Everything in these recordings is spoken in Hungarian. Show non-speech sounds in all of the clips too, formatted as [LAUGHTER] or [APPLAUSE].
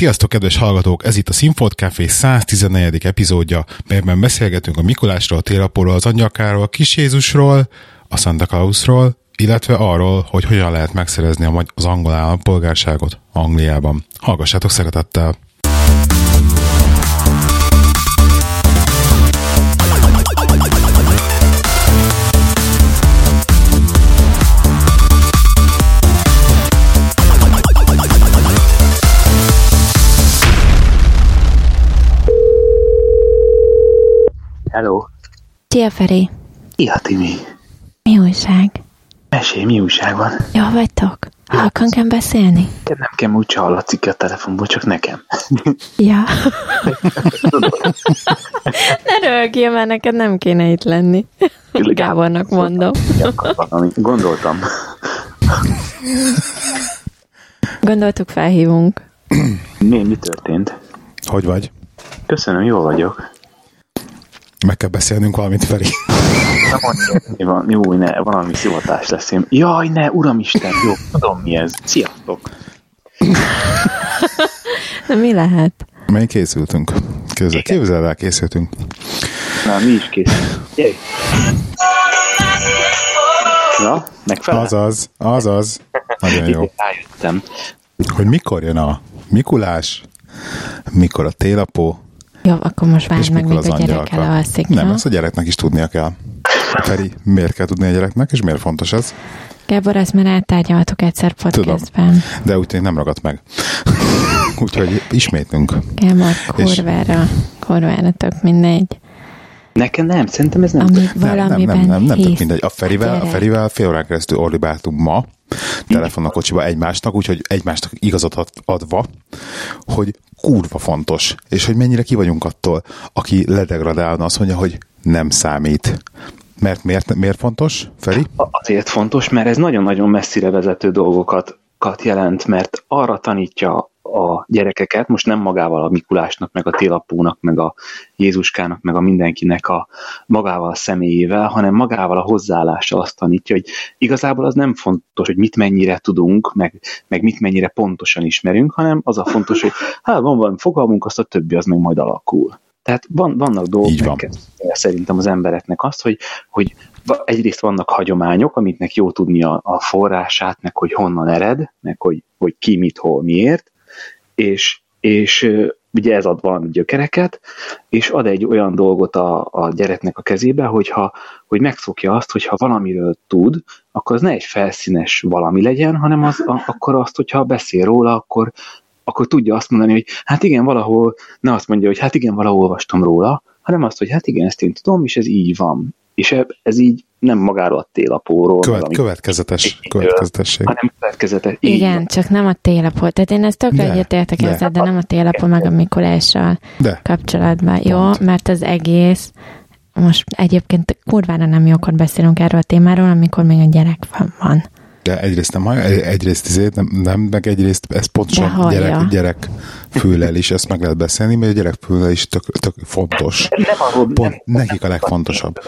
Sziasztok, kedves hallgatók! Ez itt a Sinfot Café 114. epizódja, melyben beszélgetünk a Mikulásról, a télapóról, az angyakáról, a kis Jézusról, a Santa Clausról, illetve arról, hogy hogyan lehet megszerezni az angol állampolgárságot Angliában. Hallgassátok szeretettel! Hello. Szia, Feri. Szia, Timi. Mi újság? Mesélj, mi újság van? Jó vagytok? Halkan kell beszélni? Nem kell, úgy hallatszik a telefonból, csak nekem. Ja. [LAUGHS] ne rögjél, mert neked nem kéne itt lenni. Gábornak mondom. Gondoltam. Gondoltuk, felhívunk. Mi, mi történt? Hogy vagy? Köszönöm, jól vagyok. Meg kell beszélnünk valamit, Feri. Mi van? Jó, ne, valami szivatás lesz. Én... Jaj, ne, uramisten, jó, tudom mi ez. Sziasztok! Na, mi lehet? Mely készültünk. Képzel, képzel el, készültünk. Na, mi is készültünk. Gyere! Na, megfelel? Azaz, azaz. Nagyon jó. Rájöttem. Hogy mikor jön a Mikulás, mikor a télapó, Jó, akkor most várj meg, az a gyerek elalszik, Nem, jó? ezt a gyereknek is tudnia kell. Feri, miért kell tudni a gyereknek, és miért fontos ez? Gábor, ezt már áttárgyaltuk egyszer podcastben. De úgy nem ragadt meg. [LAUGHS] Úgyhogy ismétlünk. Gábor, És- kurvára, kurvára tök mindegy. Nekem nem, szerintem ez nem. Ami Nem, nem, nem, nem, nem tök mindegy. A Ferivel, a Gyerek. Ferivel fél órán keresztül ordibáltunk ma, telefon a kocsiba egymásnak, úgyhogy egymásnak igazat ad- adva, hogy kurva fontos, és hogy mennyire ki vagyunk attól, aki ledegradálna, azt mondja, hogy nem számít. Mert miért, miért fontos, Feri? Azért fontos, mert ez nagyon-nagyon messzire vezető dolgokat kat jelent, mert arra tanítja a gyerekeket, most nem magával a Mikulásnak, meg a télapónak, meg a Jézuskának, meg a mindenkinek a magával a személyével, hanem magával a hozzáállással azt tanítja, hogy igazából az nem fontos, hogy mit mennyire tudunk, meg, meg mit mennyire pontosan ismerünk, hanem az a fontos, hogy hát van valami fogalmunk, azt a többi az meg majd alakul. Tehát van, vannak dolgok, Így van. szerintem az embereknek azt, hogy, hogy egyrészt vannak hagyományok, amiknek jó tudni a, a forrását, meg hogy honnan ered, meg hogy, hogy ki, mit, hol, miért, és, és ugye ez ad valami gyökereket, és ad egy olyan dolgot a, a gyereknek a kezébe, hogyha, hogy megszokja azt, hogy ha valamiről tud, akkor az ne egy felszínes valami legyen, hanem az, a, akkor azt, hogyha beszél róla, akkor, akkor tudja azt mondani, hogy hát igen, valahol, ne azt mondja, hogy hát igen, valahol olvastam róla, hanem azt, hogy hát igen, ezt én tudom, és ez így van. És ez, így nem magáról a télapóról, Követ, ami- következetes, következetesség. hanem következetes. így Igen, van. csak nem a télapó. Tehát én ezt tökre egyetértek de. ezzel, de nem a télapó meg a Mikulással De, kapcsolatban. Jó, Pont. mert az egész most egyébként kurvára nem jókor beszélünk erről a témáról, amikor még a gyerek van. de egyrészt nem hallja, egyrészt izét, nem, nem, meg egyrészt ez pontosan gyerek, gyerek füllel is, ezt meg lehet beszélni, mert a gyerek füllel is tök, tök fontos. Nem arról, Pont nekik a legfontosabb,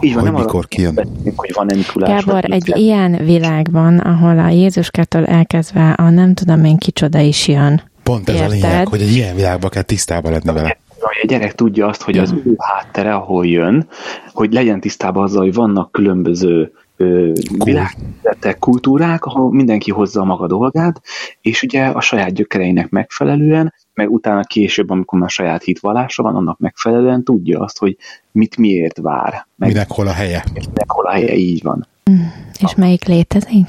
így van, hogy nem mikor kijön. beszélünk, hogy van-e Mikulás. Gábor, egy nincs. ilyen világban, ahol a Jézuskától elkezdve a nem tudom én kicsoda is jön. Pont ez a Érted? lényeg, hogy egy ilyen világban kell tisztában lenni vele. a gyerek tudja azt, hogy az ő háttere, ahol jön, hogy legyen tisztában azzal, hogy vannak különböző ö, világterületek, kultúrák, ahol mindenki hozza a maga dolgát, és ugye a saját gyökereinek megfelelően, meg utána később, amikor már saját hitvallása van, annak megfelelően tudja azt, hogy mit miért vár, meg Minek hol a helye. minek hol a helye, így van. És melyik létezik?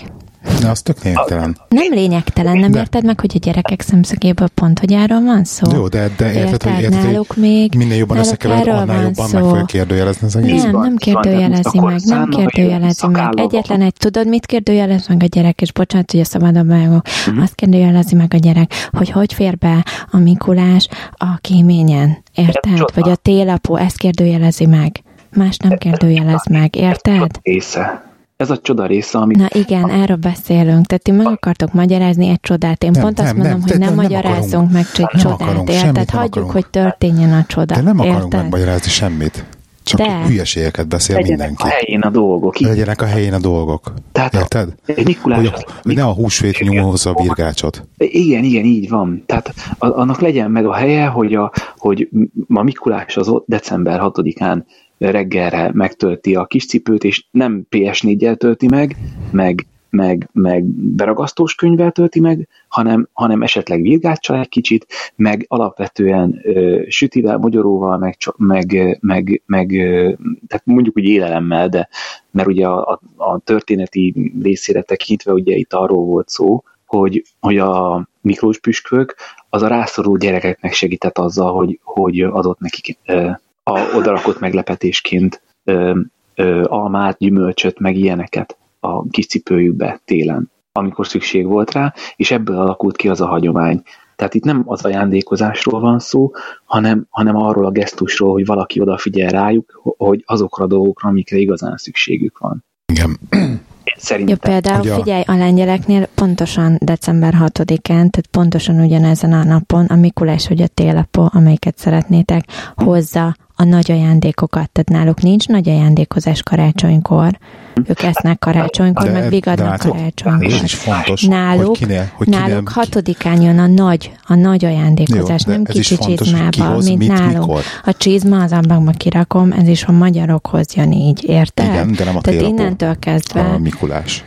De az tök lényegtelen. Nem lényegtelen, nem De. érted meg, hogy a gyerekek szemszögéből pont, hogy erről van szó? Jó, de, de érted, hogy, érted, náluk hogy még, minél jobban összekevered, annál jobban meg szó. fogja kérdőjelezni az egész. Nem, nem kérdőjelezi meg, nem kérdőjelezi meg. Egyetlen egy, tudod, mit kérdőjelez meg a gyerek, és bocsánat, hogy a szabadabb vágok, Mhm. azt kérdőjelezi meg a gyerek, hogy hogy fér be a Mikulás a kéményen, érted? Vagy a télapó, ezt kérdőjelezi meg. Más nem kérdőjelez meg, érted? Része. Ez a csoda része, amit Na igen, erről beszélünk. Tehát ti meg akartok magyarázni egy csodát. Én Nem, pont azt nem, mondom, nem, hogy nem nem magyarázzunk akarunk. meg egy Nem csodát, akarunk, érted? semmit nem Hagyjuk, akarunk. hogy történjen a csoda. De nem akarunk érted? megmagyarázni semmit. Csak De- hülyeségeket beszél Legyenek mindenki. a helyén a dolgok. Így, Legyenek a helyén a dolgok. Tehát Érted? egy Mikulás... Hogy, hogy ne a húsvét nyomhozza a virgácsot. Igen, igen, így van. Tehát a- annak legyen meg a helye, hogy, a, hogy ma Mikulás az december 6-án reggelre megtölti a kis cipőt, és nem PS4-jel tölti meg, meg, meg, meg beragasztós könyvvel tölti meg, hanem, hanem esetleg virgáccsal egy kicsit, meg alapvetően ö, sütivel, mogyoróval, meg, meg, meg, meg ö, tehát mondjuk úgy élelemmel, de mert ugye a, a, a történeti részére tekintve ugye itt arról volt szó, hogy, hogy a Miklós püspök az a rászoruló gyerekeknek segített azzal, hogy, hogy adott nekik a odarakott meglepetésként ö, ö, almát, gyümölcsöt, meg ilyeneket a kis cipőjükbe télen, amikor szükség volt rá, és ebből alakult ki az a hagyomány. Tehát itt nem az ajándékozásról van szó, hanem, hanem arról a gesztusról, hogy valaki odafigyel rájuk, hogy azokra a dolgokra, amikre igazán szükségük van. Igen. Ja, Szerintem. például Ugye a- figyelj, a lengyeleknél pontosan december 6-án, tehát pontosan ugyanezen a napon a Mikulás vagy a télapó, amelyiket szeretnétek, hozza a nagy ajándékokat. Tehát náluk nincs nagy ajándékozás karácsonykor. Ők esznek karácsonykor, meg vigadnak látod, karácsonykor. Ez is fontos, Náluk, hogy kinél, hogy kinél, náluk hatodikán jön a nagy, a nagy ajándékozás, Jó, de nem kicsi csizmába, hoz, mint mit, nálunk. mikor. A csizma az ablakba kirakom, ez is a magyarokhoz jön így, érted? Igen, de nem a Tehát télapó. innentől kezdve... a Mikulás.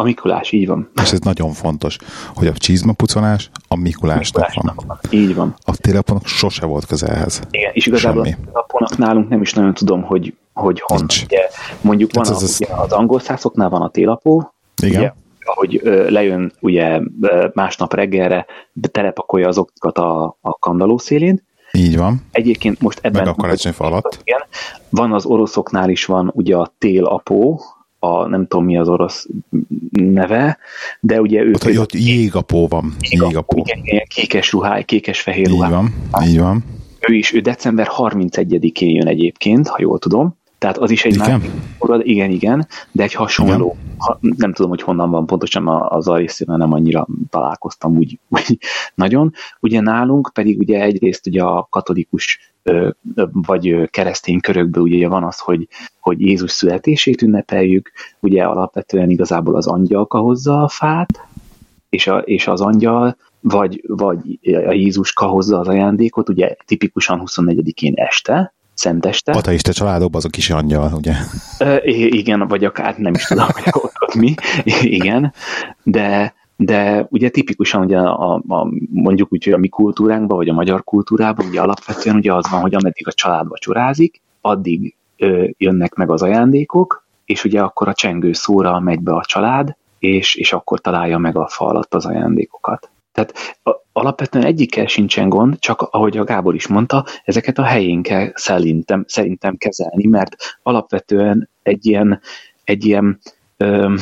A Mikulás, így van. És ez nagyon fontos, hogy a csizmapucolás a Mikulásnak van. Mikulásnak van. Így van. A télapónak sose volt köze ehhez. Igen, és igazából Semmi. a naponak nálunk nem is nagyon tudom, hogy, hogy honnan. Nincs. Ugye, mondjuk van Hát ez az, az- ugye, az angol szászoknál van a télapó, Igen. Ugye, ahogy ö, lejön ugye másnap reggelre, de telepakolja azokat a, a kandalló szélén. Így van. Egyébként most ebben... Meg a karácsonyfa alatt. Igen. Van az oroszoknál is van ugye a télapó, a nem tudom mi az orosz neve, de ugye ők... Ott, ott jégapó van. Jégapó. Igen, igen, kékes ruháj, kékes-fehér Így ruháj. van. Így van. Ő is, ő december 31-én jön egyébként, ha jól tudom. Tehát az is egy Igen? másik igen, igen, de egy hasonló, ha, nem tudom, hogy honnan van pontosan az a részével, nem annyira találkoztam úgy, [LAUGHS] úgy nagyon. Ugye nálunk pedig ugye egyrészt ugye a katolikus vagy keresztény körökből ugye van az, hogy, hogy Jézus születését ünnepeljük, ugye alapvetően igazából az angyalka hozza a fát, és, a, és az angyal, vagy, vagy a Jézuska hozza az ajándékot, ugye tipikusan 24-én este, szenteste. Ateista családokban az a kis angyal, ugye? I- igen, vagy akár nem is tudom, hogy ott, ott mi, igen, de, de ugye tipikusan ugye a, a, mondjuk úgy, hogy a mi kultúránkban, vagy a magyar kultúrában ugye alapvetően ugye az van, hogy ameddig a család vacsorázik, addig ö, jönnek meg az ajándékok, és ugye akkor a csengő szóra megy be a család, és, és akkor találja meg a fa alatt az ajándékokat. Tehát a, alapvetően egyikkel sincsen gond, csak ahogy a Gábor is mondta, ezeket a helyén kell szerintem, szerintem kezelni, mert alapvetően egy ilyen, egy ilyen ö,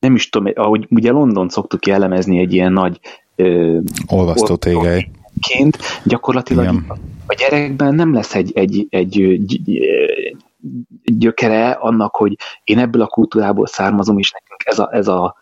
nem is tudom, ahogy ugye London szoktuk jellemezni egy ilyen nagy ö, Olvasztó tégely. ként, gyakorlatilag Igen. a gyerekben nem lesz egy, egy, egy ö, gy- ö, gyökere annak, hogy én ebből a kultúrából származom, és nekünk ez a, ez a,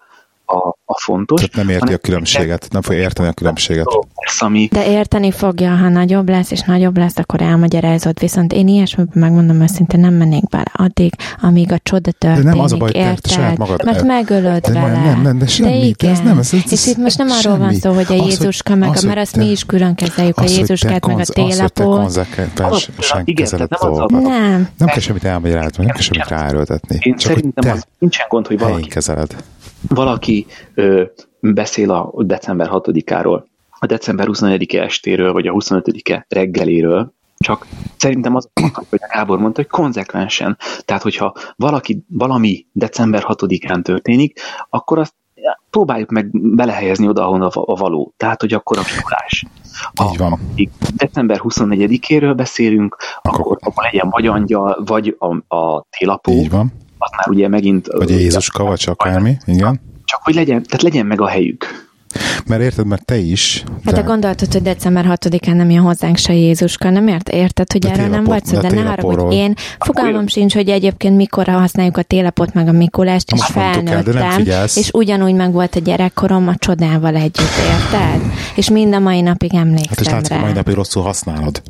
a, a fontos. Tehát nem érti a különbséget, nem fogja érteni a különbséget. Lesz, ami, De érteni fogja, ha nagyobb lesz, és nagyobb lesz, akkor elmagyarázod. Viszont én ilyesmiben megmondom őszintén, nem mennék bele addig, amíg a csoda történik. nem az a baj, te- te érted? saját magad- Mert megölöd De vele. nem, nem, de semmi, de de ez igen. nem, ez- ez- és itt most nem arról van semmi. szó, hogy a Az, Jézuska, meg az, a, hogy mert azt te- mi is külön kezeljük, a Az, te Jézuskát, meg a konz- az, hogy te télapót. konzekvensen Igen, kezeled az a- dolgokat. Nem. Nem kell semmit elmagyarázni, nem kell semmit ráerőltetni. én Csak hogy szerintem te az, nincsen gond, hogy valaki valaki ö, beszél a december 6-áról, a december 24-e estéről, vagy a 25-e reggeléről, csak szerintem az, hogy a Gábor mondta, hogy konzekvensen. Tehát, hogyha valaki, valami december 6-án történik, akkor azt próbáljuk meg belehelyezni oda, ahol a, való. Tehát, hogy akkor a Mikulás. Így van. Ha december 24-éről beszélünk, akkor, akkor legyen vagy angyal, vagy a, a télapó, Így van. az már ugye megint... Vagy Jézuska, vagy akármi. Igen. Csak hogy legyen, tehát legyen meg a helyük. Mert érted, mert te is. Hát te gondoltad, hogy december 6-án nem jön hozzánk se Jézuska, nem ért? Érted, hogy De erről nem volt szó, de de ne hogy én fogalmam sincs, hogy egyébként mikor használjuk a télapot, meg a Mikulást, és Most el, felnőttem, figyelsz. és ugyanúgy meg volt a gyerekkorom a csodával együtt, érted? És mind a mai napig Hát és emlékszem látszik, rá. mai napig rosszul használod.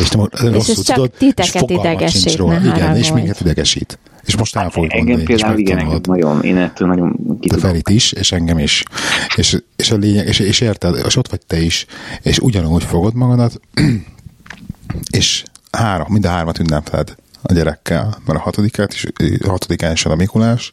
És, nem, nem és ez csak titeket idegesít, Igen, és minket idegesít. És most el fogjuk engem mondani. Például igen, engem nagyon, én ettől nagyon ki Ferit is, és engem is. És, és a lényeg, és, és érted, és ott vagy te is, és ugyanúgy fogod magadat, [CLEARS THROAT] és három, mind a hármat ünnepeled a gyerekkel, mert a hatodikát is, a hatodikán is a Mikulás,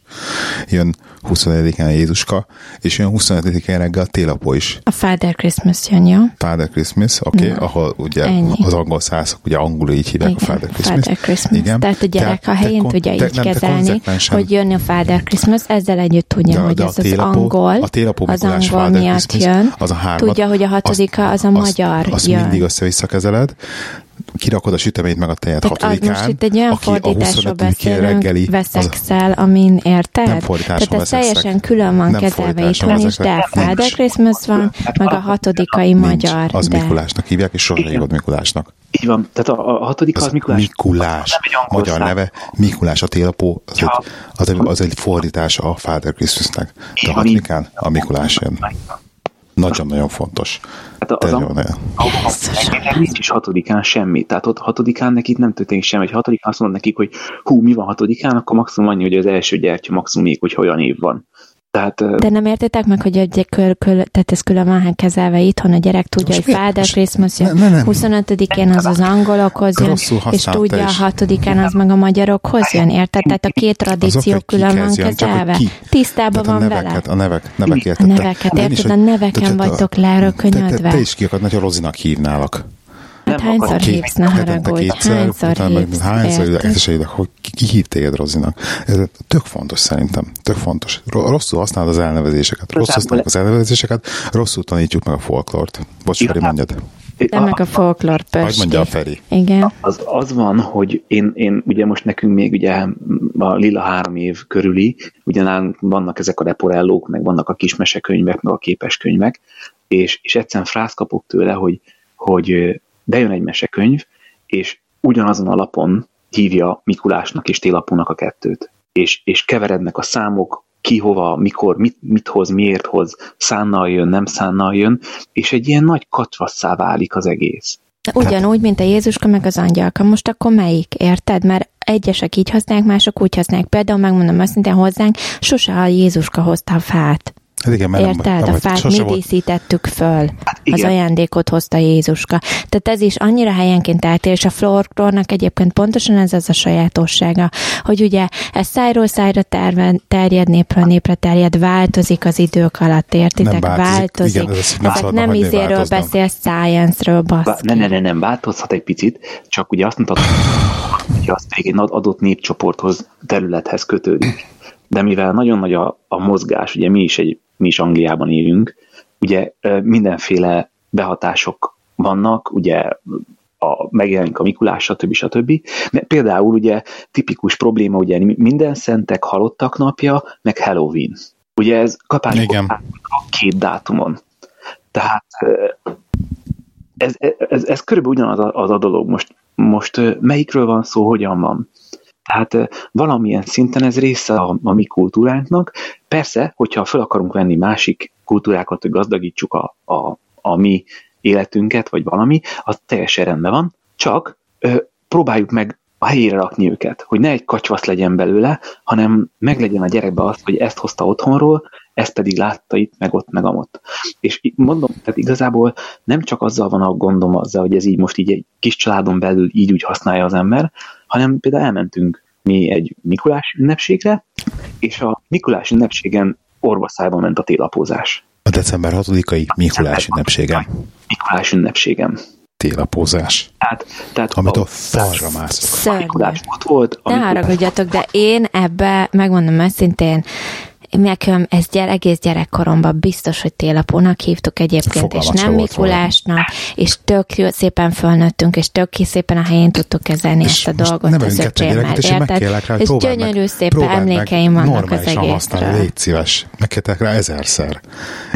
jön 24-án Jézuska, és jön 25-én reggel a télapó is. A Father Christmas jön, jó? Father Christmas, oké, okay, ahol ugye Ennyi. az angol százak, ugye angolul így hívják Igen, a Father Christmas. Father Christmas. Igen. Tehát a gyerek te, a helyén te, tudja te, így nem, kezelni, hogy jön a Father Christmas, ezzel együtt tudja, de, hogy de ez télapó, az angol, a télapó az angol miatt Christmas, jön. Az a hármat, tudja, hogy a hatodika az a magyar azt, azt jön. mindig össze-vissza kezeled, kirakod a süteményt meg a tejet Tehát hatodikán. most itt egy olyan fordításról beszélünk, reggeli, veszekszel, az... amin érted? Nem Tehát ez teljesen külön van nem kezelve itthon is, de Father Christmas van, meg a hatodikai nincs, magyar. Az de... Mikulásnak hívják, és sosem hívod Mikulásnak. Így van, tehát a, a hatodik az Mikulás. Mikulás, magyar neve, Mikulás a télapó, az, egy, az, egy, az egy fordítás a Father Christmasnek. De a hatodikán a Mikulás jön. Nagyon-nagyon fontos. Hát az a, a, a, nincs is hatodikán semmi. Tehát ott hatodikán nekik nem történik semmi. Hogy hatodikán azt mondod nekik, hogy hú, mi van hatodikán, akkor maximum annyi, hogy az első gyertya maximum még, hogy olyan év van. Tehát, De nem értitek meg, hogy egy kör, kör, tehát ez külön van kezelve itthon, a gyerek tudja, hogy Father Christmas jön, ne, ne, 25-én az az angolokhoz jön, és tudja, a 6-án az meg a magyarokhoz jön, érted? Tehát a két tradíció külön van kezelve. Tisztában van neveket, vele. A nevek, nevek A neveket, érted? A neveken vagytok leerőkönyödve. Te is ki akarod, hogy Rozinak hívnálak. Hát hányszor hívsz, ne haragudj, hányszor hívsz, hányszor hívsz, hogy ki hív téged Rozinak. Ez tök fontos szerintem, tök fontos. Rosszul használod az elnevezéseket, rosszul használod az elnevezéseket, rosszul tanítjuk meg a folklort. Bocs, Feri, mondjad. De meg a folklor pösti. mondja a Feri. Igen. Az, az van, hogy én, én ugye most nekünk még ugye a lila három év körüli, ugyanán vannak ezek a reporellók, meg vannak a kismesekönyvek, meg a képeskönyvek, és, és egyszerűen frász kapok tőle, hogy, hogy bejön egy mesekönyv, és ugyanazon a lapon hívja Mikulásnak és Télapónak a kettőt. És, és keverednek a számok, ki hova, mikor, mit, mit hoz, miért hoz, szánnal jön, nem szánnal jön, és egy ilyen nagy kacsvasszá válik az egész. Ugyanúgy, mint a Jézuska meg az angyalka. Most akkor melyik, érted? Mert egyesek így használják, mások úgy használják. Például megmondom őszintén hozzánk, sose a Jézuska hozta a fát. Hát igen, mert Érted? Nem, nem, a fát mi díszítettük föl. Hát az ajándékot hozta Jézuska. Tehát ez is annyira helyenként eltér, és a folklórnak egyébként pontosan ez az a sajátossága, hogy ugye ez szájról szájra terved, terjed, népről népre terjed, változik az idők alatt, értitek? Nem változik. változik. Igen, ez nem Ezek nem izéről beszél, science-ről baszki. Ne, ne, ne, nem, változhat egy picit, csak ugye azt mondtad, hogy azt még egy adott népcsoporthoz, területhez kötődik. De mivel nagyon nagy a, a mozgás, ugye mi is egy mi is Angliában élünk, ugye mindenféle behatások vannak, ugye a, megjelenik a Mikulás, stb. stb. Mert például ugye tipikus probléma, ugye minden szentek halottak napja, meg Halloween. Ugye ez kapásból két dátumon. Tehát ez, ez, ez körülbelül ugyanaz az a dolog. Most, most melyikről van szó, hogyan van? Tehát valamilyen szinten ez része a, a mi kultúránknak. Persze, hogyha fel akarunk venni másik kultúrákat, hogy gazdagítsuk a, a, a mi életünket, vagy valami, az teljesen rendben van, csak ö, próbáljuk meg a helyére rakni őket, hogy ne egy kacsvasz legyen belőle, hanem meglegyen a gyerekbe az, hogy ezt hozta otthonról, ezt pedig látta itt, meg ott, meg amott. És mondom, tehát igazából nem csak azzal van a gondom azzal, hogy ez így most így egy kis családon belül így úgy használja az ember, hanem például elmentünk mi egy Mikulás ünnepségre, és a Mikulás ünnepségen orvosszájban ment a télapózás. A december 6-ai Mikulás ünnepségem. Mikulás ünnepségem. Télapózás. Tehát, tehát Amit a, a falra mászok. A Mikulás ott volt. Ne haragudjatok, de én ebbe, megmondom őszintén, Nekem ez gyere, egész gyerekkoromban biztos, hogy télapónak hívtuk egyébként, és nem Mikulásnak, és tök szépen fölnőttünk, és tök szépen a helyén tudtuk kezelni és ezt a dolgot az öcsémmel, érted? Rá, és gyönyörű szép emlékeim vannak az egészről. használni, légy szíves, megkértek rá ezerszer,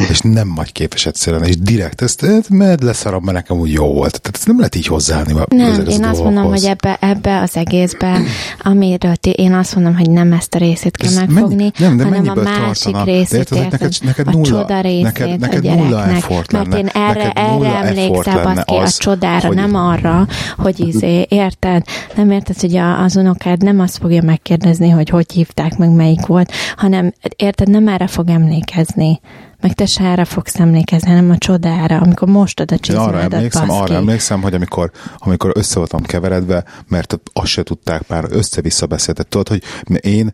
és nem vagy képes egyszerűen, és direkt ezt, mert leszarom, mert nekem úgy jó volt. Tehát ezt nem lehet így hozzáállni. Nem, én azt mondom, hogy ebbe, ebbe az egészbe, amiről én azt mondom, hogy nem ezt a részét kell megfogni, hanem a másik tartana. részét érted, hogy neked, neked a nulla, részét neked, neked a nulla effort Mert lenne. én erre, erre emlékszem, lenne az a csodára, hogy- nem arra, hogy izé, érted? Nem érted, hogy az unokád nem azt fogja megkérdezni, hogy hogy hívták meg, melyik volt, hanem érted, nem erre fog emlékezni. Meg te se erre fogsz emlékezni, hanem a csodára, amikor mostad a Én arra csizmádat, emlékszem, arra baszki. emlékszem, hogy amikor, amikor össze voltam keveredve, mert azt se tudták már, össze-vissza beszéltek. Tudod, hogy én,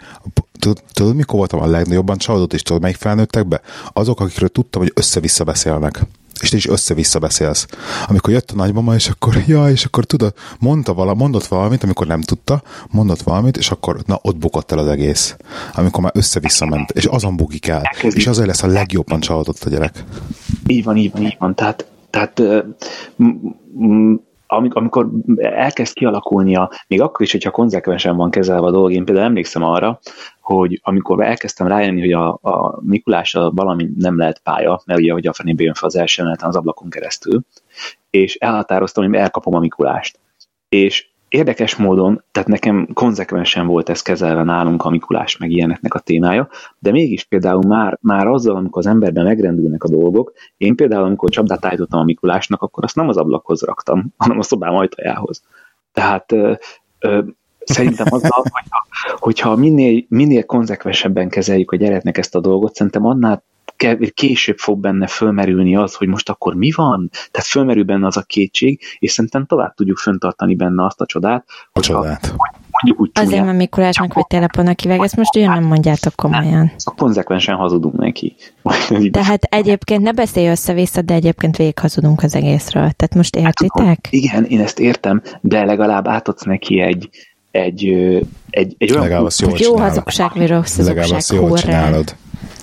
tudod, tudod, mikor voltam a legnagyobban csalódott, és tudod, melyik felnőttek be? Azok, akikről tudtam, hogy össze-vissza beszélnek. És te is össze-vissza beszélsz. Amikor jött a nagymama, és akkor, ja, és akkor tudod, mondta vala, mondott valamit, amikor nem tudta, mondott valamit, és akkor, na, ott bukott el az egész. Amikor már össze-vissza ment, és azon bukik el. Elkezdi- És azért lesz a legjobban csalódott a gyerek. Így van, így van, így van. Tehát, tehát m- m- amikor elkezd kialakulnia, még akkor is, hogyha konzekvensen van kezelve a dolog, én például emlékszem arra, hogy amikor elkezdtem rájönni, hogy a, a Mikulás valami nem lehet pálya, mert ugye, hogy a fenébe jön fel az első az ablakon keresztül, és elhatároztam, hogy elkapom a Mikulást. És érdekes módon, tehát nekem konzekvensen volt ez kezelve nálunk a Mikulás meg ilyeneknek a témája, de mégis például már, már azzal, amikor az emberben megrendülnek a dolgok, én például, amikor csapdát állítottam a Mikulásnak, akkor azt nem az ablakhoz raktam, [LAUGHS] hanem a szobám ajtajához. Tehát ö, ö, szerintem azzal, hogyha, hogyha minél, minél konzekvensebben kezeljük a gyereknek ezt a dolgot, szerintem annál később fog benne fölmerülni az, hogy most akkor mi van? Tehát fölmerül benne az a kétség, és szerintem tovább tudjuk föntartani benne azt a csodát, A csodát. mondjuk úgy Azért, mert Mikulásnak vagy telefonnak hívják, ezt most olyan nem mondjátok komolyan. akkor konzekvensen hazudunk neki. Tehát egyébként ne beszélj össze-vissza, de egyébként végig hazudunk az egészről. Tehát most értitek? Igen, én ezt értem, de legalább átadsz neki egy, egy, egy, egy olyan... Legalább azt jól Jó csinálod. hazugság, vagy rossz Legalább azt hazugság, jól hurrá. csinálod.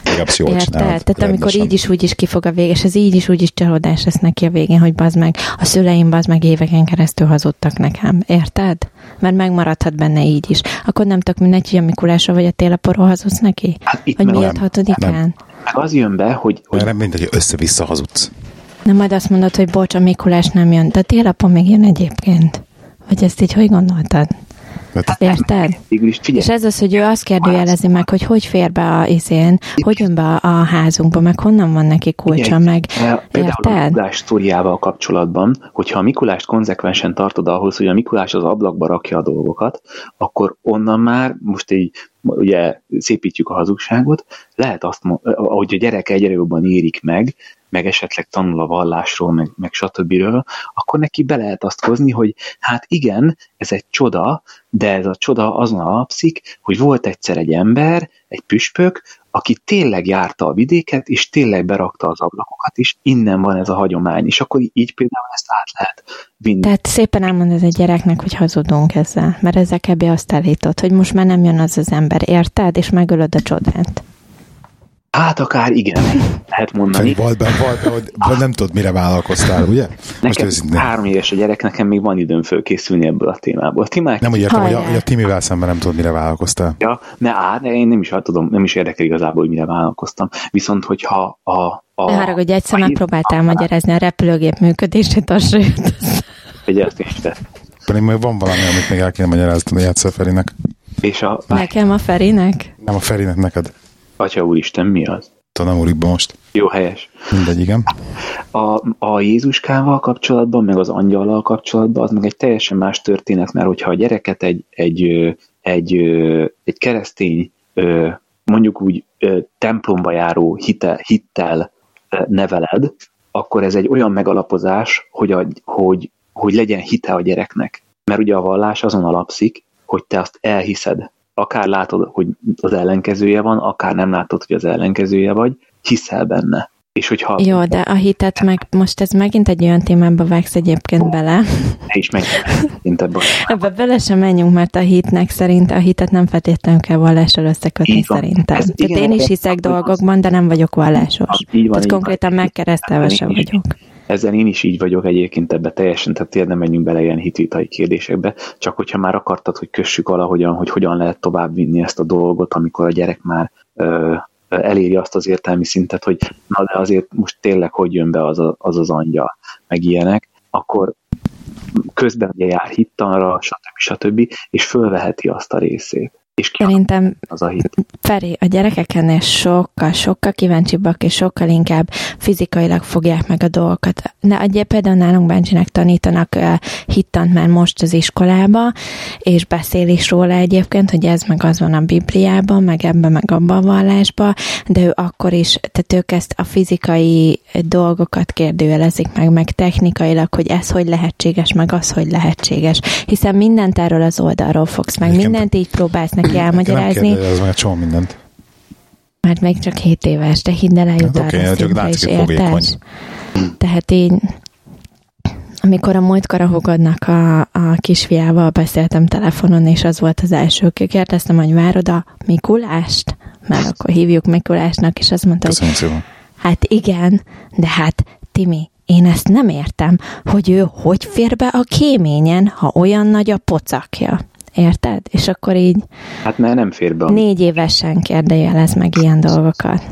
Legalább azt jól Érted? csinálod. Tehát amikor így is, úgy is kifog a vége, és ez így is, úgy is csalódás lesz neki a végén, hogy bazd meg, a szüleim bazd meg éveken keresztül hazudtak nekem. Érted? Mert megmaradhat benne így is. Akkor nem tök mindegy, hogy a Mikulásra vagy a télaporról hazudsz neki? Hát itt Vagy miért hatodikán? nem. meg az jön be, hogy, hogy nem mindegy, hogy össze-vissza hazudsz. Nem majd azt mondod, hogy bocs, a Mikulás nem jön, de a télapon még jön egyébként. Vagy ezt így hogy gondoltad? Mert Érted? végül is figyelj, És ez az, hogy ő azt kérdőjelezi meg, hogy hogy fér be a izén, hogy jön be a, házunkba, meg honnan van neki kulcsa, meg eh, Például a? Mikulás sztoriával kapcsolatban, hogyha a Mikulást konzekvensen tartod ahhoz, hogy a Mikulás az ablakba rakja a dolgokat, akkor onnan már, most így ugye szépítjük a hazugságot, lehet azt, ahogy a gyerek egyre jobban érik meg, meg esetleg tanul a vallásról, meg, meg stb. akkor neki be lehet azt hozni, hogy hát igen, ez egy csoda, de ez a csoda azon alapszik, hogy volt egyszer egy ember, egy püspök, aki tényleg járta a vidéket, és tényleg berakta az ablakokat is, innen van ez a hagyomány, és akkor így például ezt át lehet vinni. Tehát szépen elmondod egy gyereknek, hogy hazudunk ezzel, mert ezzel kb. azt állítod, hogy most már nem jön az az ember, érted? És megölöd a csodát. Hát akár igen, lehet mondani. Volt be, volt be, hogy hogy nem tudod, mire vállalkoztál, ugye? Most Nekem őszintén. három éves a gyerek, nekem még van időm fölkészülni ebből a témából. Ti már Nem úgy értem, hogy a, hogy a Timivel szemben nem tudod, mire vállalkoztál. Ja, ne á, de én nem is tudom, nem is érdekel igazából, hogy mire vállalkoztam. Viszont, hogyha a... a Ne haragudj, egyszer a- megpróbáltál magyarázni a repülőgép működését, az se jött össze. Egy ezt is tett. Pedig még van valami, amit még el kéne magyarázni, játszol Ferinek. És a... Nekem a Ferinek? Nem a Ferinek, neked. Atya úristen, mi az? Úrik be most. Jó, helyes. Mindegy, igen. A, a Jézuskával kapcsolatban, meg az angyallal kapcsolatban, az meg egy teljesen más történet, mert hogyha a gyereket egy, egy, egy, egy keresztény, mondjuk úgy templomba járó hite, hittel neveled, akkor ez egy olyan megalapozás, hogy, a, hogy, hogy legyen hite a gyereknek. Mert ugye a vallás azon alapszik, hogy te azt elhiszed. Akár látod, hogy az ellenkezője van, akár nem látod, hogy az ellenkezője vagy, hiszel benne. És hogyha Jó, de a hitet meg, most ez megint egy olyan témába vágsz egyébként bele. te is meg mint ebben. Ebbe bele sem menjünk, mert a hitnek szerint a hitet nem feltétlenül kell vallással összekötni van. szerintem. Ez Tehát igen, én is hiszek dolgokban, de nem vagyok vallásos. Így van, Tehát így konkrétan van. megkeresztelve sem vagyok. Ezzel én is így vagyok egyébként ebbe teljesen, tehát tényleg nem menjünk bele ilyen hitvitai kérdésekbe, csak hogyha már akartad, hogy kössük valahogyan, hogy hogyan lehet tovább vinni ezt a dolgot, amikor a gyerek már ö, eléri azt az értelmi szintet, hogy na de azért most tényleg hogy jön be az a, az, az angyal, meg ilyenek, akkor közben ugye jár hittanra, stb. stb. és fölveheti azt a részét. És Szerintem az a hit. Feri, a gyerekek ennél sokkal, sokkal kíváncsibbak, és sokkal inkább fizikailag fogják meg a dolgokat. Ne, ugye például nálunk Bencsinek tanítanak uh, hittant már most az iskolába, és beszél is róla egyébként, hogy ez meg az van a Bibliában, meg ebben, meg abban a vallásban, de ő akkor is, tehát ők ezt a fizikai dolgokat kérdőjelezik meg, meg technikailag, hogy ez hogy lehetséges, meg az hogy lehetséges. Hiszen mindent erről az oldalról fogsz meg, mindent így próbálsz neki Nem elmagyarázni. kérdez meg csomó mindent. Mert még csak 7 éves, de hidd el, eljut Hát arra csak szintre látszik, is, hogy fogékony. Tehát én, amikor a múltkor a hugodnak a, a kisfiával beszéltem telefonon, és az volt az első, kérdeztem, hogy várod a Mikulást? Mert akkor hívjuk Mikulásnak, és azt mondta, hogy Köszönjük szépen. hát igen, de hát Timi, én ezt nem értem, hogy ő hogy fér be a kéményen, ha olyan nagy a pocakja. Érted? És akkor így Hát mert nem fér be négy évesen kérdőjelez meg ilyen dolgokat.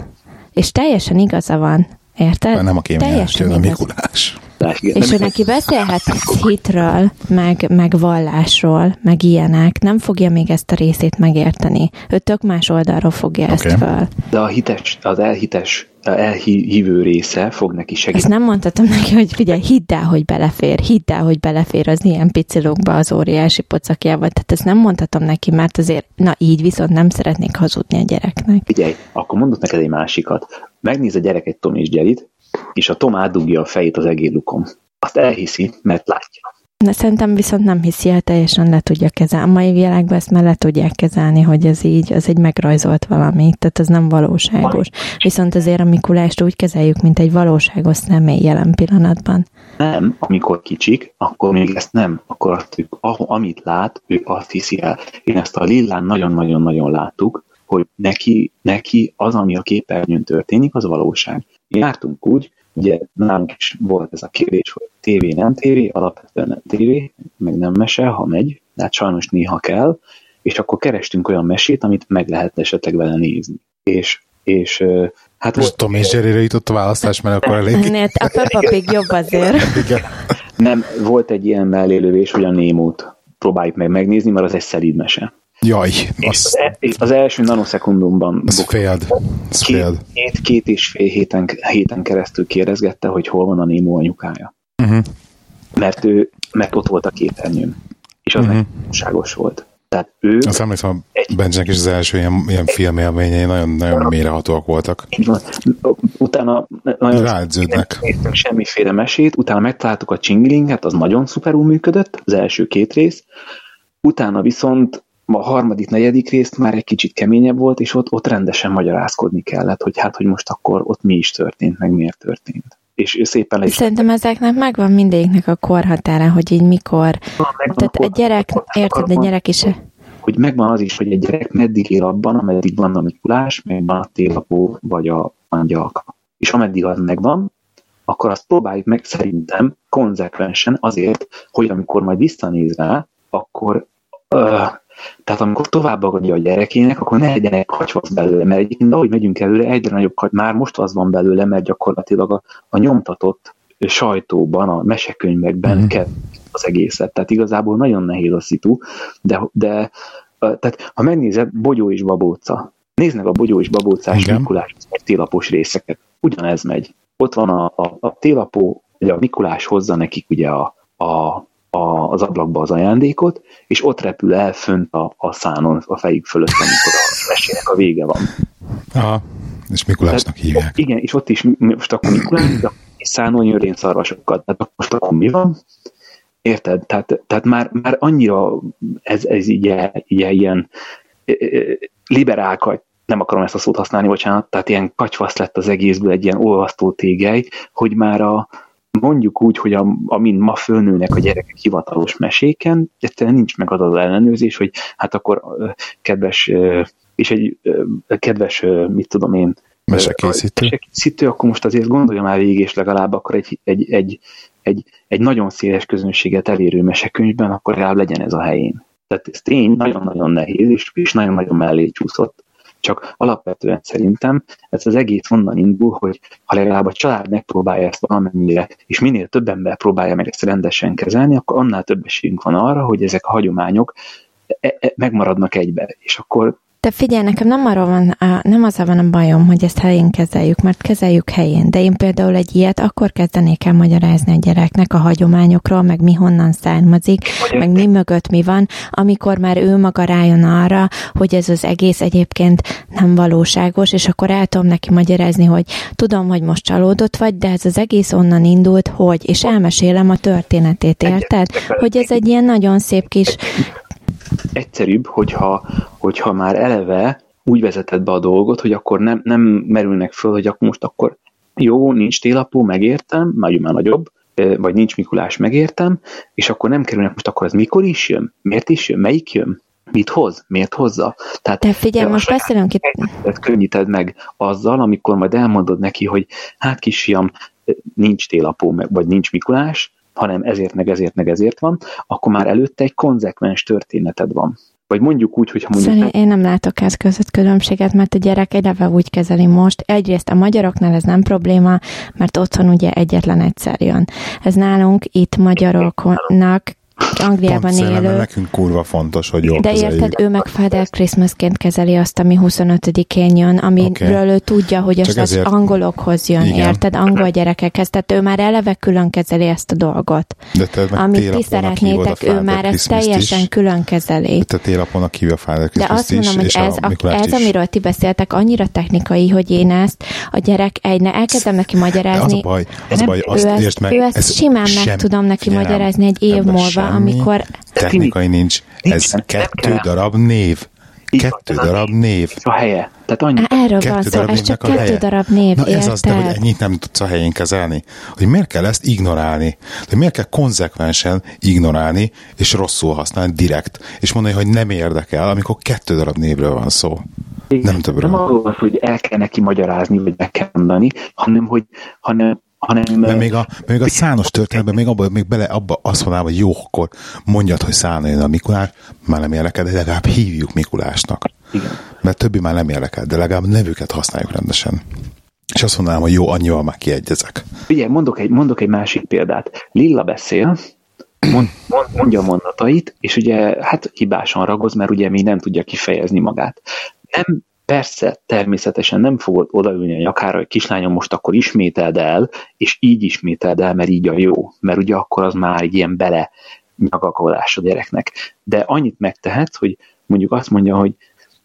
És teljesen igaza van. Érted? Nem a kéményes, Teljesen a igaz. Mikulás. Mikulás. Igen, És ő neki beszélhet hitről, meg, meg vallásról, meg ilyenek. Nem fogja még ezt a részét megérteni. Ő tök más oldalról fogja ezt Oké. föl. De a hites, az elhites, elhívő része fog neki Ezt segíteni. nem mondhatom neki, hogy figyelj, hidd el, hogy belefér, hidd el, hogy belefér az ilyen picilókba az óriási pocakjába. Tehát ezt nem mondhatom neki, mert azért, na így viszont nem szeretnék hazudni a gyereknek. Figyelj, akkor mondok neked egy másikat. Megnéz a gyerek egy Tom és Jerryt, és a Tom átdugja a fejét az egérlukon. Azt elhiszi, mert látja. De szerintem viszont nem hiszi el, teljesen le tudja kezelni. A mai világban ezt már le tudják kezelni, hogy ez így, az egy megrajzolt valami, tehát ez nem valóságos. Viszont azért a Mikulást úgy kezeljük, mint egy valóságos személy jelen pillanatban. Nem, amikor kicsik, akkor még ezt nem, akkor azt, ah- amit lát, ő azt hiszi el. Én ezt a Lillán nagyon-nagyon-nagyon láttuk, hogy neki, neki az, ami a képernyőn történik, az valóság. Jártunk úgy, ugye nálunk is volt ez a kérdés, hogy tévé nem tévé, alapvetően nem tévé, meg nem mese, ha megy, de hát sajnos néha kell, és akkor kerestünk olyan mesét, amit meg lehet esetleg vele nézni. És, és hát Most Tom és Jerryre jutott a választás, mert akkor elég... [LAUGHS] Ennél a Peppa Pig jobb azért. [LAUGHS] Igen. nem, volt egy ilyen mellélövés, hogy a Némót próbáljuk meg megnézni, mert az egy szelíd mese. Jaj, az, az, az első nanoszekundumban buk- féld. Az két, két, két és fél héten, héten keresztül kérdezgette, hogy hol van a Némó anyukája. Uh-huh. Mert ő, mert ott volt a képernyőn. És az uh-huh. volt. Tehát ő, Azt emlékszem, a Benjinek is az első ilyen, ilyen filmélményei nagyon-nagyon mélyrehatóak voltak. így van, utána nagyon Ráedződnek. néztünk semmiféle mesét, utána megtaláltuk a Csingilinget, az nagyon szuperul működött, az első két rész, utána viszont a harmadik, negyedik részt már egy kicsit keményebb volt, és ott, ott rendesen magyarázkodni kellett, hogy hát, hogy most akkor ott mi is történt, meg miért történt. És szépen le is Szerintem ezeknek megvan mindegyiknek a korhatára, hogy így mikor. megvan Tehát a a gyerek, kor- érted, a gyerek is... hogy megvan az is, hogy egy gyerek meddig él abban, ameddig van a Mikulás, meg van a télapó, vagy a angyalka. És ameddig az megvan, akkor azt próbáljuk meg szerintem konzekvensen azért, hogy amikor majd visszanéz rá, akkor uh, tehát amikor továbbadja a gyerekének, akkor ne legyenek kacsvasz belőle, mert egyébként ahogy megyünk előre, egyre nagyobb kacs, már most az van belőle, mert gyakorlatilag a, a nyomtatott sajtóban, a mesekönyvekben mm. kell az egészet. Tehát igazából nagyon nehéz a szitu, de, de tehát ha megnézed, Bogyó és Babóca, nézd meg a Bogyó és Babócás Igen. Mikulás télapos részeket, ugyanez megy. Ott van a, a, a télapó, ugye a Mikulás hozza nekik ugye a, a, a, az ablakba az ajándékot, és ott repül el fönt a, a szánon a fejük fölött, amikor a mesének a vége van. Aha. És Mikulásnak hívják. Igen, és ott is most akkor Mikulás, de és szánon jön szarvasokkal. Tehát most akkor mi van? Érted? Tehát, tehát már, már annyira ez, ez így, így ilyen ö, ö, liberál, kagy- nem akarom ezt a szót használni, bocsánat, tehát ilyen kacsvasz lett az egészből egy ilyen olvasztó tégely, hogy már a, mondjuk úgy, hogy a, amint ma fölnőnek a gyerekek hivatalos meséken, egyszerűen nincs meg az az ellenőrzés, hogy hát akkor kedves, és egy kedves, mit tudom én, Mesekészítő. mesekészítő, akkor most azért gondolja már végig, és legalább akkor egy, egy, egy, egy, egy nagyon széles közönséget elérő mesekönyvben, akkor legalább legyen ez a helyén. Tehát ez tény, nagyon-nagyon nehéz, és, és nagyon-nagyon mellé csúszott. Csak alapvetően szerintem ez az egész onnan indul, hogy ha legalább a család megpróbálja ezt valamennyire, és minél több ember próbálja meg ezt rendesen kezelni, akkor annál több esélyünk van arra, hogy ezek a hagyományok e, e, megmaradnak egybe, és akkor de figyelj, nekem nem arra van, a, nem az van a bajom, hogy ezt helyén kezeljük, mert kezeljük helyén. De én például egy ilyet akkor kezdenék el magyarázni a gyereknek a hagyományokról, meg mi honnan származik, hogy meg mi mögött mi van, amikor már ő maga rájön arra, hogy ez az egész egyébként nem valóságos, és akkor el tudom neki magyarázni, hogy tudom, hogy most csalódott vagy, de ez az egész onnan indult, hogy, és elmesélem a történetét, érted? Hogy ez egy ilyen nagyon szép kis egyszerűbb, hogyha, hogyha már eleve úgy vezeted be a dolgot, hogy akkor nem, nem merülnek föl, hogy akkor most akkor jó, nincs télapó, megértem, már már nagyobb, vagy nincs Mikulás, megértem, és akkor nem kerülnek most akkor ez mikor is jön? Miért is jön? Melyik jön? Mit hoz? Miért hozza? Tehát Te figyelj, most beszélünk itt. Könnyíted meg azzal, amikor majd elmondod neki, hogy hát kisfiam, nincs télapó, vagy nincs Mikulás, hanem ezért, meg ezért, meg ezért van, akkor már előtte egy konzekvens történeted van. Vagy mondjuk úgy, hogyha mondjuk... Szerintem én nem látok ez között különbséget, mert a gyerek eleve úgy kezeli most. Egyrészt a magyaroknál ez nem probléma, mert otthon ugye egyetlen egyszer jön. Ez nálunk itt magyaroknak Angliában Pont élő. nekünk kurva fontos, hogy jól De kezeljük. érted, ő meg Father Christmasként kezeli azt, ami 25-én jön, amiről okay. ő tudja, hogy az, az angolokhoz jön, Igen. érted? Angol gyerekekhez, tehát ő már eleve külön kezeli ezt a dolgot. De te meg Amit ti szeretnétek, ő már ezt teljesen is. külön kezeli. De te télapónak hívja Father Christmas De azt mondom, is, hogy ez, a, ez amiről ti beszéltek, annyira technikai, hogy én ezt a gyerek egy, ne elkezdem neki magyarázni. De az a baj, az a baj, azt ő ezt, meg, ő ezt simán meg tudom neki magyarázni egy év múlva, amikor... Technikai nincs. Ez kettő darab név. Kettő darab név. A helye. Tehát annyi. Erről van szó, ez csak kettő helye. darab név, Na ez az, de hogy ennyit nem tudsz a helyén kezelni. Hogy miért kell ezt ignorálni? Hogy miért kell konzekvensen ignorálni, és rosszul használni direkt, és mondani, hogy nem érdekel, amikor kettő darab névről van szó. Igen. Nem többről. Nem arról van hogy el kell neki magyarázni, vagy meg kell mondani, hanem hogy hanem hanem... Mert még a, még a szános történetben még, abba, még bele abba azt mondanám, hogy jó, akkor mondjad, hogy szállna jön a Mikulás, már nem érdekel, de legalább hívjuk Mikulásnak. Igen. Mert többi már nem érdekel, de legalább nevüket használjuk rendesen. És azt mondanám, hogy jó, annyival már kiegyezek. Ugye, mondok egy, mondok egy másik példát. Lilla beszél, mond, mond, mondja a mondatait, és ugye hát hibásan ragoz, mert ugye még nem tudja kifejezni magát. Nem Persze, természetesen nem fogod odaülni a nyakára, hogy kislányom most akkor ismételd el, és így ismételd el, mert így a jó. Mert ugye akkor az már egy ilyen bele nyagakolás a gyereknek. De annyit megtehetsz, hogy mondjuk azt mondja, hogy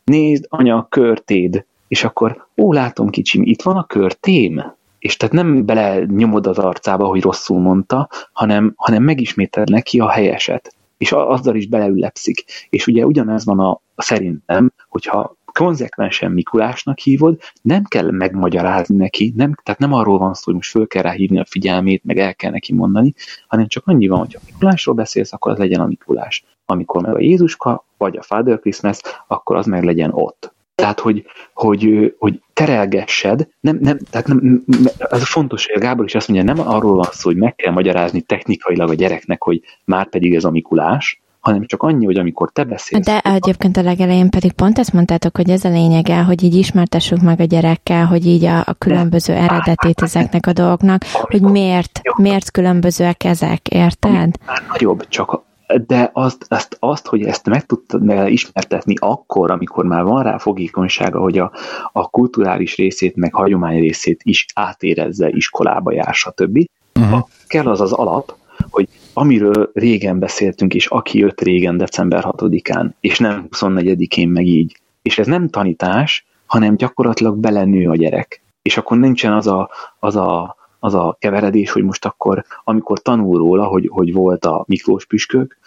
nézd, anya, a körtéd, és akkor, ó, látom kicsim, itt van a körtém, és tehát nem bele nyomod az arcába, hogy rosszul mondta, hanem, hanem megismétel neki a helyeset, és azzal is beleüllepszik. És ugye ugyanez van a, a szerintem, hogyha konzekvensen Mikulásnak hívod, nem kell megmagyarázni neki, nem, tehát nem arról van szó, hogy most föl kell rá hívni a figyelmét, meg el kell neki mondani, hanem csak annyi van, hogy ha Mikulásról beszélsz, akkor az legyen a Mikulás. Amikor meg a Jézuska, vagy a Father Christmas, akkor az meg legyen ott. Tehát, hogy, hogy, hogy terelgessed, nem, nem, tehát nem, ez fontos, hogy a Gábor is azt mondja, nem arról van szó, hogy meg kell magyarázni technikailag a gyereknek, hogy már pedig ez a Mikulás, hanem csak annyi, hogy amikor te beszélsz. De egyébként a legelején pedig pont ezt mondtátok, hogy ez a lényege, hogy így ismertessük meg a gyerekkel, hogy így a, a különböző de, eredetét ezeknek a dolgoknak, hogy miért, miért különbözőek ezek, érted? Már nagyobb, csak de azt, azt, azt, hogy ezt meg tudtad ismertetni akkor, amikor már van rá fogékonysága, hogy a, a kulturális részét, meg hagyomány részét is átérezze, iskolába jár, stb. Uh-huh. Kell az az alap, hogy amiről régen beszéltünk, és aki jött régen december 6-án, és nem 24-én meg így. És ez nem tanítás, hanem gyakorlatilag belenő a gyerek. És akkor nincsen az a, az a, az a keveredés, hogy most akkor, amikor tanul róla, hogy, hogy volt a Miklós püskök,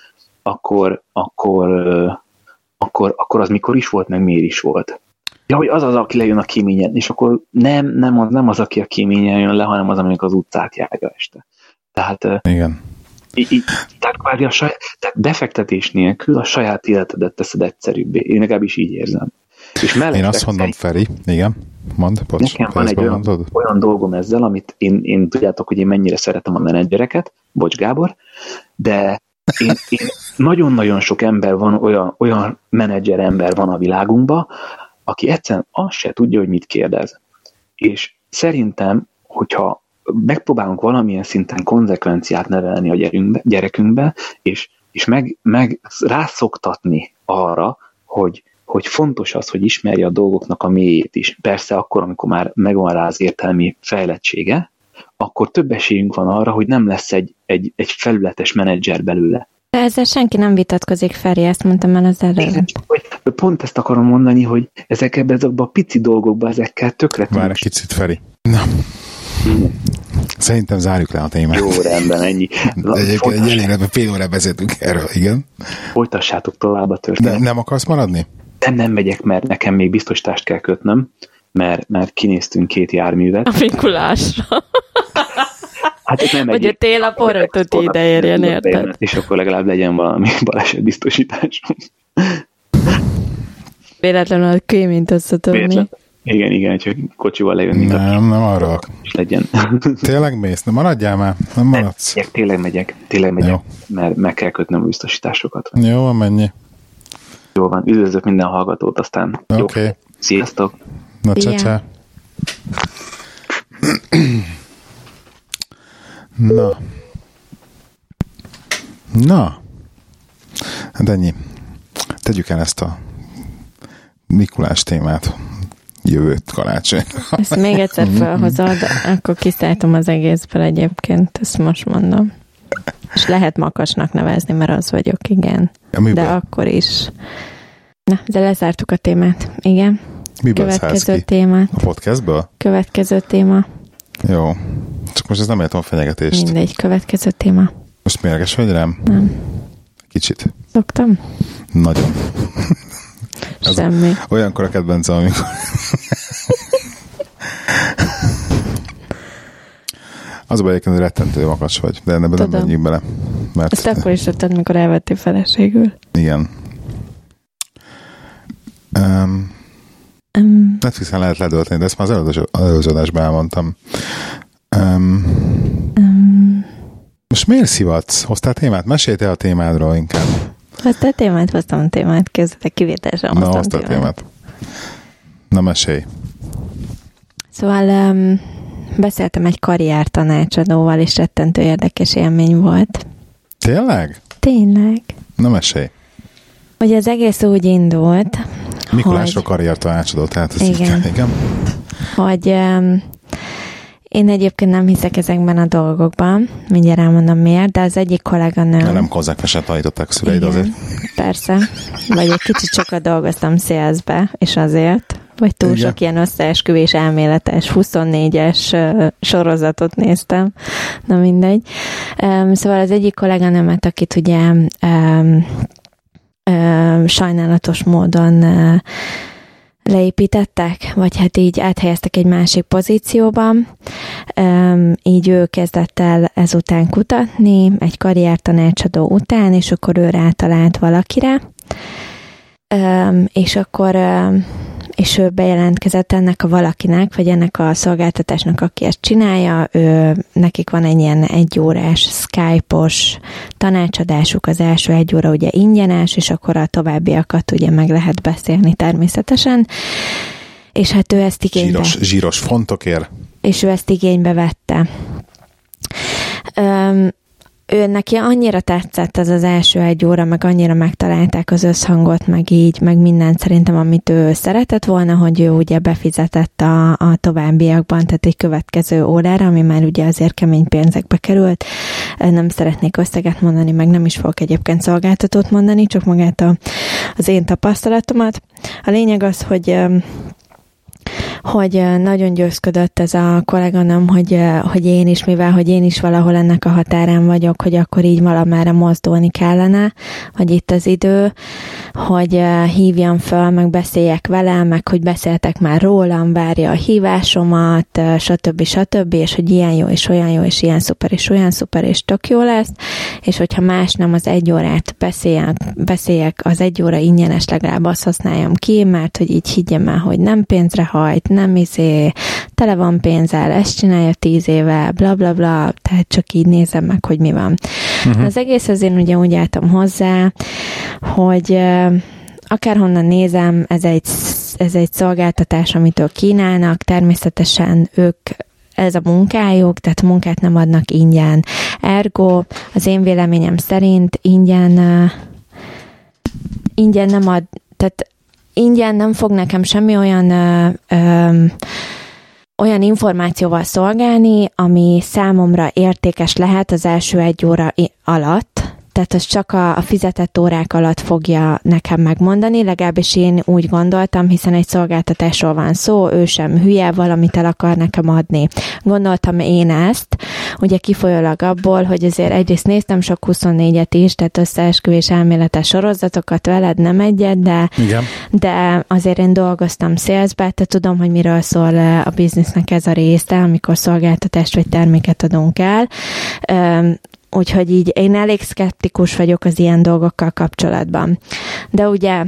akkor, akkor, akkor, akkor az mikor is volt, meg miért is volt. Ja, hogy az az, aki lejön a kéményen, és akkor nem, nem, az, nem az, aki a kéményen jön le, hanem az, amikor az utcát járja este. Tehát, Igen. Így, így, tehát kvázi a saját, tehát befektetés nélkül a saját életedet teszed egyszerűbbé. Én legalábbis így érzem. És Én azt mondom, Feri, igen, mond, bocs, Nekem van egy olyan, olyan dolgom ezzel, amit én, én tudjátok, hogy én mennyire szeretem a menedzsereket, bocs Gábor, de én, én nagyon-nagyon sok ember van, olyan, olyan menedzser ember van a világunkban, aki egyszerűen azt se tudja, hogy mit kérdez. És szerintem, hogyha megpróbálunk valamilyen szinten konzekvenciát nevelni a gyerekünkbe, gyerekünkbe és, és meg, meg rászoktatni arra, hogy, hogy fontos az, hogy ismerje a dolgoknak a mélyét is. Persze akkor, amikor már megvan rá az értelmi fejlettsége, akkor több esélyünk van arra, hogy nem lesz egy, egy, egy felületes menedzser belőle. De ezzel senki nem vitatkozik, Feri, ezt mondtam el az előbb. Pont ezt akarom mondani, hogy ezek ebben a pici dolgokban ezekkel tökre Várj egy kicsit, Feri. Na. Szerintem zárjuk le a témát. Jó, rendben, ennyi. Egyébként egy elég fél óra beszéltünk erről, igen. Folytassátok tovább a történet. Nem akarsz maradni? Nem, nem megyek, mert nekem még biztosítást kell kötnöm, mert, mert kinéztünk két járművet. A Mikulásra. [LAUGHS] Hát nem Vagy a tél a porötöt ide érjen, érted? És akkor legalább legyen valami [LAUGHS] balesetbiztosításom. Véletlenül a kémint összetörni. Igen, igen, csak kocsival lejönni. Nem, nem arra. És legyen. [LAUGHS] Tényleg mész? Nem maradjál már? Nem maradsz? Nem, tényleg megyek, tényleg megyek, Jó. mert meg kell kötnöm a biztosításokat. Jó, mennyi? Jó van, üdvözlök minden hallgatót, aztán Oké. Okay. Sziasztok! Na, csá, Na. Na. Hát ennyi. Tegyük el ezt a Mikulás témát jövőt karácsony. Ezt még egyszer felhozod, akkor kiszállítom az egészből egyébként, ezt most mondom. És lehet makasnak nevezni, mert az vagyok, igen. Ja, de akkor is. Na, de lezártuk a témát. Igen. Miből Következő téma. A podcastből? Következő téma. Jó. Csak most ez nem értem a fenyegetést. Mindegy, következő téma. Most mérges vagy rám? Nem. Kicsit. Szoktam? Nagyon. Semmi. Olyankor a kedvencem, amikor... Az a baj, hogy rettentő makacs vagy, de ebben nem menjünk bele. Mert... Ezt akkor is tetted, mikor elvettél feleségül. Igen. Um, um, Netflixen lehet ledölteni, de ezt már az előző adásban elmondtam. Um, um, most miért szivatsz? Hoztál témát? Mesélj te a témádról inkább. Hoztál témát? Hoztam a témát, közben kivételesen hoztam Na, hoztál témát. témát. Na, mesélj. Szóval um, beszéltem egy karrier tanácsadóval, és rettentő érdekes élmény volt. Tényleg? Tényleg. Na, mesélj. Ugye az egész úgy indult, Mikulásra hogy... karrier tanácsadó, tehát ez igen. Így, [LAUGHS] igen. Hogy um, én egyébként nem hiszek ezekben a dolgokban, mindjárt elmondom miért, de az egyik kolléganőm... De nem konzekvensen tanították szüleid azért. Persze, vagy egy kicsit sokat dolgoztam szélzbe, és azért, vagy túl Igen. sok ilyen összeesküvés elméletes 24-es sorozatot néztem, na mindegy. Szóval az egyik kolléganőmet, akit ugye sajnálatos módon leépítettek, vagy hát így áthelyeztek egy másik pozícióban. Így ő kezdett el ezután kutatni, egy karriertanácsadó után, és akkor ő rátalált valakire. És akkor és ő bejelentkezett ennek a valakinek, vagy ennek a szolgáltatásnak, aki ezt csinálja, ő, nekik van egy ilyen egyórás Skype-os tanácsadásuk, az első egy óra ugye ingyenes, és akkor a továbbiakat ugye meg lehet beszélni természetesen, és hát ő ezt igénybe... Zsíros, zsíros fontokért. És ő ezt igénybe vette. Um, ő neki annyira tetszett ez az első egy óra, meg annyira megtalálták az összhangot, meg így, meg mindent szerintem, amit ő szeretett volna, hogy ő ugye befizetett a, a továbbiakban, tehát egy következő órára, ami már ugye azért kemény pénzekbe került. Nem szeretnék összeget mondani, meg nem is fogok egyébként szolgáltatót mondani, csak magát a, az én tapasztalatomat. A lényeg az, hogy hogy nagyon győzködött ez a kolléganom, hogy, hogy én is, mivel hogy én is valahol ennek a határán vagyok, hogy akkor így valamára mozdulni kellene, hogy itt az idő, hogy hívjam föl, meg beszéljek vele, meg hogy beszéltek már rólam, várja a hívásomat, stb. stb. és hogy ilyen jó, és olyan jó, és ilyen szuper, és olyan szuper, és tök jó lesz, és hogyha más nem az egy órát beszéljek, beszéljek az egy óra ingyenes, legalább azt használjam ki, mert hogy így higgyem el, hogy nem pénzre hajt, nem izé, tele van pénzzel, ezt csinálja tíz éve, bla bla bla, tehát csak így nézem meg, hogy mi van. Uh-huh. Az egész azért ugye úgy álltam hozzá, hogy akárhonnan nézem, ez egy, ez egy szolgáltatás, amitől kínálnak, természetesen ők ez a munkájuk, tehát munkát nem adnak ingyen. Ergo, az én véleményem szerint ingyen ingyen nem ad, tehát ingyen nem fog nekem semmi olyan ö, ö, olyan információval szolgálni, ami számomra értékes lehet az első egy óra alatt, tehát az csak a, a fizetett órák alatt fogja nekem megmondani, legalábbis én úgy gondoltam, hiszen egy szolgáltatásról van szó, ő sem hülye, valamit el akar nekem adni. Gondoltam én ezt, ugye kifolyólag abból, hogy azért egyrészt néztem sok 24-et is, tehát összeesküvés elméletes sorozatokat veled, nem egyet, de, Igen. de azért én dolgoztam szélzbe, tehát tudom, hogy miről szól a biznisznek ez a része, amikor szolgáltatást vagy terméket adunk el úgyhogy így én elég szkeptikus vagyok az ilyen dolgokkal kapcsolatban. De ugye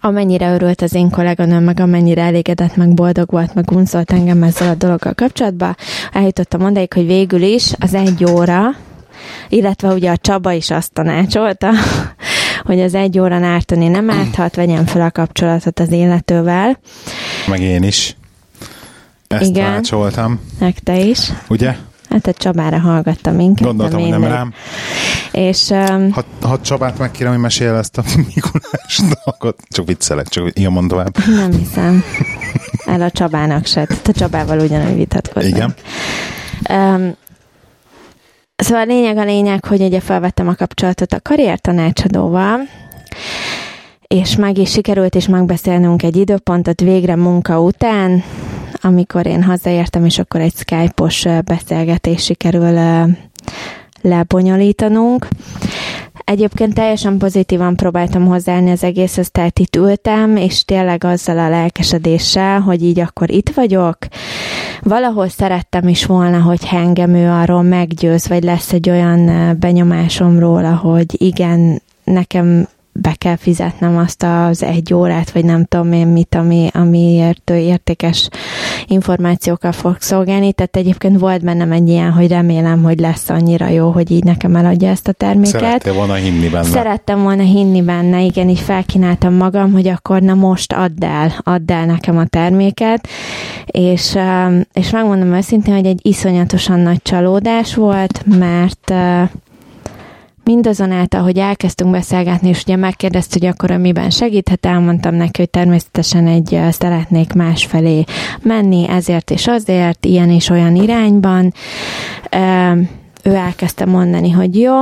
amennyire örült az én kolléganőm, meg amennyire elégedett, meg boldog volt, meg unszolta engem ezzel a dologgal kapcsolatban, eljutottam odaig, hogy végül is az egy óra, illetve ugye a Csaba is azt tanácsolta, [LAUGHS] hogy az egy óra ártani nem árthat, vegyem fel a kapcsolatot az életővel. Meg én is. Ezt Igen. tanácsoltam. Meg te is. Ugye? Hát a Csabára hallgattam inkább. Gondoltam, hogy nem rám. És, um, ha, ha Csabát megkérem, hogy mesél ezt a [LAUGHS] Mikulás dolgot, csak viccelek, csak ilyen mondom tovább. Nem hiszem. El a Csabának se. Te Csabával ugyanúgy vitatkoznak. Igen. Um, szóval a lényeg a lényeg, hogy ugye felvettem a kapcsolatot a karriertanácsadóval, és meg is sikerült is megbeszélnünk egy időpontot végre munka után, amikor én hazaértem, és akkor egy Skype-os beszélgetés sikerül lebonyolítanunk. Egyébként teljesen pozitívan próbáltam hozzáállni az egészhez, tehát itt ültem, és tényleg azzal a lelkesedéssel, hogy így akkor itt vagyok. Valahol szerettem is volna, hogy engem ő arról meggyőz, vagy lesz egy olyan benyomásom róla, hogy igen, nekem be kell fizetnem azt az egy órát, vagy nem tudom én mit, ami, amiért értékes információkkal fog szolgálni. Tehát egyébként volt bennem egy ilyen, hogy remélem, hogy lesz annyira jó, hogy így nekem eladja ezt a terméket. Szerettél volna hinni benne. Szerettem volna hinni benne, igen, így felkínáltam magam, hogy akkor na most add el, add el nekem a terméket, és, és megmondom őszintén, hogy egy iszonyatosan nagy csalódás volt, mert mindazonáltal, hogy elkezdtünk beszélgetni, és ugye megkérdezte, hogy akkor miben segíthet, elmondtam neki, hogy természetesen egy szeretnék másfelé menni, ezért és azért, ilyen és olyan irányban. Ő elkezdte mondani, hogy jó,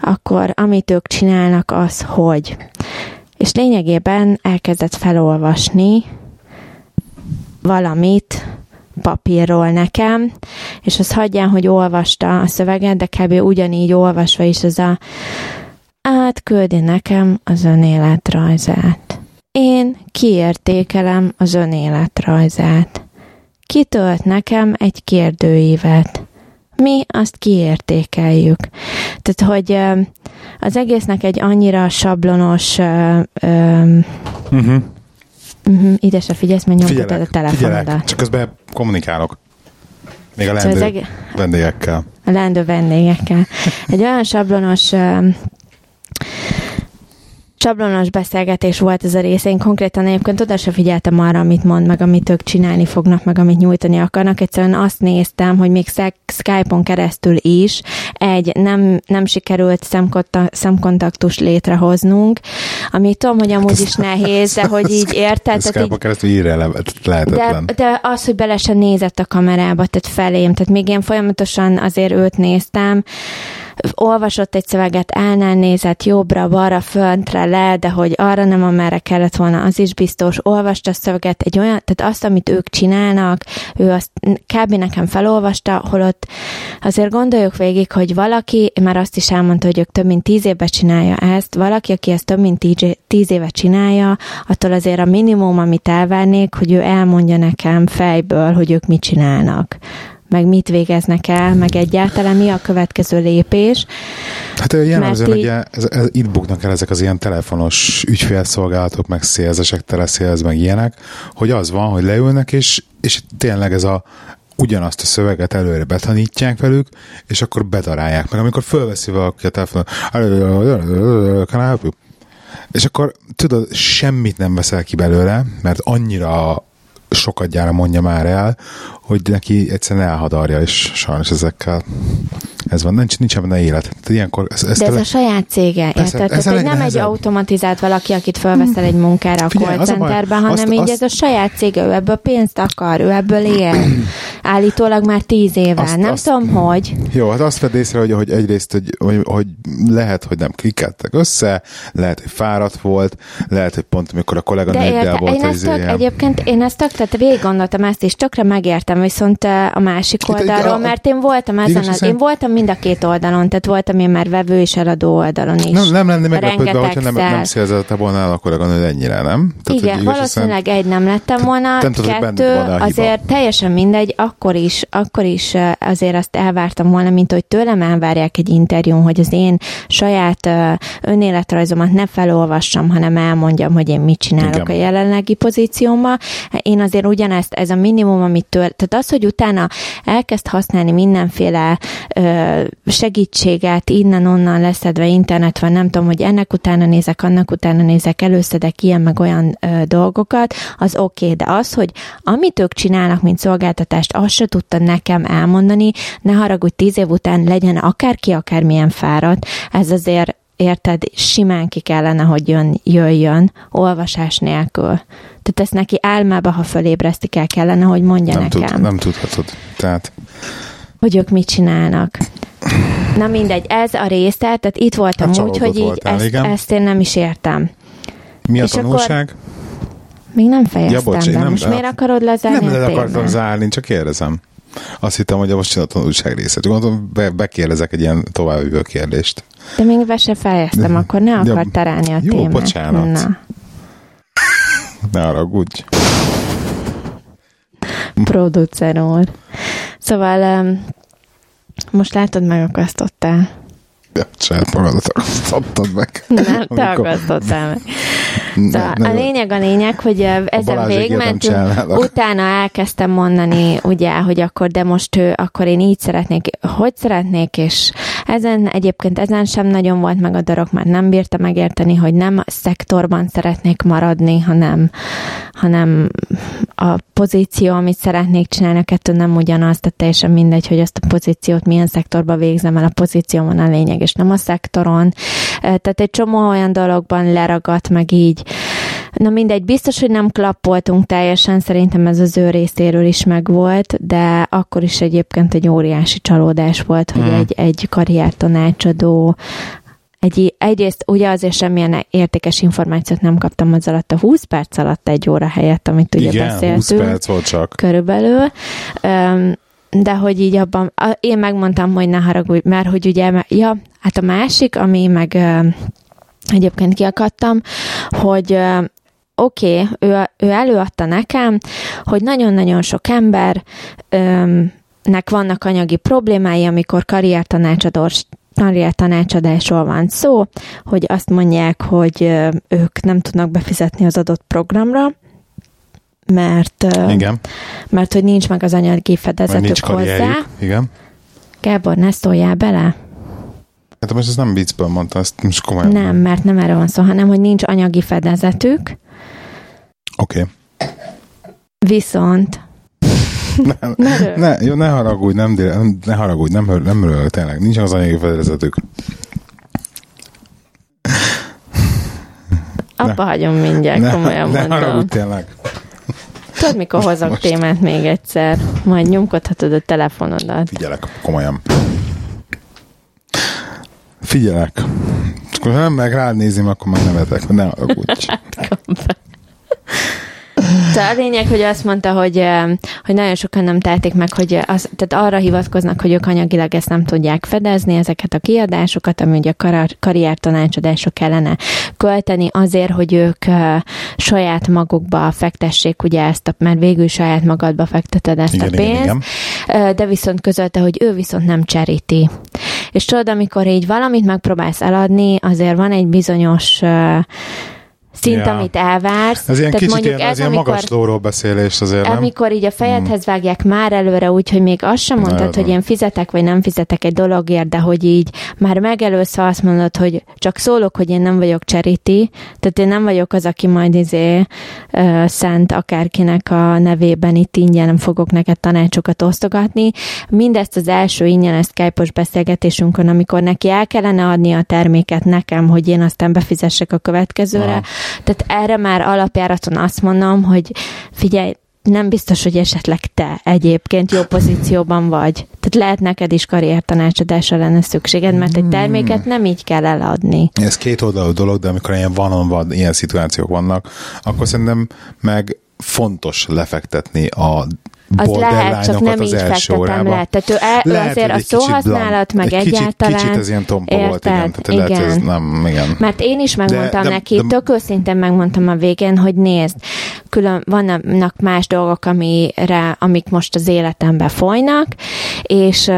akkor amit ők csinálnak, az hogy. És lényegében elkezdett felolvasni valamit, papírról nekem, és az hagyján, hogy olvasta a szöveget, de kb. ugyanígy olvasva is az a átküldi nekem az önéletrajzát. Én kiértékelem az önéletrajzát. Kitölt nekem egy kérdőívet. Mi azt kiértékeljük. Tehát, hogy az egésznek egy annyira sablonos uh-huh Uh-huh, ide se figyelsz, mert nyomtatod a telefonodat. Csak közben kommunikálok. Még a leendő szóval vendégekkel. A leendő vendégekkel. Egy olyan sablonos sablonos beszélgetés volt ez a rész. Én konkrétan egyébként oda se figyeltem arra, amit mond, meg amit ők csinálni fognak, meg amit nyújtani akarnak. Egyszerűen azt néztem, hogy még Skype-on keresztül is egy nem, nem sikerült szemkontaktus létrehoznunk, ami tudom, hogy amúgy is nehéz, de hogy így érted. Skype-on keresztül lehetetlen. De, de az, hogy bele se nézett a kamerába, tehát felém, tehát még én folyamatosan azért őt néztem, olvasott egy szöveget, állnál nézett jobbra, balra, föntre, le, de hogy arra nem, amerre kellett volna, az is biztos. Olvasta a szöveget, egy olyan, tehát azt, amit ők csinálnak, ő azt kb. nekem felolvasta, holott azért gondoljuk végig, hogy valaki, már azt is elmondta, hogy ők több mint tíz éve csinálja ezt, valaki, aki ezt több mint tíz éve csinálja, attól azért a minimum, amit elvárnék, hogy ő elmondja nekem fejből, hogy ők mit csinálnak meg mit végeznek el, meg egyáltalán mi a következő lépés. Hát jellemzően így... ugye ez, ez, itt buknak el ezek az ilyen telefonos ügyfélszolgálatok, meg szélzesek, teleszélz, meg ilyenek, hogy az van, hogy leülnek, és, és tényleg ez a ugyanazt a szöveget előre betanítják velük, és akkor bedarálják meg. Amikor fölveszi valaki a telefonon, és akkor tudod, semmit nem veszel ki belőle, mert annyira sokat gyára mondja már el, hogy neki egyszerűen elhadarja, és sajnos ezekkel ez van, nincs, nincs benne élet. Tehát ilyenkor, ez, ez De ez a saját cége, Persze, érted? Ez Tehát nem egy automatizált valaki, akit felveszel egy munkára a Figyelj, call centerben, hanem azt, így azt, ez a saját cége, ő ebből pénzt akar, ő ebből él. Állítólag már tíz éve. Azt, nem azt, tudom, hogy. Jó, hát azt vedd észre, hogy, hogy egyrészt, hogy, hogy, hogy lehet, hogy nem klikkeltek össze, lehet, hogy fáradt volt, lehet, hogy pont amikor a kollega nőddel volt. Én ezt tök, egyébként én ezt tök, tehát végig gondoltam ezt, és tökre megértem, viszont a másik oldalról, mert én voltam ezen, az, én voltam mind a két oldalon, tehát voltam én már vevő és eladó oldalon is. Nem, nem lenni meglepődve, hogyha nem, nem szélzette volna el a kolléganőd ennyire, nem? Tehát, Igen, valószínűleg egy nem lettem volna, nem kettő, azért teljesen mindegy, akkor is, akkor is azért azt elvártam volna, mint hogy tőlem elvárják egy interjún, hogy az én saját önéletrajzomat ne felolvassam, hanem elmondjam, hogy én mit csinálok Igen. a jelenlegi pozíciómban. Én azért ugyanezt, ez a minimum, amit tőle, tehát az, hogy utána elkezd használni mindenféle ö, segítséget innen-onnan leszedve internet van, nem tudom, hogy ennek utána nézek, annak utána nézek, előszedek ilyen meg olyan ö, dolgokat, az oké, okay, de az, hogy amit ők csinálnak, mint szolgáltatást, azt se tudta nekem elmondani, ne haragudj, tíz év után legyen akárki, akármilyen fáradt, ez azért érted, simán ki kellene, hogy jön, jöjjön, olvasás nélkül. Tehát ezt neki álmába, ha fölébreszti kell, kellene, hogy mondja nem nekem. Tud, nem tudhatod. Tehát... Hogy ők mit csinálnak. Na mindegy, ez a része, tehát itt voltam hát úgy, hogy így voltál, ezt, ezt én nem is értem. Mi a És tanulság? Akkor még nem fejeztem ja, bocs, be. Nem, Most miért akarod lezárni Nem le akartam zárni, csak kérdezem. Azt hittem, hogy most csináltam a tanulság részét. Gondolom, be, bekérdezek egy ilyen további kérdést. De még be se fejeztem, akkor ne akar ja, terálni a jó, témát. Jó, bocsánat. Na. Ne haragudj. Producer úr. Szóval um, most látod, megakasztottál. Ja, saját magadat akasztottad meg. Nem, te akasztottál meg. Szóval ne, a lényeg a lényeg, hogy ezen végmentünk, utána elkezdtem mondani, ugye, hogy akkor, de most ő, akkor én így szeretnék, hogy szeretnék, és ezen egyébként ezen sem nagyon volt meg a darok, mert nem bírta megérteni, hogy nem a szektorban szeretnék maradni, hanem, hanem a pozíció, amit szeretnék csinálni, a kettő nem ugyanaz, tehát teljesen mindegy, hogy azt a pozíciót milyen szektorba végzem el, a pozíció van a lényeg, és nem a szektoron. Tehát egy csomó olyan dologban leragadt meg így, Na mindegy, biztos, hogy nem klappoltunk teljesen, szerintem ez az ő részéről is megvolt, de akkor is egyébként egy óriási csalódás volt, hogy mm. egy, egy karriertanácsadó egy, egyrészt ugye azért semmilyen értékes információt nem kaptam az alatt a 20 perc alatt egy óra helyett, amit ugye Igen, beszéltünk. 20 perc volt csak. Körülbelül. De hogy így abban, én megmondtam, hogy ne haragudj, mert hogy ugye, ja, hát a másik, ami meg egyébként kiakadtam, hogy oké, okay, ő, ő előadta nekem, hogy nagyon-nagyon sok ember nek vannak anyagi problémái, amikor karriertanácsadós tanácsadásról van szó, hogy azt mondják, hogy ők nem tudnak befizetni az adott programra, mert, Igen. mert hogy nincs meg az anyagi fedezetük nincs hozzá. Igen. Gábor, ne szóljál bele. Hát most ezt nem viccből mondta, ezt most komolyan. Nem, mert nem erről van szó, hanem hogy nincs anyagi fedezetük. Oké. Okay. Viszont ne, ne, ne, jó, ne haragudj, nem, ne haragudj, nem, nem örülök, tényleg. Nincs az anyagi fedezetük. Abba hagyom mindjárt, ne, komolyan ne mondom. Ne haragudj, tényleg. Tudod, mikor hozok Most. témát még egyszer? Majd nyomkodhatod a telefonodat. Figyelek, komolyan. Figyelek. Akkor ha nem meg rád nézem, akkor már nevetek. Ne haragudj. [LAUGHS] Tehát a lényeg, hogy azt mondta, hogy, hogy nagyon sokan nem tehetik meg, hogy az, tehát arra hivatkoznak, hogy ők anyagilag ezt nem tudják fedezni, ezeket a kiadásokat, ami ugye a karrier tanácsadásra kellene költeni azért, hogy ők saját magukba fektessék ugye ezt, a, mert végül saját magadba fekteted ezt igen, a pénzt, igen, igen. de viszont közölte, hogy ő viszont nem cseríti. És tudod, amikor így valamit megpróbálsz eladni, azért van egy bizonyos szint, ja. amit elvársz. Ez ilyen Tehát kicsit ilyen, ez, ez ilyen amikor, magas lóról beszélés azért, nem? Amikor így a fejedhez hmm. vágják már előre, úgyhogy még azt sem mondtad, hogy én fizetek, vagy nem fizetek egy dologért, de hogy így már megelőzve azt mondod, hogy csak szólok, hogy én nem vagyok charity, tehát én nem vagyok az, aki majd izé uh, szent akárkinek a nevében itt ingyen nem fogok neked tanácsokat osztogatni. Mindezt az első ingyenes skype beszélgetésünkön, amikor neki el kellene adni a terméket nekem, hogy én aztán befizessek a következőre. Aha. Tehát erre már alapjáraton azt mondom, hogy figyelj, nem biztos, hogy esetleg te egyébként jó pozícióban vagy. Tehát lehet neked is karriertanácsadásra lenne szükséged, mert egy terméket nem így kell eladni. Ez két oldalú dolog, de amikor ilyen van van, ilyen szituációk vannak, akkor szerintem meg fontos lefektetni a az lehet, csak nem így fektetem le. Tehát ő el, lehet, azért a szóhasználat, meg egy egyáltalán... Kicsit ez ilyen tompa érted? volt, igen. Tehát igen. Lehet, ez nem, igen. Mert én is megmondtam de, de, neki, de, tök őszintén megmondtam a végén, hogy nézd, külön vannak más dolgok, amire, amik most az életemben folynak, és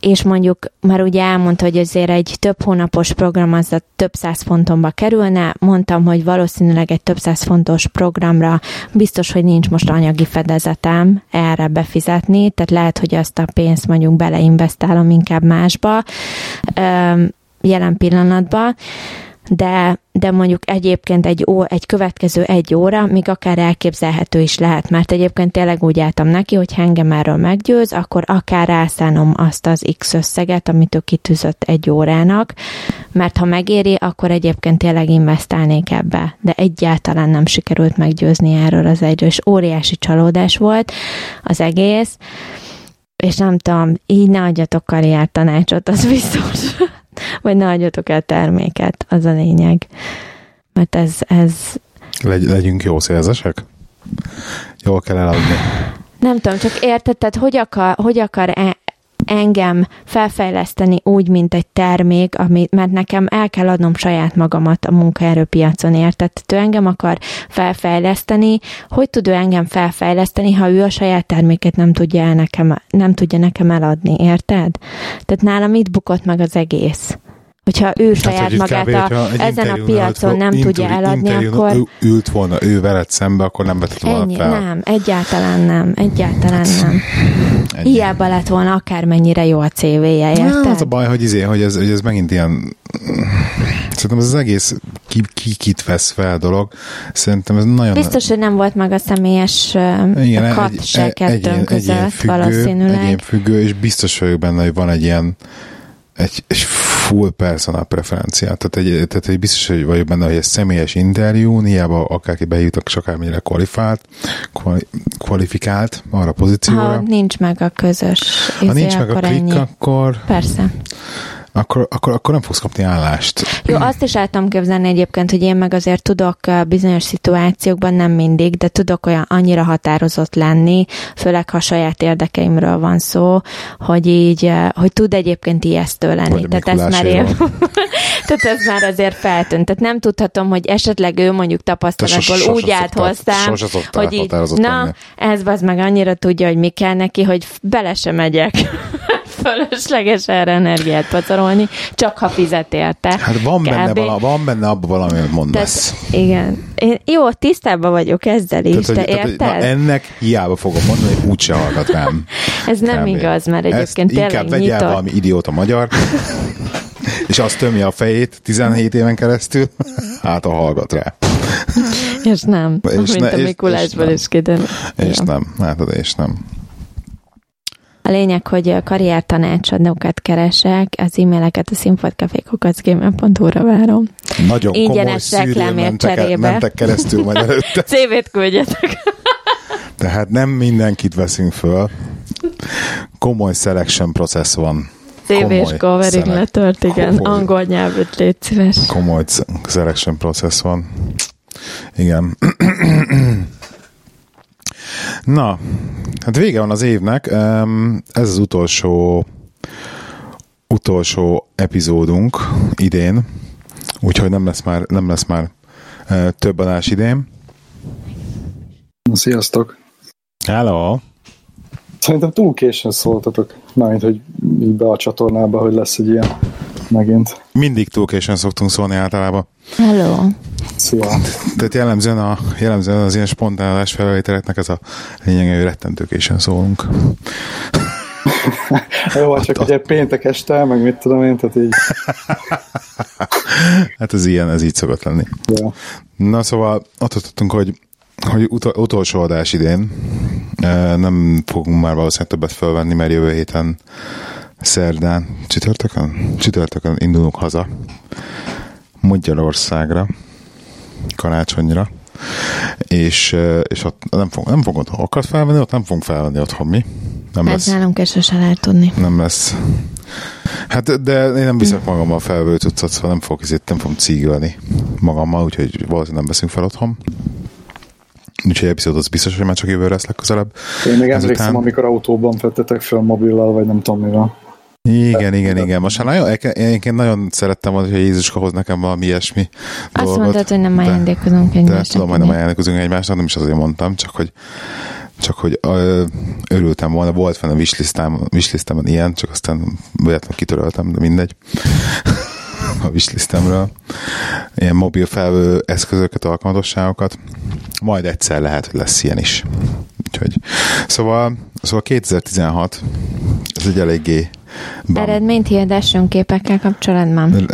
és mondjuk már ugye elmondta, hogy azért egy több hónapos program az a több száz fontomba kerülne, mondtam, hogy valószínűleg egy több száz fontos programra biztos, hogy nincs most anyagi fedezetem erre befizetni, tehát lehet, hogy azt a pénzt mondjuk beleinvestálom inkább másba jelen pillanatban, de, de mondjuk egyébként egy, ó, egy következő egy óra még akár elképzelhető is lehet, mert egyébként tényleg úgy álltam neki, hogy ha engem erről meggyőz, akkor akár rászánom azt az X összeget, amit ő kitűzött egy órának, mert ha megéri, akkor egyébként tényleg investálnék ebbe, de egyáltalán nem sikerült meggyőzni erről az egyről, és óriási csalódás volt az egész, és nem tudom, így ne adjatok karrier az biztos vagy ne adjatok el terméket, az a lényeg. Mert ez... ez... Legy, legyünk jó szélzesek? Jól kell eladni. Nem tudom, csak érted, tehát hogy akar, hogy akar engem felfejleszteni úgy, mint egy termék, ami, mert nekem el kell adnom saját magamat a munkaerőpiacon, érted? Ő engem akar felfejleszteni, hogy tud ő engem felfejleszteni, ha ő a saját terméket nem tudja, el nekem, nem tudja nekem eladni, érted? Tehát nálam itt bukott meg az egész hogyha ő saját magát a, ezen a piacon nem interjú, tudja eladni, akkor... Ő ült volna ő veled szembe, akkor nem vetett volna ennyi, fel. Nem, egyáltalán nem, egyáltalán hát, nem. Ennyi. Hiába lett volna akármennyire jó a CV-je, érted? az a baj, hogy, izé, hogy, ez, hogy ez megint ilyen Szerintem ez az egész ki, ki kit vesz fel dolog. Szerintem ez nagyon... Biztos, hogy nem volt meg a személyes Igen, se kettőnk között, függő, valószínűleg. Egyén függő, és biztos vagyok benne, hogy van egy ilyen egy, egy full personal preferenciát. Tehát egy, tehát egy biztos hogy vagyok benne, hogy egy személyes interjú, hiába akárki bejutok, és akármennyire kvalifikált, kvali, kvalifikált arra a pozícióra. Ha nincs meg a közös Ha nincs meg a klik, ennyi. akkor... Persze akkor, akkor, akkor nem fogsz kapni állást. Jó, azt is el tudom képzelni egyébként, hogy én meg azért tudok bizonyos szituációkban, nem mindig, de tudok olyan annyira határozott lenni, főleg ha saját érdekeimről van szó, hogy így, hogy tud egyébként ijesztő lenni. Tehát ezt már én, [LAUGHS] tehát ez már azért feltűnt. Tehát nem tudhatom, hogy esetleg ő mondjuk tapasztalatból úgy állt hozzám, hogy így, na, ez az meg annyira tudja, hogy mi kell neki, hogy bele sem megyek fölösleges erre energiát pacarolni, csak ha fizet érte. Hát van benne, vala, van benne abban valami, amit mondasz. Tehát, igen. Én, jó, tisztában vagyok ezzel is, tehát, te hogy, érted? Tehát, na, ennek hiába fogom mondani, hogy úgyse hallgat rám. Ez nem Kb. igaz, mert egyébként Ezt tényleg inkább vegyél valami idióta magyar, és azt tömje a fejét 17 éven keresztül, hát a hallgat rá. És nem, és mint ne, a Mikulásból is kiderül. És nem, hát és nem. A lényeg, hogy karrier tanácsadókat keresek, az e-maileket a színpadkafékokacgmail.hu-ra várom. Nagyon Ingyenes komoly reklámért cserébe. mentek keresztül majd előtte. [LAUGHS] CV-t küldjetek. Tehát nem mindenkit veszünk föl. Komoly selection process van. CV-s covering letört, igen. Komoly, Angol nyelvűt légy szíves. Komoly selection process van. Igen. [CLEARS THROAT] Na, hát vége van az évnek. Ez az utolsó utolsó epizódunk idén, úgyhogy nem lesz már, nem lesz már több adás idén. Sziasztok! Hello! Szerintem túl későn szóltatok, mármint, hogy így be a csatornába, hogy lesz egy ilyen megint. Mindig túl későn szoktunk szólni általában. Hello! Szia. Tehát jellemzően, a, jellemzően az ilyen spontánás felvételeknek ez a lényege, hogy rettentőkésen szólunk. [LAUGHS] Jó, csak ugye péntek este, meg mit tudom én, tehát így. [LAUGHS] hát ez ilyen, ez így szokott lenni. Ja. Na szóval ott tudtunk, hogy, hogy utol, utolsó adás idén. Nem fogunk már valószínűleg többet fölvenni, mert jövő héten szerdán, csütörtökön? Csütörtökön indulunk haza Magyarországra karácsonyra és, és ott nem fog, nem fogod akart felvenni, ott nem fogunk felvenni otthon mi. Nem Ez lesz. nálunk ezt sose lehet tudni. Nem lesz. Hát, de én nem viszek magammal felvő cuccot, szóval nem fogok, ezért nem fogom cígölni magammal, úgyhogy valószínűleg nem veszünk fel otthon. Úgyhogy epizód az biztos, hogy már csak jövőre lesz legközelebb. Én még emlékszem, Ezután... amikor autóban vettetek fel mobillal, vagy nem tudom mivel. Igen, igen, igen. Most már nagyon, én nagyon szerettem hogy Jézuska hoz nekem valami ilyesmi Azt dolgot. mondtad, hogy nem ajándékozunk egymásnak. De tudom, hogy nem ajándékozunk egymásnak, nem is azért mondtam, csak hogy csak hogy ö, örültem volna, volt fenn a wishlistám, ilyen, csak aztán véletlenül kitöröltem, de mindegy [LAUGHS] a wishlistemről. Ilyen mobil felvő eszközöket, alkalmatosságokat. Majd egyszer lehet, hogy lesz ilyen is. Úgyhogy, szóval, szóval 2016 ez egy eléggé Bam. Eredményt hirdessünk képekkel kapcsolatban?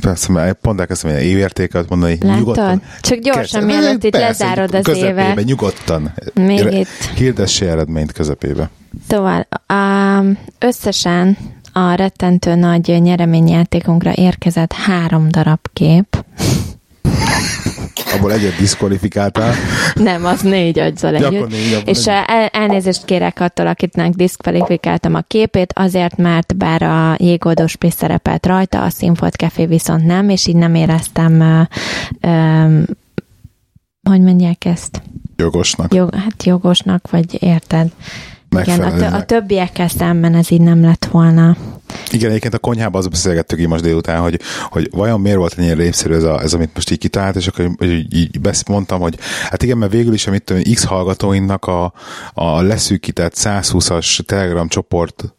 Persze, mert pont elkezdtem ilyen évértéket mondani. Látod? Nyugodtan. Csak gyorsan, mielőtt itt lezárod az közepébe, évet. nyugodtan. Még itt. Hirdessi eredményt közepébe. Szóval um, összesen a rettentő nagy nyereményjátékunkra érkezett három darab kép. Abból egyet diszkvalifikáltál. Nem, az négy aggyal együtt. Négy, és el, elnézést kérek attól, akitnek diszkvalifikáltam a képét, azért, mert bár a jégoldós szerepelt rajta, a Színfolt Café viszont nem, és így nem éreztem uh, um, hogy mondják ezt? Jogosnak. Jog, hát jogosnak, vagy érted? Igen, a, t- a többiekkel szemben ez így nem lett volna. Igen, egyébként a konyhában az beszélgettük így most délután, hogy, hogy vajon miért volt ennyire népszerű ez, a, ez, amit most így kitalált, és akkor így, így mondtam, hogy hát igen, mert végül is, amit tudom, X hallgatóinknak a, a leszűkített 120-as Telegram csoport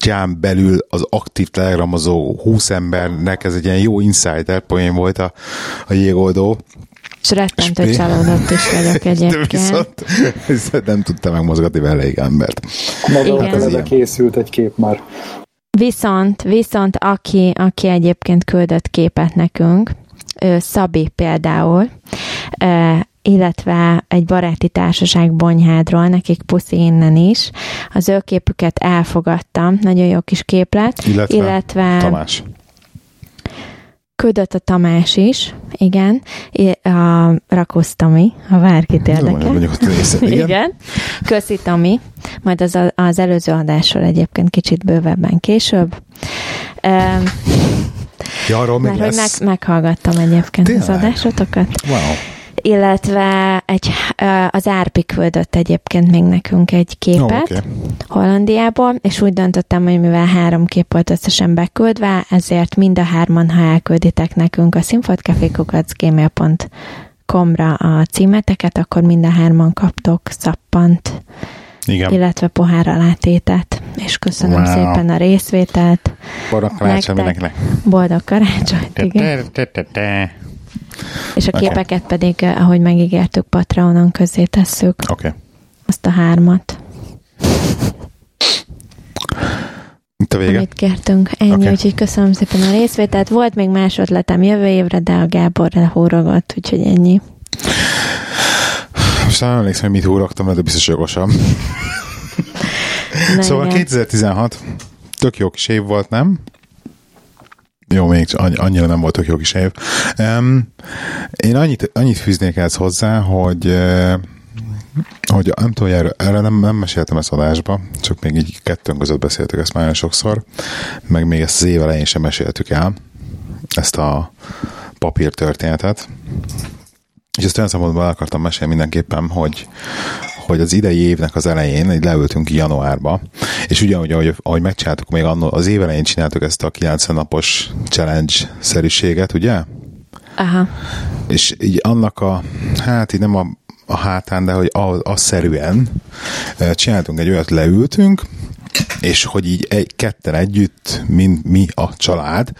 gyám belül az aktív telegramozó 20 embernek ez egy ilyen jó insider poén volt a, a jégoldó, és rettentő csalódott is vagyok [LAUGHS] egyébként. De viszont, viszont nem tudta megmozgatni vele elég embert. Maga hát készült egy kép már. Viszont, viszont aki, aki egyébként küldött képet nekünk, ő Szabi például, illetve egy baráti társaság Bonyhádról, nekik puszi innen is. Az ő képüket elfogadtam, nagyon jó kis képlet. Illetve, illetve Tamás küldött a Tamás is, igen, a Rakosz Tomi, ha bárkit érdekel. [LAUGHS] igen. igen. Köszi Tomi, majd az, az előző adásról egyébként kicsit bővebben később. Um, ja, arról még mert lesz. hogy meg, meghallgattam egyébként Tényleg? az adásotokat. Wow illetve egy, az Árpi küldött egyébként még nekünk egy képet oh, okay. Hollandiából, és úgy döntöttem, hogy mivel három kép volt összesen beküldve, ezért mind a hárman, ha elkülditek nekünk a színfotkafékukacgmail.com-ra a címeteket, akkor mind a hárman kaptok szappant, Igen. illetve pohár alátétet. És köszönöm wow. szépen a részvételt. Boldog karácsony mindenkinek. Boldog karácsonyt, igen. És a okay. képeket pedig, eh, ahogy megígértük, Patreonon közé tesszük. Oké. Okay. Azt a hármat. Itt a vége. Amit kértünk. Ennyi, okay. úgyhogy köszönöm szépen a részvételt. Volt még más ötletem jövő évre, de a Gábor húrogott, úgyhogy ennyi. Most nem emlékszem, hogy mit húrogtam, de biztos jogosan. szóval igen. 2016 tök jó kis év volt, nem? Jó, még annyira nem voltak jó kis év. Um, én annyit, annyit fűznék ezt hozzá, hogy uh, hogy nem tudom, hogy erre, erre nem, nem meséltem ezt adásba, csak még így kettőnk között beszéltük ezt már sokszor, meg még ezt az év elején sem meséltük el, ezt a papír történetet. És ezt olyan szempontból el akartam mesélni mindenképpen, hogy, hogy az idei évnek az elején, egy leültünk januárba, és ugyanúgy, ahogy, ahogy megcsináltuk még annól, az év elején csináltuk ezt a 90 napos challenge-szerűséget, ugye? Aha. És így annak a, hát így nem a, a hátán, de hogy az, az szerűen csináltunk egy olyat, leültünk, és hogy így egy, ketten együtt, mint mi a család,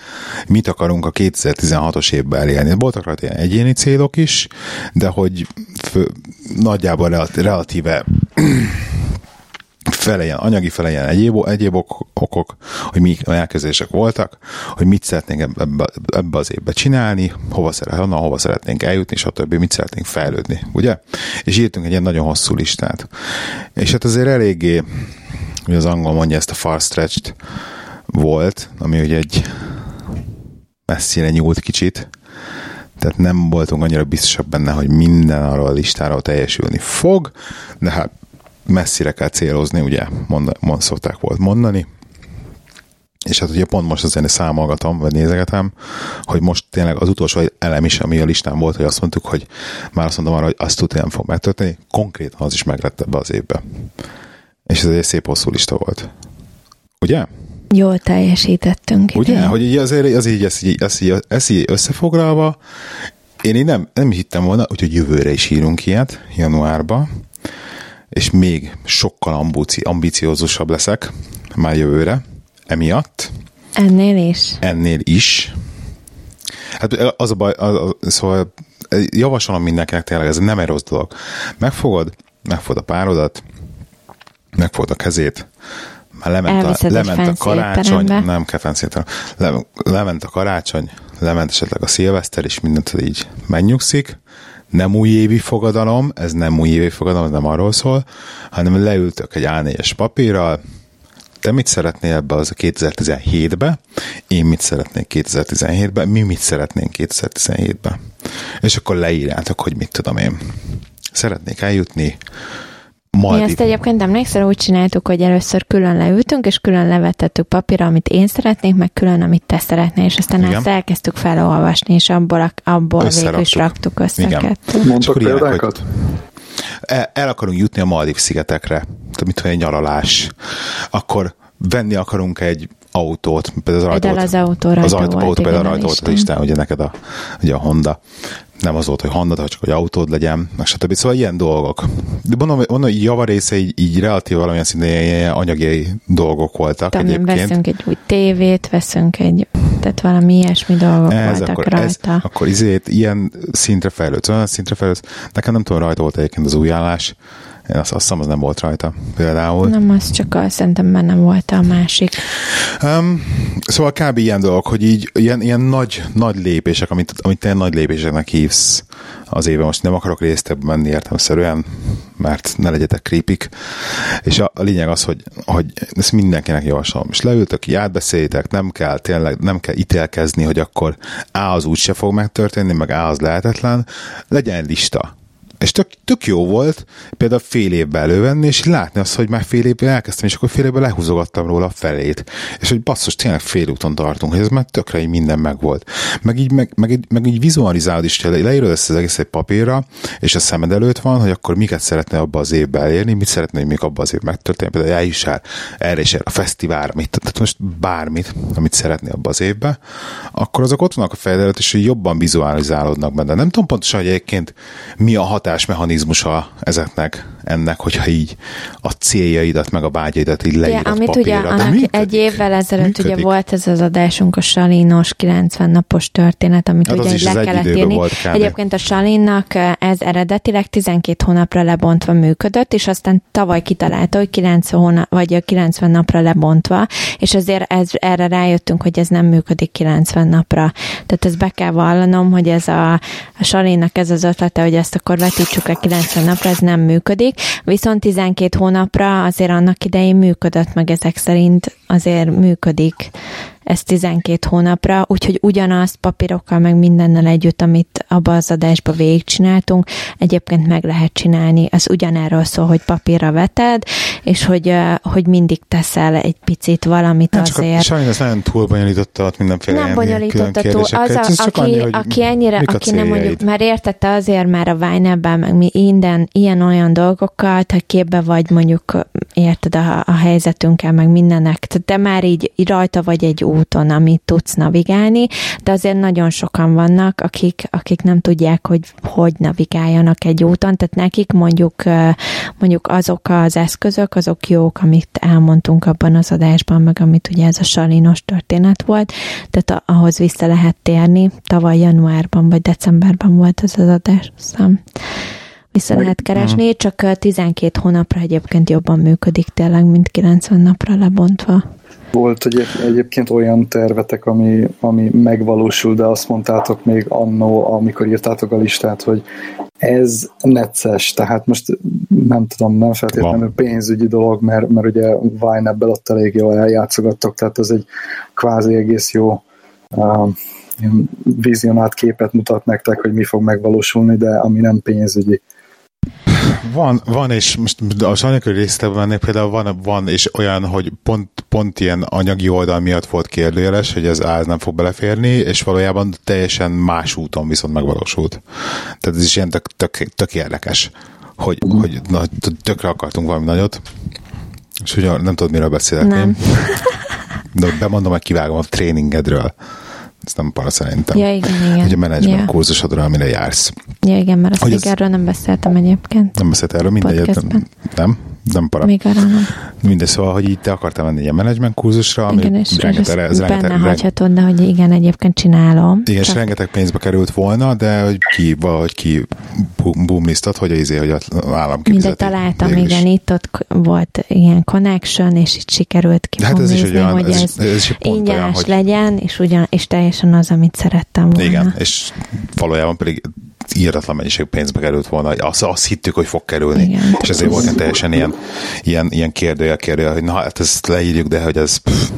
mit akarunk a 2016-os évben elérni. Voltak rajta ilyen egyéni célok is, de hogy fő, nagyjából relatíve [CLEARS THROAT] fele ilyen anyagi, fele ilyen egyéb, egyéb ok, okok, hogy mi elkezdések voltak, hogy mit szeretnénk ebbe, ebbe az évbe csinálni, hova, szeret, honnan, hova szeretnénk eljutni, stb. mit szeretnénk fejlődni, ugye? És írtunk egy ilyen nagyon hosszú listát. És hát azért eléggé, hogy az angol mondja ezt a far stretched volt, ami ugye egy messzire nyúlt kicsit, tehát nem voltunk annyira biztosak benne, hogy minden arról a listáról teljesülni fog, de hát messzire kell célozni, ugye mond, szokták volt mondani, és hát ugye pont most azért számolgatom, vagy nézegetem, hogy most tényleg az utolsó elem is, ami a listán volt, hogy azt mondtuk, hogy már azt mondom arra, hogy azt tudja nem fog megtörténni, konkrétan az is meglett ebbe az évbe. És ez egy szép hosszú lista volt. Ugye? Jól teljesítettünk. Ugye? Idén. Hogy így azért az így, ez így, ez így, ez így összefoglalva, én így nem, nem hittem volna, úgyhogy jövőre is írunk ilyet, januárba, és még sokkal ambici, ambiciózusabb leszek már jövőre, emiatt. Ennél is? Ennél is. Hát az a baj, az, az, szóval javasolom mindenkinek tényleg, ez nem egy rossz dolog. Megfogod, megfogod a párodat, megfogod a kezét, már lement a, lement a karácsony, nem kell le, lement a karácsony, lement esetleg a szilveszter, és mindent így megnyugszik, nem újévi fogadalom, ez nem újévi fogadalom, ez nem arról szól, hanem leültök egy A4-es papírral, te mit szeretnél ebbe az a 2017-be, én mit szeretnék 2017-be, mi mit szeretnénk 2017-be. És akkor leírjátok, hogy mit tudom én. Szeretnék eljutni Maldiv. Mi ezt egyébként emlékszel, úgy csináltuk, hogy először külön leültünk, és külön levetettük papírra, amit én szeretnék, meg külön, amit te szeretnél, és aztán Igen. ezt elkezdtük felolvasni, és abból, abból végül is raktuk össze Igen. Mondtak példákat? El, el akarunk jutni a Maldiv szigetekre, tehát mit egy nyaralás, akkor venni akarunk egy autót, például az ajtó, az autó rajta az autó, volt, például rajta volt a listán, ugye neked a, ugye a Honda nem az volt, hogy Honda, csak hogy autód legyen, meg stb. Szóval ilyen dolgok. De mondom, mondom hogy javarésze így, így relatív valamilyen szintén ilyen anyagi dolgok voltak Tudom, egyébként. Veszünk egy új tévét, veszünk egy, tehát valami ilyesmi dolgok ez, voltak akkor, rajta. Ez, akkor izét, ilyen szintre fejlődsz, olyan szintre fejlődsz. Nekem nem tudom, rajta volt egyébként az új állás, azt, azt hiszem, az nem volt rajta például. Nem, az csak az, szerintem benne volt a másik. Um, szóval kb. ilyen dolog, hogy így ilyen, ilyen nagy, nagy lépések, amit, amit te nagy lépéseknek hívsz az éve. Most nem akarok résztebb menni értelmeszerűen, mert ne legyetek kripik. És a, a lényeg az, hogy, hogy ezt mindenkinek javaslom. És leültök, így átbeszéljétek, nem kell tényleg, nem kell ítélkezni, hogy akkor A az úgy se fog megtörténni, meg A az lehetetlen. Legyen lista és tök, tök jó volt például fél évben elővenni, és látni azt, hogy már fél évben elkezdtem, és akkor fél évben lehúzogattam róla a felét. És hogy basszus, tényleg félúton tartunk, hogy ez már tökre így minden megvolt. Meg így, meg, meg, így, meg így vizualizálod is, leírod ezt az egész egy papírra, és a szemed előtt van, hogy akkor miket szeretne abba az évben elérni, mit szeretne, hogy még abba az évben megtörténjen, például eljuss el erre és erre a fesztiválra, mit, tehát most bármit, amit szeretné abba az évben, akkor azok ott vannak a fejed előtt, és hogy jobban vizualizálódnak benne. Nem tudom pontosan, hogy egyébként mi a hatás hatásmechanizmusa ezeknek, ennek, hogyha így a céljaidat, meg a vágyaidat így leírod ja, amit papírra. ugye annak működik, egy évvel ezelőtt működik. ugye volt ez az adásunk, a Salinos 90 napos történet, amit hát ugye le kellett írni. Egyébként a Salinnak ez eredetileg 12 hónapra lebontva működött, és aztán tavaly kitalálta, hogy 90, hónap, vagy 90 napra lebontva, és azért ez, erre rájöttünk, hogy ez nem működik 90 napra. Tehát ezt be kell vallanom, hogy ez a, a Salinnak ez az ötlete, hogy ezt akkor vetítsük le 90 napra, ez nem működik, viszont 12 hónapra azért annak idején működött, meg ezek szerint azért működik ez 12 hónapra, úgyhogy ugyanazt papírokkal, meg mindennel együtt, amit abba az adásba végigcsináltunk, egyébként meg lehet csinálni. Ez ugyanerről szól, hogy papírra veted, és hogy, hogy mindig teszel egy picit valamit hát azért. Sajnos ez nagyon túl bonyolította ott mindenféle Nem bonyolította túl. Az, a, ez aki, annyi, aki ennyire, aki nem mondjuk, már értette azért már a Vájnebben, meg mi minden ilyen-olyan dolgokkal, te képbe vagy mondjuk érted a, a helyzetünkkel, meg mindennek, te már így, rajta vagy egy úton, amit tudsz navigálni, de azért nagyon sokan vannak, akik, akik nem tudják, hogy hogy navigáljanak egy úton, tehát nekik mondjuk, mondjuk azok az eszközök, azok jók, amit elmondtunk abban az adásban, meg amit ugye ez a salinos történet volt, tehát ahhoz vissza lehet térni. Tavaly januárban vagy decemberben volt ez az adás, aztán vissza lehet keresni, csak 12 hónapra egyébként jobban működik tényleg, mint 90 napra lebontva. Volt egy, egyébként olyan tervetek, ami, ami megvalósul, de azt mondtátok még annó, amikor írtátok a listát, hogy ez necces, tehát most nem tudom, nem feltétlenül Van. pénzügyi dolog, mert, mert ugye Vine ebből ott elég jól eljátszogattok, tehát ez egy kvázi egész jó uh, vizionált képet mutat nektek, hogy mi fog megvalósulni, de ami nem pénzügyi. Van, van, és most a sajnálkör részletben mennék, például van, van, és olyan, hogy pont, pont ilyen anyagi oldal miatt volt kérdőjeles, hogy ez áll nem fog beleférni, és valójában teljesen más úton viszont megvalósult. Tehát ez is ilyen tök, tök, tök érdekes, hogy, hogy na, tökre akartunk valami nagyot, és ugye nem tudod, miről beszélek nem. én. De bemondom, hogy kivágom a tréningedről. Ez nem para szerintem. Ja, igen, igen. Hogy a menedzsment ja. kurzusodra, amire jársz. Ja, igen, mert azt hogy még ez... erről nem beszéltem egyébként. Nem beszélt erről, mindegy. Nem, nem? Nem para. Még arra nem. Mindegy, szóval, hogy itt te akartál menni ilyen menedzsment kurzusra, ami igen, és, rengeteg, és rengeteg, benne hagyhatod, de hogy igen, egyébként csinálom. Igen, csak... és rengeteg pénzbe került volna, de hogy ki, valahogy ki boomlistat, hogy az izé, hogy az állam Mindegy, találtam, igen, itt ott volt ilyen connection, és itt sikerült ki hát ez is olyan, hogy ez, ez, ez ingyenes hogy... legyen, és, ugyan, és teljesen az, amit szerettem volna. Igen, és valójában pedig íratlan mennyiség pénzbe került volna, azt, azt hittük, hogy fog kerülni. Igen. És ezért volt teljesen ilyen, ilyen, ilyen kérdőjel kérdőjel, hogy na hát ezt leírjuk, de hogy ez pff,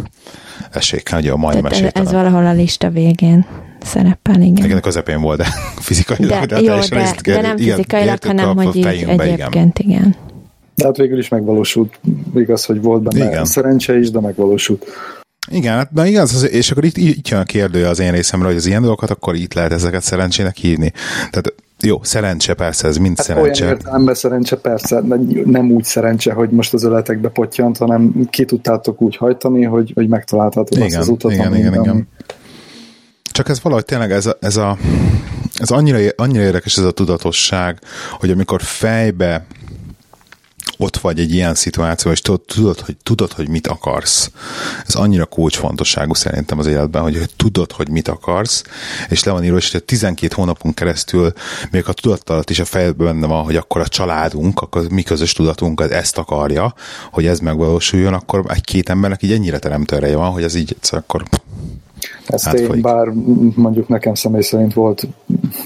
esélykel, hogy a majdnem ez, ez valahol a lista végén szerepel, igen. Igen, a közepén volt, de [LAUGHS] fizikailag. De, de, jó, de, de nem fizikailag, hanem hogy így egyébként, igen. igen. De hát végül is megvalósult. Igaz, hogy volt benne igen. szerencse is, de megvalósult. Igen, hát na igaz, és akkor itt, itt jön a kérdő az én részemről, hogy az ilyen dolgokat akkor itt lehet ezeket szerencsének hívni. Tehát jó, szerencse persze, ez mind hát szerencse. Olyan értelemben szerencse persze, nem úgy szerencse, hogy most az öletekbe potyant, hanem ki tudtátok úgy hajtani, hogy, hogy megtaláltátok igen, azt az utat, igen, igen, igen. Csak ez valahogy tényleg ez a, ez a ez annyira, annyira érdekes ez a tudatosság, hogy amikor fejbe ott vagy egy ilyen szituáció, és tudod, hogy, tudod, hogy mit akarsz. Ez annyira kulcsfontosságú szerintem az életben, hogy, hogy tudod, hogy mit akarsz, és le van írva, és hogy 12 hónapon keresztül, még a tudattalat is a fejedben benne van, hogy akkor a családunk, akkor mi közös tudatunk az ezt akarja, hogy ez megvalósuljon, akkor egy-két embernek így ennyire teremtő van, hogy ez így akkor ezt én, bár mondjuk nekem személy szerint volt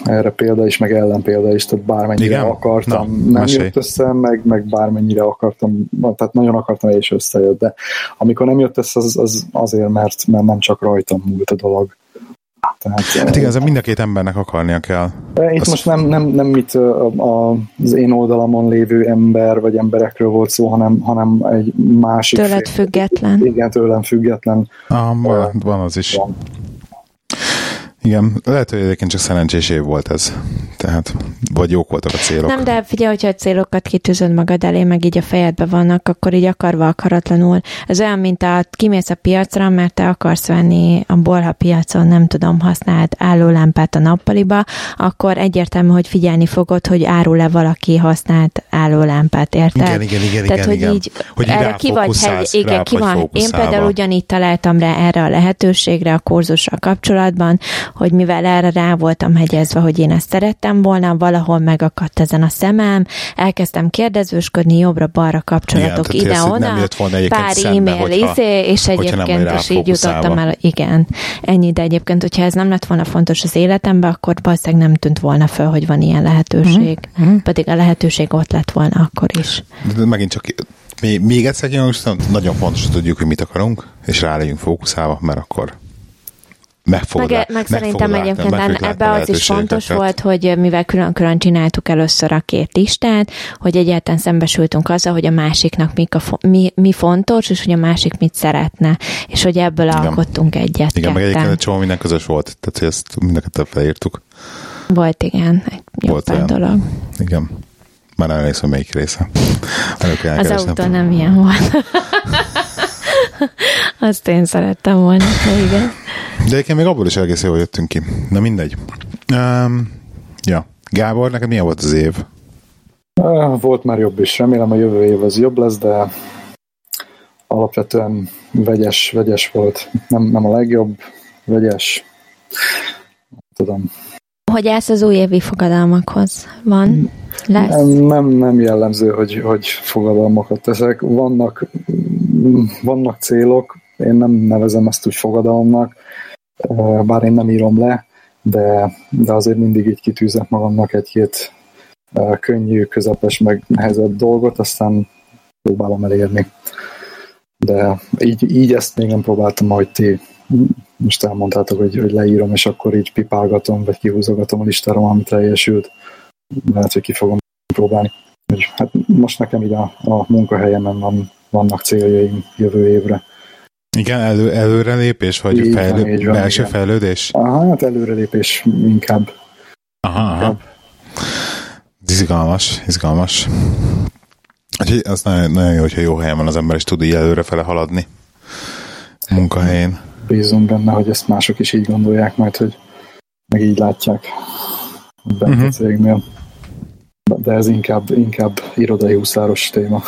erre példa is, meg ellenpélda is, tehát bármennyire Igen? akartam, Na, nem mesélj. jött össze, meg, meg bármennyire akartam, tehát nagyon akartam, és összejött, de amikor nem jött össze, az, az azért, mert, mert nem csak rajtam múlt a dolog. Tehát, hát igen, ez mind a két embernek akarnia kell. Itt Azt... most nem, nem, nem mit az én oldalamon lévő ember vagy emberekről volt szó, hanem, hanem egy másik... Tőled fél. független. Igen, tőlem független. Ah, van, van az is. Van. Igen, lehet, hogy egyébként csak szerencsés év volt ez. Tehát, vagy jók voltak a célok. Nem, de figyelj, hogyha a célokat kitűzöd magad elé, meg így a fejedbe vannak, akkor így akarva akaratlanul. Ez olyan, mint a kimész a piacra, mert te akarsz venni a bolha piacon, nem tudom, használt állólámpát a nappaliba, akkor egyértelmű, hogy figyelni fogod, hogy árul-e valaki használt állólámpát, érted? Igen, igen, igen. Tehát, igen, hogy igen. így hogy erre ki vagy, hegy, igen, ki van. Én például ugyanígy találtam rá erre a lehetőségre a kurzussal kapcsolatban, hogy mivel erre rá voltam hegyezve, hogy én ezt szerettem volna, valahol megakadt ezen a szemem, elkezdtem kérdezősködni jobbra-balra kapcsolatok ide-oda, pár e-mail, izé, és egyébként is így jutottam el, igen, ennyi, de egyébként, hogyha ez nem lett volna fontos az életemben, akkor valószínűleg nem tűnt volna föl, hogy van ilyen lehetőség, mm-hmm. pedig a lehetőség ott lett volna akkor is. De megint csak még, még egyszer nagyon fontos, hogy tudjuk, hogy mit akarunk, és rá legyünk fókuszálva, mert akkor meg fogod meg, meg, meg szerintem egyébként ebbe az is fontos volt, hogy mivel külön-külön csináltuk először a két listát, hogy egyáltalán szembesültünk azzal, hogy a másiknak mik a, mi, mi fontos, és hogy a másik mit szeretne, és hogy ebből Igen. alkottunk egyet. Igen, meg egyébként egy csomó minden közös volt, tehát hogy ezt mindeket felírtuk. Volt, igen, egy volt olyan. dolog. Igen. Már nem emlékszem, melyik része. Az autó nem ilyen volt. [LAUGHS] [LAUGHS] Azt én szerettem volna, igen. De egyébként még abból is egész jól jöttünk ki. Na mindegy. Um, ja. Gábor, neked milyen volt az év? Volt már jobb is. Remélem a jövő év az jobb lesz, de alapvetően vegyes, vegyes volt. Nem, nem a legjobb, vegyes. Tudom. Hogy állsz az újévi fogadalmakhoz? Van? Lesz? Nem, nem, nem jellemző, hogy, hogy fogadalmakat teszek. Vannak, vannak célok, én nem nevezem ezt úgy fogadalomnak, bár én nem írom le, de, de azért mindig így kitűzek magamnak egy-két könnyű, közepes, meg nehezebb dolgot, aztán próbálom elérni. De így, így ezt még nem próbáltam, majd ti most elmondtátok, hogy, hogy leírom, és akkor így pipálgatom, vagy kihúzogatom a listára, amit teljesült. Lehet, hogy ki fogom próbálni. Hát most nekem így a, a munkahelyemen van, vannak céljaim jövő évre. Igen, elő, előrelépés, vagy így fejlő, van, van, belső igen. fejlődés? Aha, hát előrelépés inkább. Aha, aha. Izgalmas, izgalmas. Úgyhogy az nagyon, nagyon jó, hogyha jó helyen van az ember, és tud így előrefele haladni munkahelyén. Bízom benne, hogy ezt mások is így gondolják majd, hogy meg így látják bent uh-huh. a mhm. cégnél. De ez inkább, inkább irodai huszáros téma.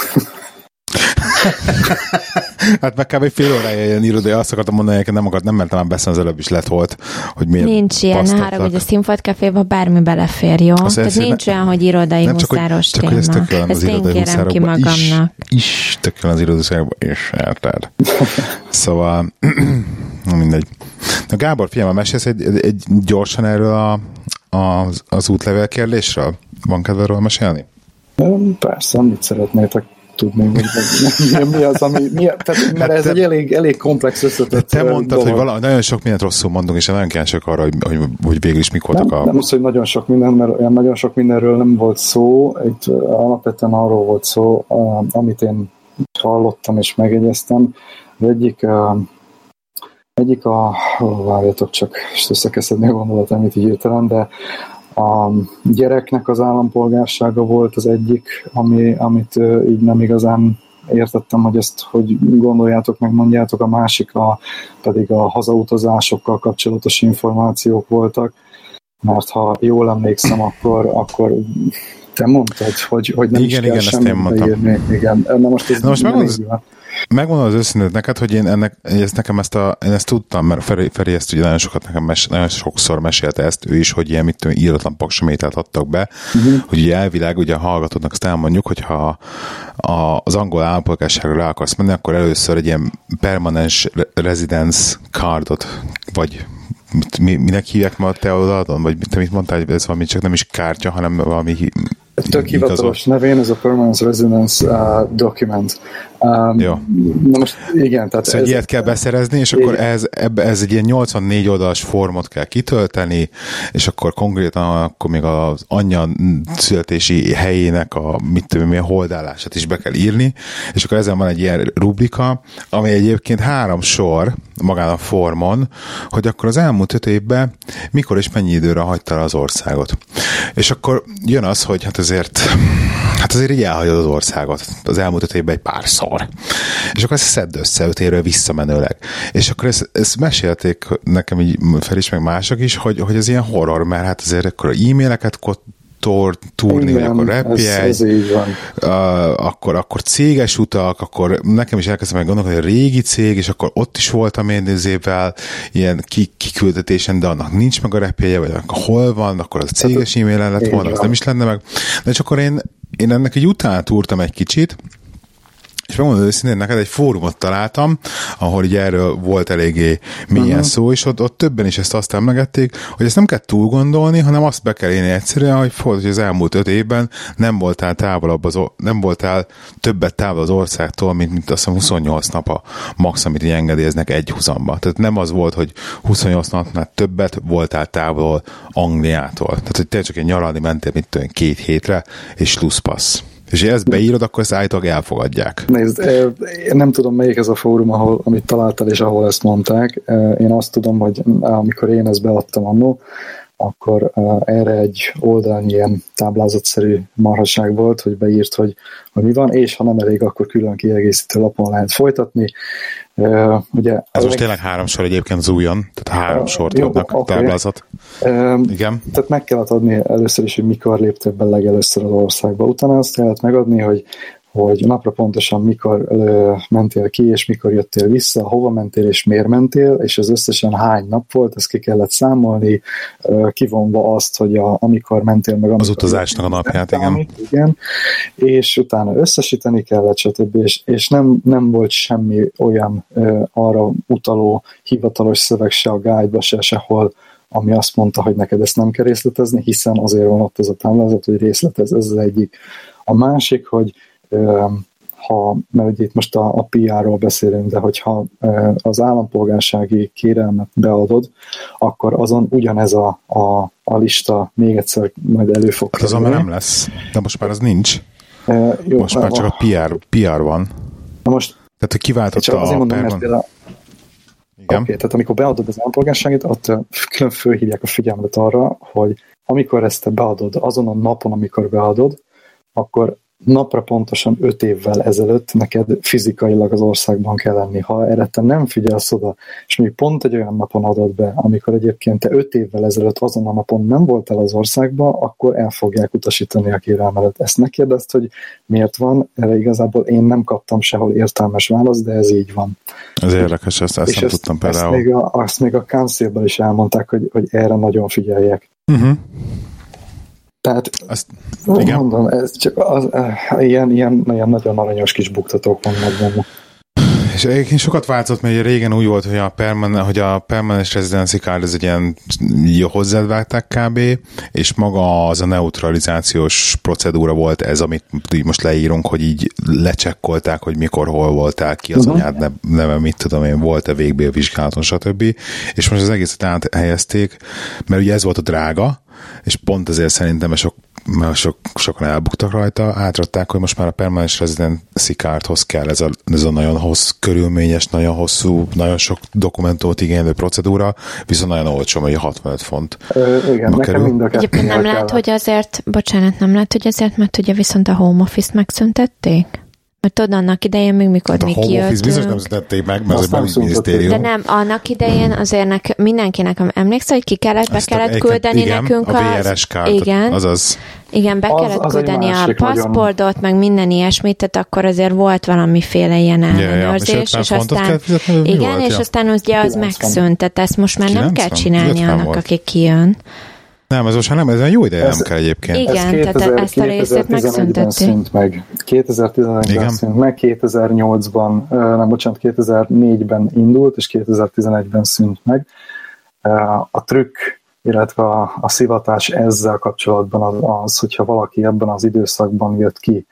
[LAUGHS] hát meg kb. fél órája ilyen irodai, azt akartam mondani, hogy nem, akart, nem mentem már beszélni, az előbb is lett volt, hogy miért Nincs ilyen, hára, hogy a Színfolt Caféba bármi belefér, jó? Azt Tehát nincs ne, olyan, hogy irodai nem, csak, huszáros csak, téma. Csak, hogy ez Ezt én kérem ki magamnak. Is, is tök az irodai huszárokban, és érted. [LAUGHS] szóval, [CLEARS THROAT] mindegy. Na Gábor, figyelme, mesélsz egy, egy, gyorsan erről a, az, az útlevél kérdésről? Van kedve mesélni? Persze, mit szeretnétek tudni, hogy mi, mi az, ami, mi, tehát, mert hát ez te, egy elég, elég komplex összetett Te mondtad, dolog. hogy vala, nagyon sok mindent rosszul mondunk, és nagyon kíváncsiak arra, hogy, hogy, hogy végül is mik voltak nem, a... Nem az, hogy nagyon sok minden, mert olyan nagyon sok mindenről nem volt szó, itt alapvetően arról volt szó, amit én hallottam és megjegyeztem. Az egyik, egyik a, várjatok csak, és összekeszedni a gondolatom, amit így értelem, de a gyereknek az állampolgársága volt az egyik, ami, amit így nem igazán értettem, hogy ezt hogy gondoljátok, meg mondjátok, a másik a, pedig a hazautazásokkal kapcsolatos információk voltak, mert ha jól emlékszem, akkor, akkor te mondtad, hogy, hogy nem igen, is kell igen, ezt én mondtam. Igen, na most ez Na most megmondom, Megmondom az őszintét neked, hogy én, ennek, ezt nekem ezt, a, én ezt tudtam, mert Feri, Feri ezt ugye nagyon sokat nekem mes, nagyon sokszor mesélte ezt ő is, hogy ilyen mit tudom, íratlan paksamételt adtak be, uh-huh. hogy ugye elvileg ugye a hallgatóknak azt elmondjuk, hogy ha a, az angol állampolgárságra rá akarsz menni, akkor először egy ilyen permanens residence cardot, vagy mi, minek hívják ma a te oldalon? Vagy te mit mondtál, hogy ez valami csak nem is kártya, hanem valami Tök hivatalos nevén, ez a Permanent Residence uh, Document. Um, Jó. Na most igen, tehát szóval ez... ilyet kell beszerezni, és igen. akkor ez, ebbe, ez egy ilyen 84 oldalas formot kell kitölteni, és akkor konkrétan akkor még az anyja születési helyének a mit tudom, milyen holdálását is be kell írni, és akkor ezen van egy ilyen rubrika, ami egyébként három sor magán a formon, hogy akkor az elmúlt öt évben mikor és mennyi időre hagyta az országot. És akkor jön az, hogy hát azért hát azért így elhagyod az országot az elmúlt öt évben egy párszor. És akkor ezt szedd össze öt évről visszamenőleg. És akkor ezt, ezt mesélték nekem így fel is, meg mások is, hogy, hogy ez ilyen horror, mert hát azért akkor e-maileket tor, vagy akkor repjegy, ez, uh, akkor, akkor céges utak, akkor nekem is elkezdtem meg gondolni, hogy a régi cég, és akkor ott is voltam én évvel ilyen kiküldetésen, de annak nincs meg a repjeje, vagy akkor hol van, akkor az a céges e-mailen lett volna, az nem is lenne meg. De csak akkor én, én ennek egy után túrtam egy kicsit, és megmondom őszintén, neked egy fórumot találtam, ahol így erről volt eléggé milyen uh-huh. szó, és ott, ott többen is ezt azt emlegették, hogy ezt nem kell túl gondolni, hanem azt be kell élni egyszerűen, hogy, hogy az elmúlt öt évben nem voltál távolabb az, nem voltál többet távol az országtól, mint, mint azt hiszem 28 nap a max, amit így engedélyeznek egy húzamba. Tehát nem az volt, hogy 28 napnál többet voltál távol Angliától. Tehát, hogy te csak egy nyaralni mentél, mint tudom, két hétre, és slusszpassz. És ezt beírod, akkor ezt állítólag elfogadják. Nézd, én nem tudom, melyik ez a fórum, ahol, amit találtál, és ahol ezt mondták. Én azt tudom, hogy amikor én ezt beadtam annó, akkor erre egy oldalnyi ilyen táblázatszerű marhaság volt, hogy beírt, hogy, hogy mi van, és ha nem elég, akkor külön kiegészítő lapon lehet folytatni. Ugye Ez most leg... tényleg három sor egyébként zújon, tehát három sort adnak a okay. táblázat. Uh, Igen. Tehát meg kellett adni először is, hogy mikor léptél be legelőször az országba. Utána azt kellett megadni, hogy hogy napra pontosan mikor ö, mentél ki, és mikor jöttél vissza, hova mentél, és miért mentél, és az összesen hány nap volt, ezt ki kellett számolni, ö, kivonva azt, hogy a, amikor mentél meg... Amikor az utazásnak a napját, igen. igen. És utána összesíteni kellett, stb. És, és nem, nem volt semmi olyan ö, arra utaló hivatalos szöveg se a guide se sehol, ami azt mondta, hogy neked ezt nem kell részletezni, hiszen azért van ott az a táblázat, hogy részletez, ez az egyik. A másik, hogy ha, mert ugye itt most a, a PR-ról beszélünk, de hogyha az állampolgársági kérelmet beadod, akkor azon ugyanez a, a, a lista még egyszer majd elő fog hát azon már nem lesz, de most már az nincs. E, jó, most már csak a PR, PR van. Na most tehát, hogy kiváltotta a mondom, mert például, igen. Okay, tehát amikor beadod az állampolgárságot, ott külön fölhívják a figyelmet arra, hogy amikor ezt te beadod, azon a napon, amikor beadod, akkor napra pontosan öt évvel ezelőtt neked fizikailag az országban kell lenni. Ha erre te nem figyelsz oda, és még pont egy olyan napon adod be, amikor egyébként te öt évvel ezelőtt azon a napon nem voltál az országban, akkor el fogják utasítani a kérelmedet. Ezt megkérdezt, hogy miért van, erre igazából én nem kaptam sehol értelmes választ, de ez így van. Ez érdekes, ezt, ezt nem ezt, tudtam például. Ezt még a, azt még a council is elmondták, hogy, hogy erre nagyon figyeljek. Uh-huh. Tehát Azt, igen. mondom, ez csak az, uh, ilyen, ilyen, ilyen nagyon aranyos kis buktatók vannak benne. És egyébként sokat változott, mert régen úgy volt, hogy a, permanent, hogy a permanent residency card ez egy ilyen hozzád vágták kb, és maga az a neutralizációs procedúra volt ez, amit így most leírunk, hogy így lecsekkolták, hogy mikor, hol voltál, ki az uh-huh. anyád neve, mit tudom én, volt-e végbélvizsgálaton, stb. És most az egészet áthelyezték, mert ugye ez volt a drága, és pont ezért szerintem sok, mert sok, sokan elbuktak rajta, átradták, hogy most már a permanens residency cardhoz kell ez a, ez a nagyon hossz, körülményes, nagyon hosszú, nagyon sok dokumentumot igénylő procedúra, viszont nagyon olcsó, hogy 65 font. Ö, igen, nekem mind a Egyébként nem lehet, hogy azért, bocsánat, nem lehet, hogy azért, mert ugye viszont a home office-t megszüntették? Mert tudod, annak idején még mikor hát mi kijöttünk. biztos nem szedték meg, mert az egy minisztérium. De nem, annak idején azért nek, mindenkinek emlékszel, hogy ki kellett, be Azt kellett küldeni igen, nekünk a VRS kárt, igen, azaz. Igen, be az, kellett az küldeni a paszportot, nagyon... meg minden ilyesmit, tehát akkor azért volt valamiféle ilyen ellenőrzés, ja, ja, és, és aztán igen, és aztán ugye az megszűnt, tehát ezt most már nem kell csinálni annak, aki kijön. Nem, ez most nem, ez egy jó ideje nem kell egyébként. Igen, ez 2000, tehát ezt a részét megszüntették. Szűnt meg. 2011-ben szűnt meg, 2008-ban, nem, bocsánat, 2004-ben indult, és 2011-ben szűnt meg. A trükk, illetve a, a szivatás ezzel kapcsolatban az, az, hogyha valaki ebben az időszakban jött ki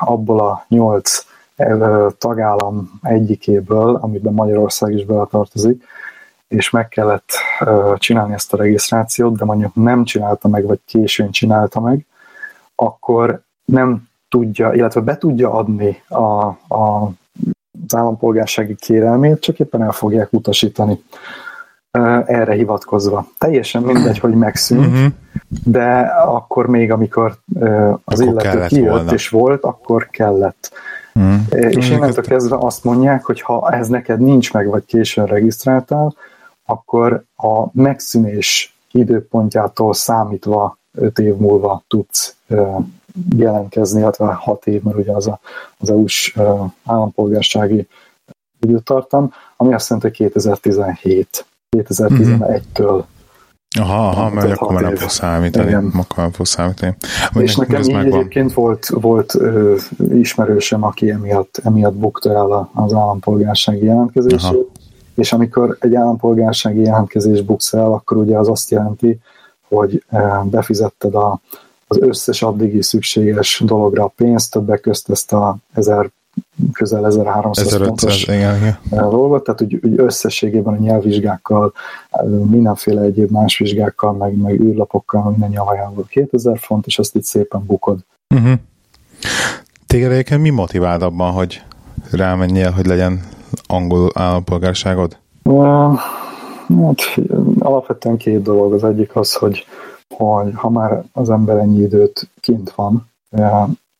abból a nyolc tagállam egyikéből, amiben Magyarország is beletartozik, és meg kellett uh, csinálni ezt a regisztrációt, de mondjuk nem csinálta meg, vagy későn csinálta meg, akkor nem tudja, illetve be tudja adni a, a, az állampolgársági kérelmét, csak éppen el fogják utasítani erre hivatkozva. Teljesen mindegy, hogy megszűnt, uh-huh. de akkor még, amikor az akkor illető kijött volna. és volt, akkor kellett. Mm. És innentől kezdve azt mondják, hogy ha ez neked nincs meg, vagy későn regisztráltál, akkor a megszűnés időpontjától számítva 5 év múlva tudsz jelentkezni, illetve 6 év, mert ugye az a, az EU-s állampolgársági időtartam, ami azt jelenti, hogy 2017, 2011-től Aha, aha, mert akkor már nem fog számítani. Akkor nem fog számítani. Vagy és nekem így egyébként volt, volt ö, ismerősöm, aki emiatt, emiatt bukta el az állampolgársági jelentkezését, Aha és amikor egy állampolgársági jelentkezés buksz el, akkor ugye az azt jelenti, hogy eh, befizetted a, az összes addigi szükséges dologra a pénzt, többek közt ezt a 1000 közel 1300 1500, pontos igen, igen. Dolgot, tehát úgy, úgy összességében a nyelvvizsgákkal, eh, mindenféle egyéb más vizsgákkal, meg, meg űrlapokkal, minden nyavajával 2000 font, és azt itt szépen bukod. Uh-huh. Téged egyébként mi motivált abban, hogy rámenjél, hogy legyen angol állampolgárságod? Hát, alapvetően két dolog. Az egyik az, hogy, hogy ha már az ember ennyi időt kint van,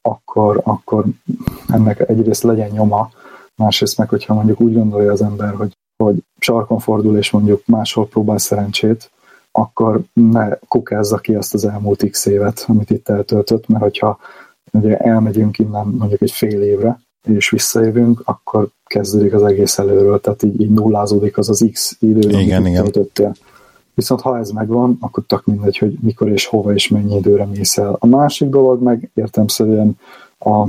akkor, akkor ennek egyrészt legyen nyoma, másrészt meg, hogyha mondjuk úgy gondolja az ember, hogy, hogy sarkon fordul, és mondjuk máshol próbál szerencsét, akkor ne kukázza ki azt az elmúlt x évet, amit itt eltöltött, mert hogyha ugye elmegyünk innen mondjuk egy fél évre, és visszajövünk, akkor kezdődik az egész előről, tehát így, így nullázódik az az x idő, igen, amit igen. töltöttél. Viszont ha ez megvan, akkor tök mindegy, hogy mikor és hova és mennyi időre mész el. A másik dolog meg értemszerűen a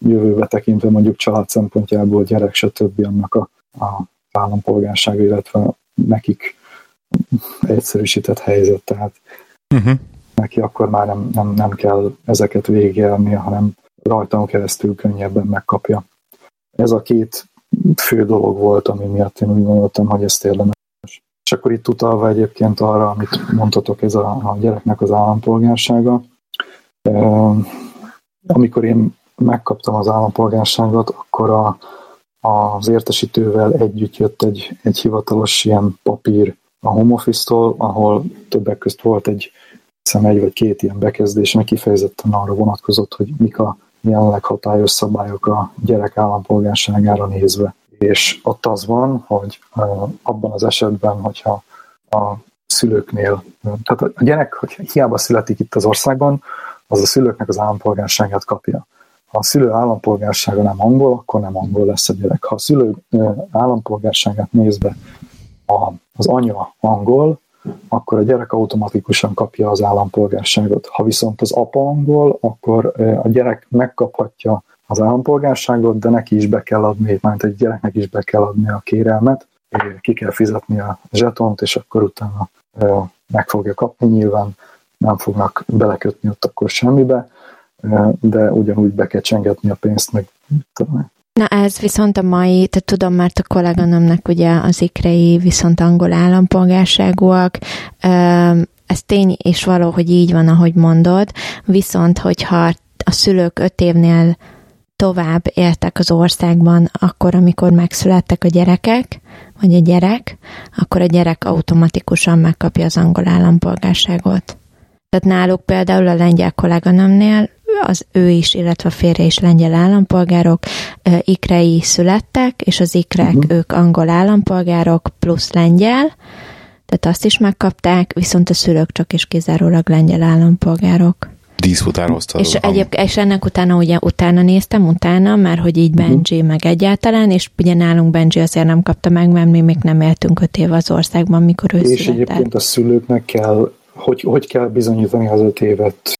jövőbe tekintve mondjuk család szempontjából gyerek, stb. annak a, a állampolgársága, illetve nekik egyszerűsített helyzet, tehát uh-huh. neki akkor már nem, nem, nem kell ezeket végigjelni, hanem rajtam keresztül könnyebben megkapja. Ez a két fő dolog volt, ami miatt én úgy gondoltam, hogy ezt érdemes. És akkor itt utalva egyébként arra, amit mondhatok, ez a, a gyereknek az állampolgársága. E, amikor én megkaptam az állampolgárságot, akkor a, az értesítővel együtt jött egy, egy hivatalos ilyen papír a home office-tól, ahol többek közt volt egy, hiszem egy vagy két ilyen bekezdés, ami kifejezetten arra vonatkozott, hogy mik a jelenleg hatályos szabályok a gyerek állampolgárságára nézve. És ott az van, hogy abban az esetben, hogyha a szülőknél, tehát a gyerek, hogy hiába születik itt az országban, az a szülőknek az állampolgárságát kapja. Ha a szülő állampolgársága nem angol, akkor nem angol lesz a gyerek. Ha a szülő állampolgárságát nézve az anya angol, akkor a gyerek automatikusan kapja az állampolgárságot. Ha viszont az apa angol, akkor a gyerek megkaphatja az állampolgárságot, de neki is be kell adni, mert egy gyereknek is be kell adni a kérelmet, ki kell fizetni a zsetont, és akkor utána meg fogja kapni. Nyilván, nem fognak belekötni ott akkor semmibe, de ugyanúgy be kell csengetni a pénzt, meg Na ez viszont a mai, tehát tudom, mert a kolléganőmnek ugye az ikrei viszont angol állampolgárságúak, ez tény és való, hogy így van, ahogy mondod, viszont hogyha a szülők öt évnél tovább éltek az országban, akkor, amikor megszülettek a gyerekek, vagy a gyerek, akkor a gyerek automatikusan megkapja az angol állampolgárságot. Tehát náluk például a lengyel kolléganőmnél az ő is, illetve a férje is lengyel állampolgárok, ikrei születtek, és az ikrek, uh-huh. ők angol állampolgárok plusz lengyel, tehát azt is megkapták, viszont a szülők csak is kizárólag lengyel állampolgárok. Díszfutár hozta. És, egyéb, és ennek utána ugye utána néztem, utána, mert hogy így mhm. Benji uh-huh. meg egyáltalán, és ugye nálunk Benji azért nem kapta meg, mert mi még nem éltünk öt év az országban, mikor ő És született. egyébként a szülőknek kell, hogy, hogy kell bizonyítani az öt évet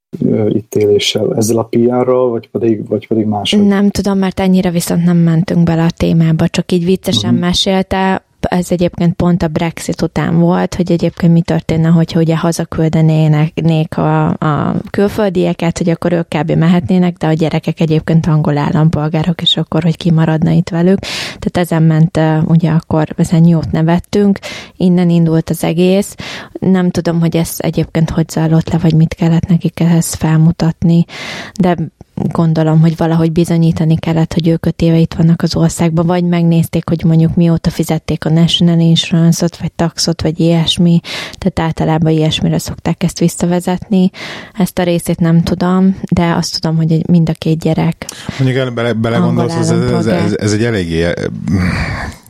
itt éléssel? Ezzel a PR-ral, vagy pedig, vagy pedig máshogy? Nem tudom, mert ennyire viszont nem mentünk bele a témába, csak így viccesen uh-huh. mesélte, ez egyébként pont a Brexit után volt, hogy egyébként mi történne, hogyha ugye hazaküldenének a, a külföldieket, hogy akkor ők kb. mehetnének, de a gyerekek egyébként angol állampolgárok, és akkor, hogy kimaradna itt velük. Tehát ezen ment, ugye akkor ezen jót nevettünk, innen indult az egész. Nem tudom, hogy ez egyébként hogy zajlott le, vagy mit kellett nekik ehhez felmutatni, de gondolom, hogy valahogy bizonyítani kellett, hogy ők öt éve itt vannak az országban, vagy megnézték, hogy mondjuk mióta fizették a National Insurance-ot, vagy taxot, vagy ilyesmi, tehát általában ilyesmire szokták ezt visszavezetni. Ezt a részét nem tudom, de azt tudom, hogy mind a két gyerek. Mondjuk el, bele, belegondolsz, ez, ez, ez, ez egy eléggé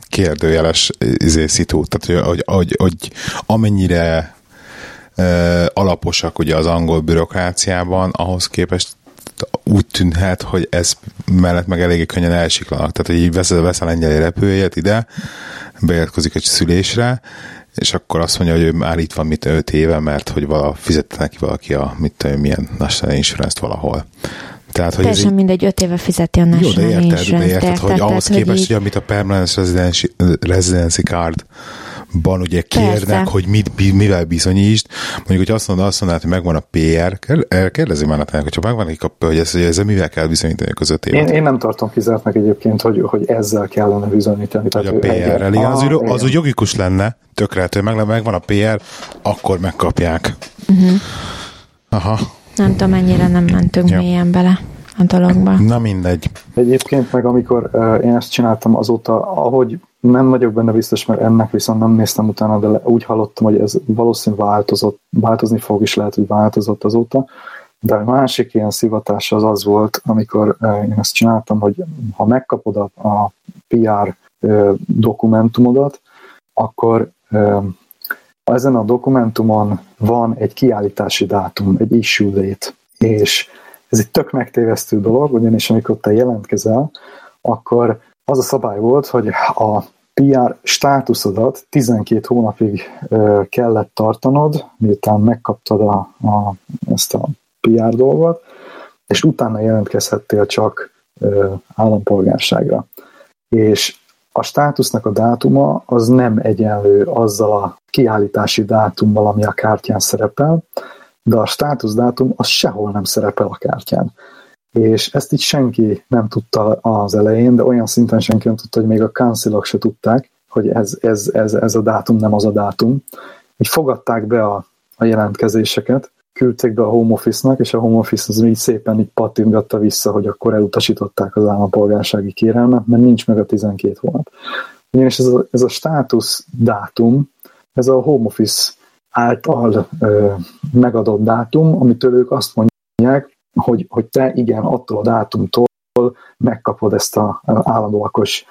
kérdőjeles izé, szitu, tehát hogy, hogy, hogy, hogy amennyire alaposak ugye az angol bürokráciában, ahhoz képest úgy tűnhet, hogy ez mellett meg eléggé könnyen elsiklanak. Tehát, hogy így vesz, vesz a lengyel repülőjét ide, beiratkozik egy szülésre, és akkor azt mondja, hogy ő már itt van mit 5 éve, mert hogy vala, fizette neki valaki a mit tudom, milyen National Insurance-t valahol. Tehát, hogy Teljesen így... mindegy, öt éve fizeti a National Jó, de érted, Insurance. De érted, hogy ahhoz tehát, képest, hogy, így... amit a Permanent Residency, Residency Card ban ugye kérnek, Persze. hogy mit, mivel bizonyítsd. Mondjuk, hogy azt mondod, azt mondod, hogy megvan a PR, kérdezi már nekem, hogyha megvan nekik a hogy ez, hogy ezzel mivel kell bizonyítani a között Én, én, nem tartom kizártnak egyébként, hogy, hogy ezzel kellene bizonyítani. Hogy a PR-rel, igen, az, ah, az úgy jogikus lenne, tökre, hogy meg, megvan a PR, akkor megkapják. Uh-huh. Aha. Nem tudom, mennyire nem mentünk ja. mélyen bele a dologba. Na mindegy. Egyébként meg amikor uh, én ezt csináltam azóta, ahogy nem vagyok benne biztos, mert ennek viszont nem néztem utána, de úgy hallottam, hogy ez valószínűleg változott, változni fog, is lehet, hogy változott azóta. De a másik ilyen szivatás az az volt, amikor én ezt csináltam, hogy ha megkapod a, a PR dokumentumodat, akkor ezen a dokumentumon van egy kiállítási dátum, egy issue date, és ez egy tök megtévesztő dolog, ugyanis amikor te jelentkezel, akkor az a szabály volt, hogy a PR státuszodat 12 hónapig kellett tartanod, miután megkaptad a, a, ezt a PR dolgot, és utána jelentkezhettél csak állampolgárságra. És a státusznak a dátuma az nem egyenlő azzal a kiállítási dátummal, ami a kártyán szerepel, de a státuszdátum az sehol nem szerepel a kártyán. És ezt így senki nem tudta az elején, de olyan szinten senki nem tudta, hogy még a councilok se tudták, hogy ez, ez, ez, ez a dátum nem az a dátum. Így fogadták be a, a jelentkezéseket, küldték be a home office-nak, és a home office az így szépen így pattingatta vissza, hogy akkor elutasították az állampolgársági kérelmet, mert nincs meg a 12 hónap. Ugyanis ez a, ez a státusz dátum, ez a home office által ö, megadott dátum, amitől ők azt mondják, hogy, hogy te igen, attól a dátumtól megkapod ezt a állandó lakos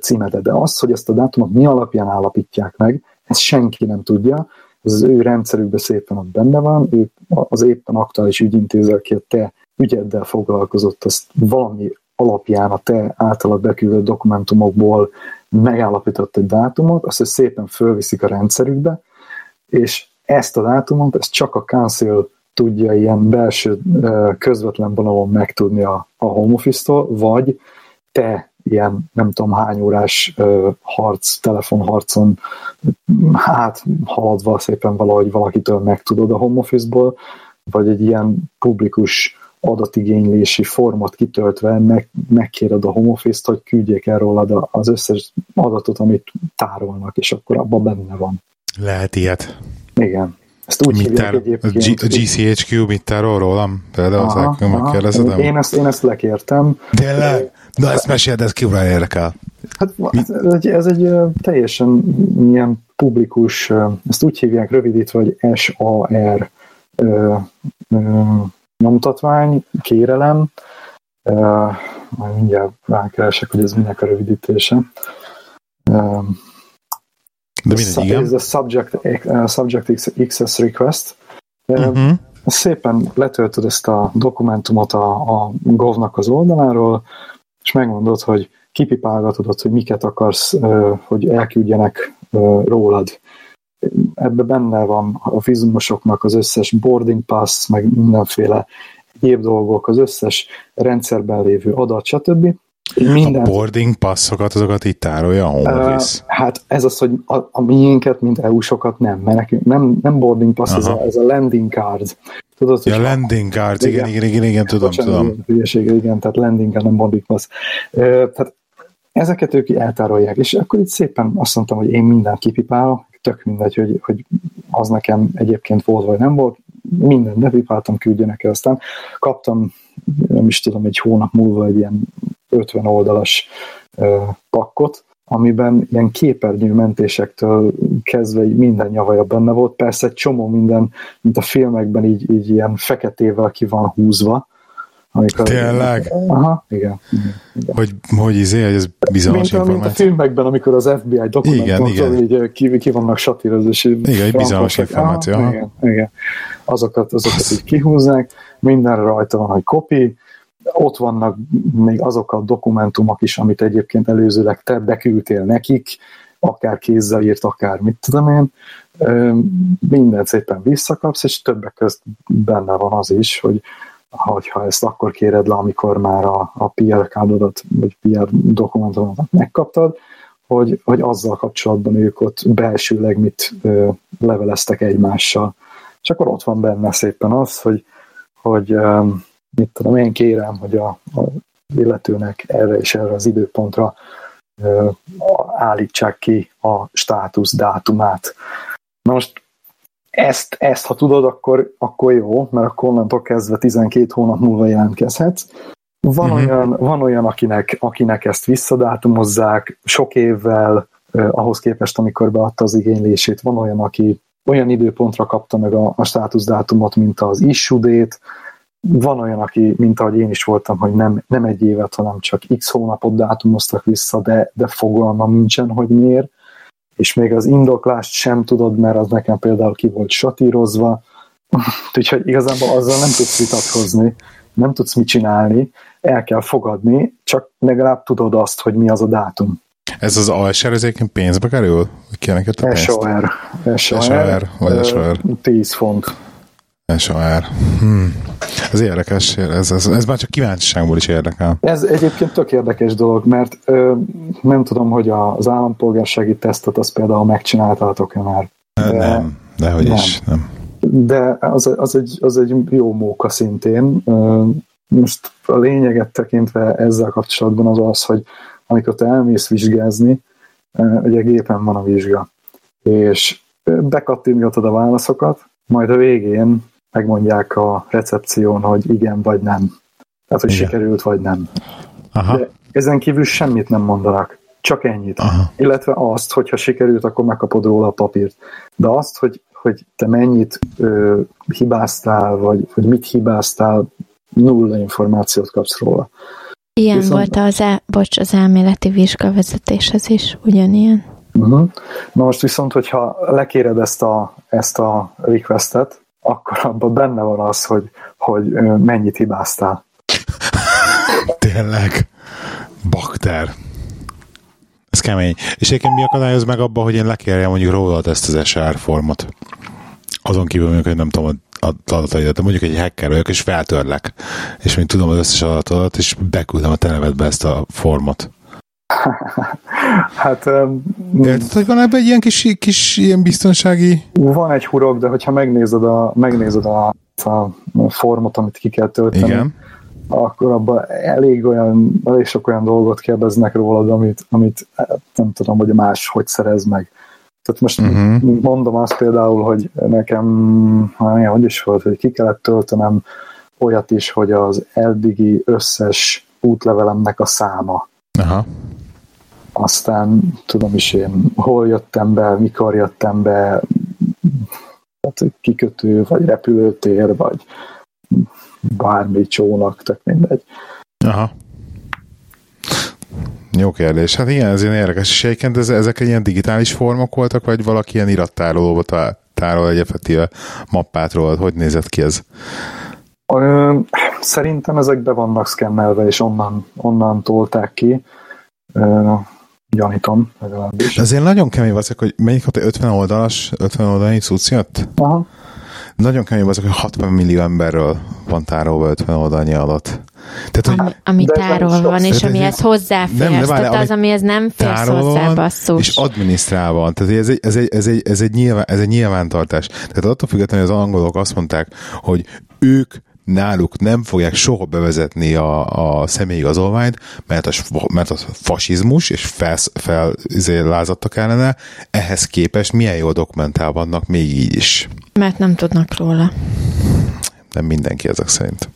címedet. De az, hogy ezt a dátumot mi alapján állapítják meg, ezt senki nem tudja, ez az ő rendszerükben szépen ott benne van, ő az éppen aktuális ügyintéző, aki a te ügyeddel foglalkozott, azt valami alapján a te általad beküldött dokumentumokból megállapított egy dátumot, azt szépen fölviszik a rendszerükbe, és ezt a dátumot, ezt csak a Council tudja ilyen belső közvetlen vonalon megtudni a, a home office-tól, vagy te ilyen nem tudom hány órás harc, telefonharcon hát haladva szépen valahogy valakitől megtudod a home office-ból, vagy egy ilyen publikus adatigénylési formot kitöltve meg, megkéred a home office-t, hogy küldjék el rólad az összes adatot, amit tárolnak, és akkor abban benne van. Lehet ilyet. Igen. Ezt úgy mit hívják tár, egyébként. A GCHQ mit tárol rólam? Például aha, aha. Én, ezt, én ezt lekértem. Tényleg? Na ezt meséld, ez kívül érdekel. Hát ez egy, ez egy teljesen ilyen publikus, ezt úgy hívják rövidítve, hogy SAR nyomtatvány, kérelem. Majd mindjárt rákeresek, hogy ez minek a rövidítése. De mindegy, igen. Ez a subject, uh, subject access request. Uh-huh. Szépen letöltöd ezt a dokumentumot a, a Gov-nak az oldaláról, és megmondod, hogy kipipálgatod, hogy miket akarsz, hogy elküldjenek rólad. Ebbe benne van a vizumosoknak az összes boarding pass, meg mindenféle egyéb dolgok, az összes rendszerben lévő adat, stb. Minden... A boarding passzokat, azokat itt tárolja a home office? Uh, hát ez az, hogy a, a miénket, mint EU-sokat nem, mert nekünk nem, nem boarding pass, ez a, ez a landing card. Tudod, ja, landing card, igen, igen, igen, igen, igen tudom, Bocsánat, tudom. Hülyeség, igen, tehát landing card, nem boarding pass. Uh, tehát ezeket ők eltárolják, és akkor itt szépen azt mondtam, hogy én mindent kipipálok, tök mindegy, hogy, hogy az nekem egyébként volt, vagy nem volt, mindent bepipáltam, küldjenek el, aztán kaptam, nem is tudom, egy hónap múlva egy ilyen 50 oldalas pakkot, amiben ilyen képernyőmentésektől kezdve minden nyavaja benne volt. Persze egy csomó minden, mint a filmekben így, így ilyen feketével ki van húzva. Amikor, Tényleg? Aha, igen. igen. Hogy, hogy izé, hogy ez bizonyos mint, információ. Mint a filmekben, amikor az FBI dokumentumtól így ki, ki vannak satírozva, és igen, egy bizonyos információ. Aha, igen, igen. Azokat, azokat így kihúzzák, mindenre rajta van, hogy kopi, ott vannak még azok a dokumentumok is, amit egyébként előzőleg te beküldtél nekik, akár kézzel írt, akár mit tudom én, mindent szépen visszakapsz, és többek között benne van az is, hogy ha ezt akkor kéred le, amikor már a, a PR kádodat, vagy PR dokumentumodat megkaptad, hogy, hogy azzal kapcsolatban ők ott belsőleg mit ö, leveleztek egymással. És akkor ott van benne szépen az, hogy, hogy ö, mit tudom én kérem, hogy a, a illetőnek erre és erre az időpontra ö, állítsák ki a státusz dátumát. Na most ezt, ezt ha tudod, akkor, akkor jó, mert akkor onnantól kezdve 12 hónap múlva jelentkezhetsz. Van, uh-huh. olyan, van olyan, akinek, akinek ezt visszadátumozzák sok évvel, eh, ahhoz képest, amikor beadta az igénylését. Van olyan, aki olyan időpontra kapta meg a, a státuszdátumot, mint az issue Van olyan, aki, mint ahogy én is voltam, hogy nem, nem egy évet, hanem csak x hónapot dátumoztak vissza, de, de fogalmam nincsen, hogy miért. És még az indoklást sem tudod, mert az nekem például ki volt satírozva. [LAUGHS] Úgyhogy igazából azzal nem tudsz vitatkozni, nem tudsz mit csinálni, el kell fogadni, csak legalább tudod azt, hogy mi az a dátum. Ez az ASR az egyébként pénzbe kerül? Kérnek a pénzt? SOR. SOR, SOR vagy SOR. 10 font. SOR. Hmm. Ez érdekes, ez, ez, ez már csak kíváncsiságból is érdekel. Ez egyébként tök érdekes dolog, mert ö, nem tudom, hogy az állampolgársági tesztet azt például megcsináltátok-e már. De, nem, dehogy nem. is, nem. De az, az, egy, az egy jó móka szintén. Most a lényeget tekintve ezzel kapcsolatban az az, hogy amikor te elmész vizsgázni, ugye gépen van a vizsga, és bekattintgatod a válaszokat, majd a végén megmondják a recepción, hogy igen vagy nem. Tehát, hogy igen. sikerült vagy nem. Aha. De ezen kívül semmit nem mondanak. Csak ennyit. Aha. Illetve azt, hogyha sikerült, akkor megkapod róla a papírt. De azt, hogy, hogy te mennyit ö, hibáztál, vagy hogy mit hibáztál, nulla információt kapsz róla. Ilyen Viszont... volt az, el, bocs, az elméleti vizsgavezetéshez is, ugyanilyen. Uh-huh. Na most viszont, hogyha lekéred ezt a, ezt a requestet, akkor abban benne van az, hogy, hogy mennyit hibáztál. Tényleg. Bakter. Ez kemény. És egyébként mi akadályoz meg abba, hogy én lekérjem mondjuk rólad ezt az SR formot? Azon kívül mondjuk, hogy nem tudom, adataidat, de mondjuk egy hacker vagyok, és feltörlek, és mint tudom az összes adatodat, és beküldem a te nevedbe ezt a formot. [LAUGHS] hát... Um, Érted, hogy van ebben egy ilyen kis, kis ilyen biztonsági... Van egy hurok, de hogyha megnézed a, megnézed a, a formot, amit ki kell tölteni, Igen. akkor abban elég olyan, elég sok olyan dolgot kérdeznek rólad, amit, amit nem tudom, hogy más hogy szerez meg. Tehát most uh-huh. mondom azt például, hogy nekem, hogy is volt, hogy ki kellett töltenem olyat is, hogy az eddigi összes útlevelemnek a száma. Aha. Aztán tudom is én, hol jöttem be, mikor jöttem be, tehát kikötő, vagy repülőtér, vagy bármi csónak, tehát mindegy. Aha. Jó kérdés. Hát igen, ez ilyen érdekes. És egyébként ez, ezek ilyen digitális formok voltak, vagy valaki ilyen irattárolóba tárol egy effektíve mappát róla? Hogy nézett ki ez? Ö, szerintem ezek be vannak szkennelve, és onnan, onnan tolták ki. Ö, gyanítom, legalábbis. De azért nagyon kemény vagyok, hogy melyik 50 oldalas, 50 oldalnyi cucc jött? Aha. Nagyon kemény vagyok, hogy 60 millió emberről van tárolva 50 oldalnyi alatt. Tehát, hogy ami tárolva van, és amihez hozzáférsz. Nem, de várj, tehát az, amihez nem férsz hozzá, basszus. És adminisztrálva van. Tehát ez egy, ez egy, ez egy, ez egy, nyilván, ez egy nyilvántartás. Tehát attól függetlenül, hogy az angolok azt mondták, hogy ők náluk nem fogják soha bevezetni a, a személyigazolványt, mert a, mert a fasizmus, és fel, fel izé, lázadtak ellene, ehhez képest milyen jól dokumentál vannak még így is. Mert nem tudnak róla. Nem mindenki ezek szerint.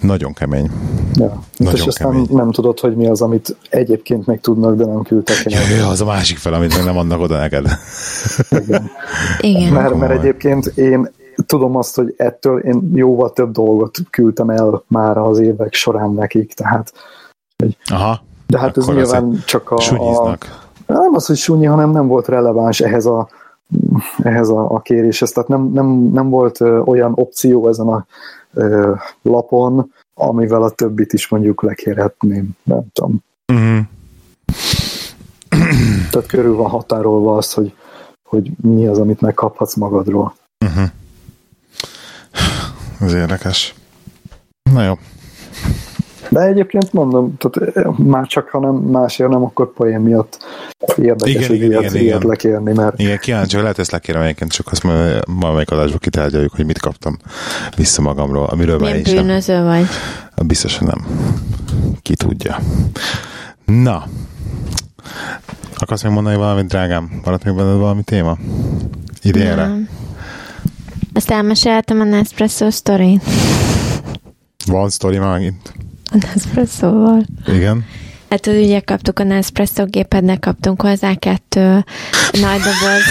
Nagyon kemény. Ja. Nagyon és aztán kemény. nem tudod, hogy mi az, amit egyébként meg tudnak, de nem küldtek Ja, ja, az a másik fel, amit meg nem adnak oda neked. Igen. Igen. Mert, mert egyébként én tudom azt, hogy ettől én jóval több dolgot küldtem el már az évek során nekik, tehát hogy, Aha. De hát ez nyilván csak a, a... Nem az, hogy sunyi, hanem nem volt releváns ehhez a ehhez a, a kéréshez. Tehát nem, nem, nem volt ö, olyan opció ezen a ö, lapon, amivel a többit is mondjuk lekérhetném. Nem tudom. Uh-huh. Tehát körül van határolva az, hogy, hogy mi az, amit megkaphatsz magadról. Uh-huh. Ez érdekes. Na jó. De egyébként mondom, tehát eh, már csak ha nem másért nem, akkor poén miatt érdekes, igen, igen, ilyet, igen, ilyet lekérni, mert... Igen, kíváncsi, hogy lehet ezt lekérem egyébként, csak azt majd valamelyik adásban kitárgyaljuk, hogy mit kaptam vissza magamról, amiről már is bűnöző nem. vagy. Biztos, hogy nem. Ki tudja. Na. Akarsz még mondani valamit, drágám? Maradt még benned valami téma? Idénre? Nem. Ezt elmeséltem a Nespresso story. Van sztori megint? A Nespresso-val. Igen. Hát ugye kaptuk a Nespresso gépednek, kaptunk hozzá kettő nagy doboz.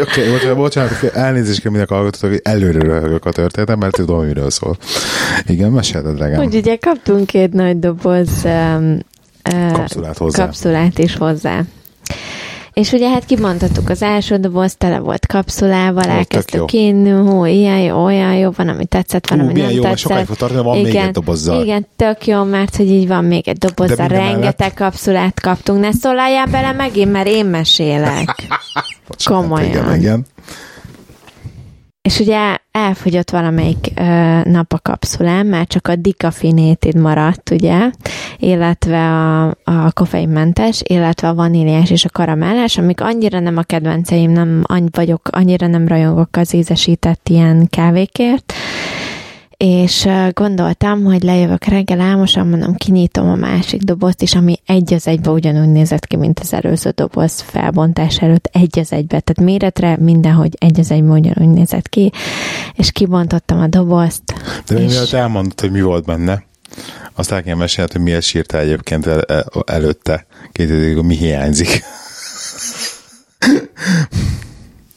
Oké, okay, bocsánat, bocsánat, elnézést kell mindenki hallgatók, hogy előre röhögök a történetem, mert tudom, miről szól. Igen, mesélted, drágám. Úgy ugye kaptunk két nagy doboz um, kapszulát hozzá. Kapszulát is hozzá. És ugye hát kimondhattuk, az első doboz tele volt kapszulával, elkezdtük inni, hú, ilyen jó, olyan jó, van, ami tetszett, van, Hú, ami nem jó, tetszett. sokáig fog tartani, van még egy dobozzal. Igen, tök jó, mert hogy így van még egy dobozzal, rengeteg mellett- kapszulát kaptunk. Ne szólaljál bele megint, mert én mesélek. [LAUGHS] Komolyan. Igen, igen. És ugye elfogyott valamelyik ö, nap a kapszulám, már csak a dikafinétid maradt, ugye, illetve a, a koffeinmentes, illetve a vaníliás és a karamellás, amik annyira nem a kedvenceim, nem annyi vagyok, annyira nem rajongok az ízesített ilyen kávékért, és gondoltam, hogy lejövök reggel álmosan, mondom, kinyitom a másik dobozt is, ami egy az egybe ugyanúgy nézett ki, mint az előző doboz felbontás előtt, egy az egybe, tehát méretre mindenhogy egy az egybe ugyanúgy nézett ki, és kibontottam a dobozt, De és mielőtt elmondtad, hogy mi volt benne, azt el kell mesélni, hogy miért sírtál egyébként el, el, előtte. Hogy mi hiányzik. [LAUGHS]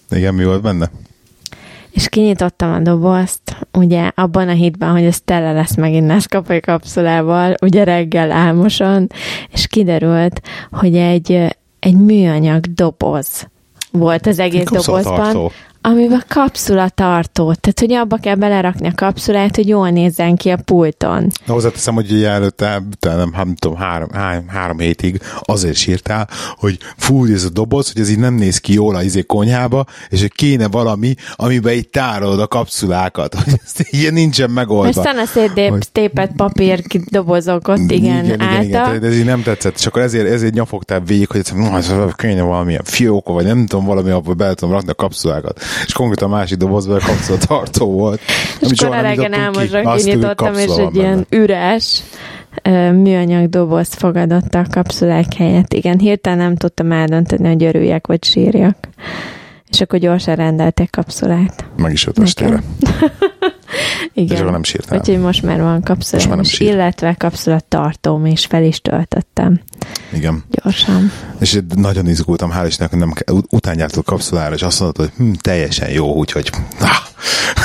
Igen, mi volt benne? És kinyitottam a dobozt, ugye abban a hitben, hogy ez tele lesz megint Nescafé kapszulával, ugye reggel álmosan, és kiderült, hogy egy, egy műanyag doboz volt az egész kapszulatartó. dobozban, amiben kapszula tartó. Tehát, hogy abba kell belerakni a kapszulát, hogy jól nézzen ki a pulton. Na, hozzáteszem, hogy ugye előtte, nem, nem tudom, három, három, három hétig azért sírtál, hogy fú, ez a doboz, hogy ez így nem néz ki jól a izé konyhába, és hogy kéne valami, amiben így tárolod a kapszulákat. Hogy ez ilyen nincsen Most megoldva. szana szétépett papír dobozok ott, igen, igen, igen, igen, tehát ez így nem tetszett, és akkor ezért, ezért nyafogtál végig, hogy "Hm, ez kéne valamilyen fióka, vagy nem tudom, valami, ahol bele tudom rakni a kapszulákat. És konkrétan a másik dobozban a kapszula tartó volt. És amit soha akkor nem elegen nyitottunk ki. álmosra Azt tudjuk, kinyitottam, és egy ilyen benne. üres ö, műanyag dobozt fogadott a kapszulák helyett. Igen, hirtelen nem tudtam eldönteni, hogy örüljek, vagy sírjak. És akkor gyorsan rendelték kapszulát. Meg is jött estére. [LAUGHS] Igen. És akkor nem sírtál. Úgyhogy most már van kapszulám, Most már nem is, sír. illetve kapszulat tartóm, és fel is töltöttem Igen. gyorsan. És nagyon izgultam, hál' Istennek, nem után jártál kapszulára, és azt mondtad, hogy hm, teljesen jó, úgyhogy ah,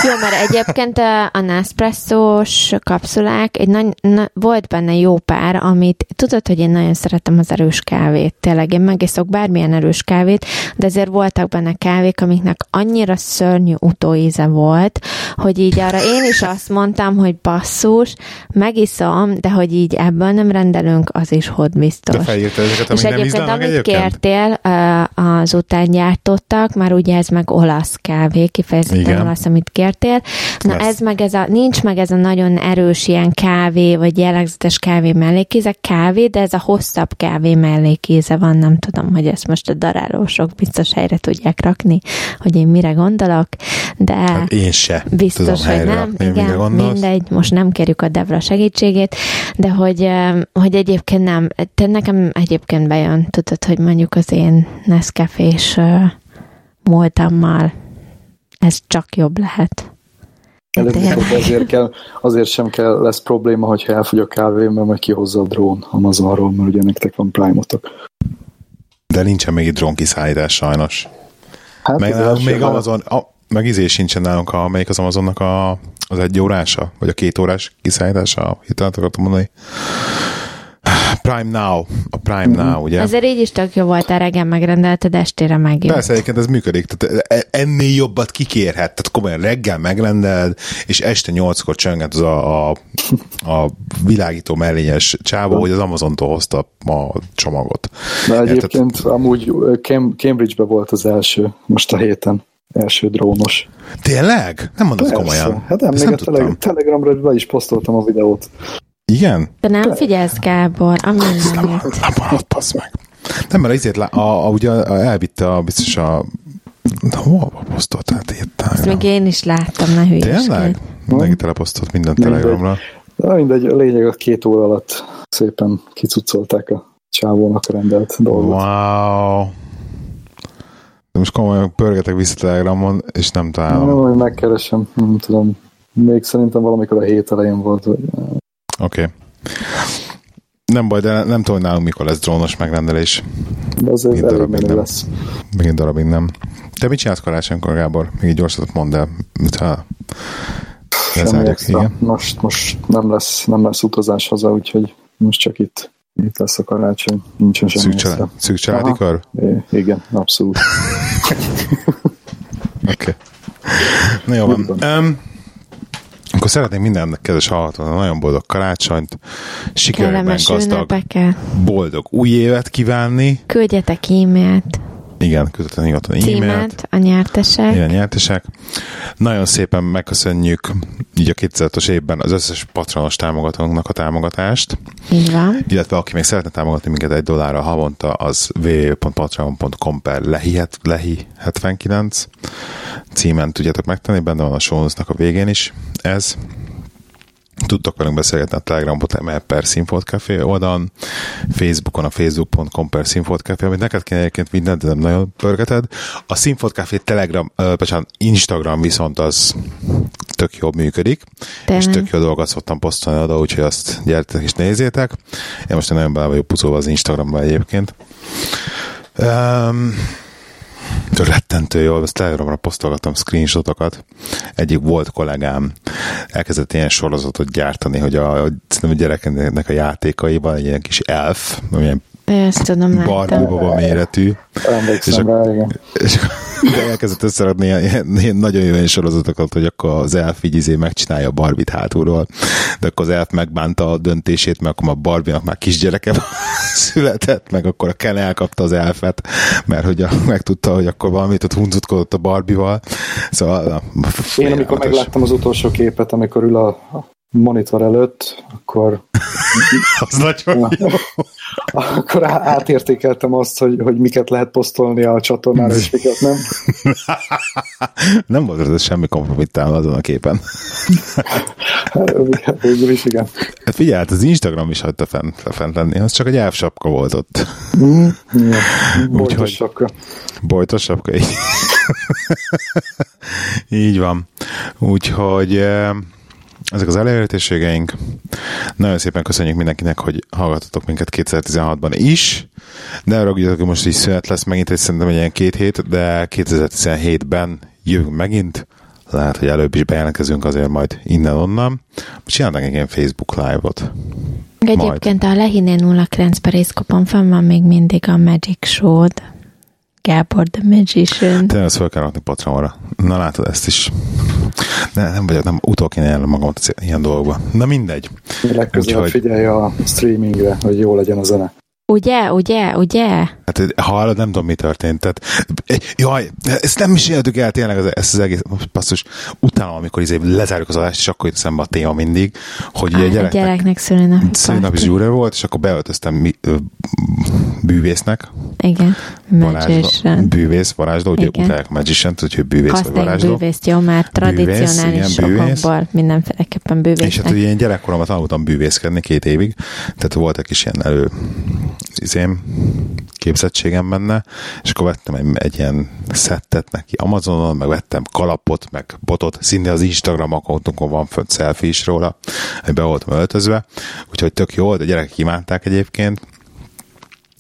Jó, mert egyébként a, a Nespresso-s kapszulák, egy nagy, na, volt benne jó pár, amit tudod, hogy én nagyon szeretem az erős kávét. Tényleg én megiszok bármilyen erős kávét, de ezért voltak benne kávék, amiknek annyira szörnyű utóíze volt, hogy így arra én is azt mondtam, hogy basszus, megiszom, de hogy így ebből nem rendelünk, az is hod biztos. De felírtad ezeket, És amik nem egyébként, amit egyébként? kértél, ö, az után gyártottak, már ugye ez meg olasz kávé, kifejezetten Igen. olasz, amit kértél. Na Lesz. ez meg ez a, nincs meg ez a nagyon erős ilyen kávé, vagy jellegzetes kávé mellékíze, kávé, de ez a hosszabb kávé mellékíze van, nem tudom, hogy ezt most a darálósok biztos helyre tudják rakni, hogy én mire gondolok, de... Hát én se Biztos, tudom hogy nem. rakni, Igen, mindegy, most nem kérjük a Devra segítségét, de hogy, hogy egyébként nem. Te nekem egyébként bejön, tudod, hogy mondjuk az én Nescafés uh, múltammal ez csak jobb lehet. Előbb-utóbb azért, kell, azért sem kell, lesz probléma, hogyha elfogy a kávé, mert majd kihozza a drón Amazonról, mert ugye nektek van Prime-otok. De nincsen még drón kiszállítás sajnos. Hát Meg az nálunk még Amazon, a, meg izé sincsen nálunk, a, melyik az Amazonnak a, az egy órása, vagy a két órás kiszállítása, hitelt akartam mondani. Prime Now, a Prime Mhm. Now, ugye? Ezért így is tök jó volt, a reggel megrendelted, estére megjött. Persze, egyébként ez működik. Tehát e- ennél jobbat kikérhet. Tehát komolyan reggel megrendeled, és este nyolckor csönget az a, a, a világító mellényes csáva, hogy az Amazontól hozta a csomagot. De Érted? egyébként amúgy Cam- Cambridge-be volt az első, most a héten. Első drónos. Tényleg? Nem mondod Persze. komolyan. Hát nem, még nem a tele- tudtam. Telegramra be is posztoltam a videót. Igen? De nem figyelsz, Gábor, a mindenit. Passz meg. Nem, mert ezért lá, a, a, ugye elvitte a, biztos a hol posztoltál, írtál? Ezt még én is láttam, ne hülyeskedj. Tényleg? Mindenki teleposztolt minden Mindegy. telegramra. De mindegy, a lényeg a két óra alatt szépen kicucolták a csávónak rendelt dolgot. Wow. De most komolyan pörgetek vissza Telegramon, és nem találom. Nem, hogy megkeresem, nem tudom. még szerintem valamikor a hét elején volt. Hogy... Oké. Okay. Nem baj, de nem tudom, hogy nálunk mikor lesz drónos megrendelés. De az elég menő nem. lesz. Megint darabig nem. Te mit csinálsz karácsonykor, Gábor? Még egy gyorsatot mondd el. Mintha Semmi lezárjuk, igen. Most, most nem, lesz, nem lesz utazás haza, úgyhogy most csak itt, itt lesz a karácsony. Nincsen semmi Szűk, család, szűk családi? É, igen, abszolút. [LAUGHS] Oké. Okay. Na jó van. Um, akkor szeretnék minden kedves hallgatónak nagyon boldog karácsonyt, sikerekben gazdag, ünnepekkel. boldog új évet kívánni. Küldjetek e-mailt, Igen, küldetlen nyugodtan e-mailt. a nyertesek. Igen, nyertesek. Nagyon szépen megköszönjük így a 2000-es évben az összes patronos támogatónknak a támogatást, Így van. illetve aki még szeretne támogatni minket egy dollárra havonta, az www.patreon.com per lehi, lehi 79 címen tudjátok megtenni, benne van a show a végén is ez. Tudtok velünk beszélgetni a Telegram per Színfolt Café oldalon, Facebookon a facebook.com per Színfolt Café, amit neked kéne egyébként mindent, de nem nagyon pörgeted. A Színfolt Café Telegram, ö, bocsánat, Instagram viszont az tök jól működik, Tényleg. és tök jó dolgokat szoktam posztolni oda, úgyhogy azt gyertek és nézzétek. Én most nagyon bele vagyok pucolva az Instagramba egyébként. Um, rettentő jól, ezt Telegramra posztolgatom screenshotokat. Egyik volt kollégám elkezdett ilyen sorozatot gyártani, hogy a, a, a gyerekeknek a játékaiban egy ilyen kis elf, amilyen Ezt tudom, Barbie méretű, És rá, igen. és akkor [LAUGHS] elkezdett összerakni ilyen, ilyen, nagyon jó sorozatokat, hogy akkor az elf így izé megcsinálja a Barbit hátulról, de akkor az elf megbánta a döntését, mert akkor a Barbie-nak már kisgyereke [LAUGHS] született, meg akkor a Ken elkapta az elfet, mert hogy a, megtudta, hogy akkor valamit ott huncutkodott a Barbival. Szóval na, Én amikor megláttam az utolsó képet, amikor ül a monitor előtt, akkor, [LAUGHS] Az nagyon jó. akkor átértékeltem azt, hogy, hogy miket lehet posztolni a csatornára, és miket nem. [LAUGHS] Nem volt ez semmi kompromittálva azon a képen. Végül is igen. Hát figyelj, hát az Instagram is hagyta fent, fent lenni, az csak egy elfsapka volt ott. Mm, igen. [LAUGHS] Úgyhogy- Bojtos sapka. Bojtos sapka, így. így van. Úgyhogy eh, ezek az elérhetőségeink. Nagyon szépen köszönjük mindenkinek, hogy hallgatotok minket 2016-ban is. Ne ragudjatok, hogy most is szünet lesz megint, egy szerintem egy ilyen két hét, de 2017-ben jövünk megint. Lehet, hogy előbb is bejelentkezünk azért majd innen-onnan. Csinálnak egy ilyen Facebook live-ot. Egyébként a Lehiné 09 periszkopon fenn van még mindig a Magic show Gábor the Magician. Tényleg ezt fel kell rakni Patreonra. Na látod, ezt is. Ne, nem vagyok, nem utol kéne jelen magamat ilyen dolgokba. Na mindegy. Legközelebb Úgyhogy- figyelj a streamingre, hogy jó legyen a zene. Ugye, ugye, ugye? Hát hallod, nem tudom, mi történt. Tehát, jaj, ezt nem is éltük el tényleg ez, ezt az egész passzus. Utána, amikor izé lezárjuk az adást, és akkor jut eszembe a téma mindig, hogy ugye Á, a gyereknek, gyereknek szülinapi parti. zsúre volt, és akkor beöltöztem mi, ö, bűvésznek, Igen, varázsló, bűvész, varázsló, ugye Igen. utálják magician úgyhogy bűvész vagy Használjuk varázsló. bűvészt, jó, már tradicionális igen, bűvész. okokból mindenféleképpen És hát bűvésznek. ugye én gyerekkoromban tanultam bűvészkedni két évig, tehát volt egy kis ilyen elő izém, képzettségem benne, és akkor vettem egy, egy ilyen szettet neki Amazonon, meg vettem kalapot, meg botot, szinte az Instagram accountunkon van fönt selfie is róla, hogy be voltam öltözve, úgyhogy tök jó, de a gyerekek imádták egyébként,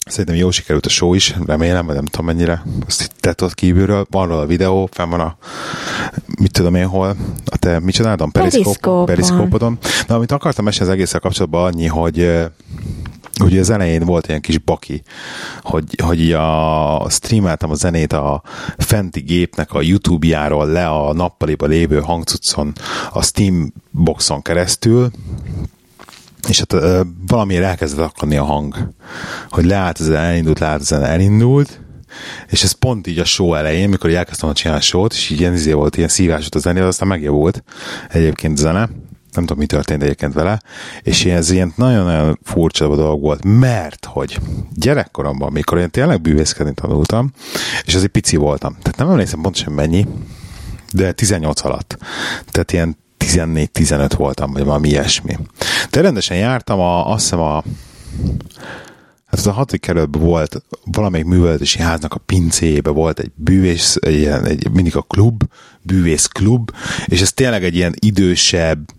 Szerintem jó sikerült a show is, remélem, vagy nem tudom mennyire. Azt itt tett ott kívülről, van róla a videó, fenn van a, mit tudom én hol, a te, mit csináltam? Periszkópon. Periszkópodon. Na, amit akartam mesélni az egészen kapcsolatban annyi, hogy ugye az elején volt ilyen kis baki, hogy, hogy a, streameltem a zenét a fenti gépnek a YouTube-járól le a nappaliba lévő hangcuccon a Steam boxon keresztül, és hát ö, valamiért elkezdett akadni a hang, hogy leállt az elindult, leállt az elindult, és ez pont így a show elején, mikor elkezdtem a csinálni a show-t, és így ilyen izé volt, ilyen szívás volt a zené, az aztán megjavult egyébként zene, nem tudom, mi történt egyébként vele, és ez ilyen nagyon-nagyon furcsa dolog volt, mert hogy gyerekkoromban, mikor én tényleg bűvészkedni tanultam, és azért pici voltam, tehát nem emlékszem pontosan mennyi, de 18 alatt. Tehát ilyen 14-15 voltam, vagy valami ilyesmi. De rendesen jártam, a, azt hiszem a Hát az a hatodik kerületben volt valamelyik művelődési háznak a pincéjébe volt egy bűvész, egy, egy, mindig a klub, bűvész klub, és ez tényleg egy ilyen idősebb,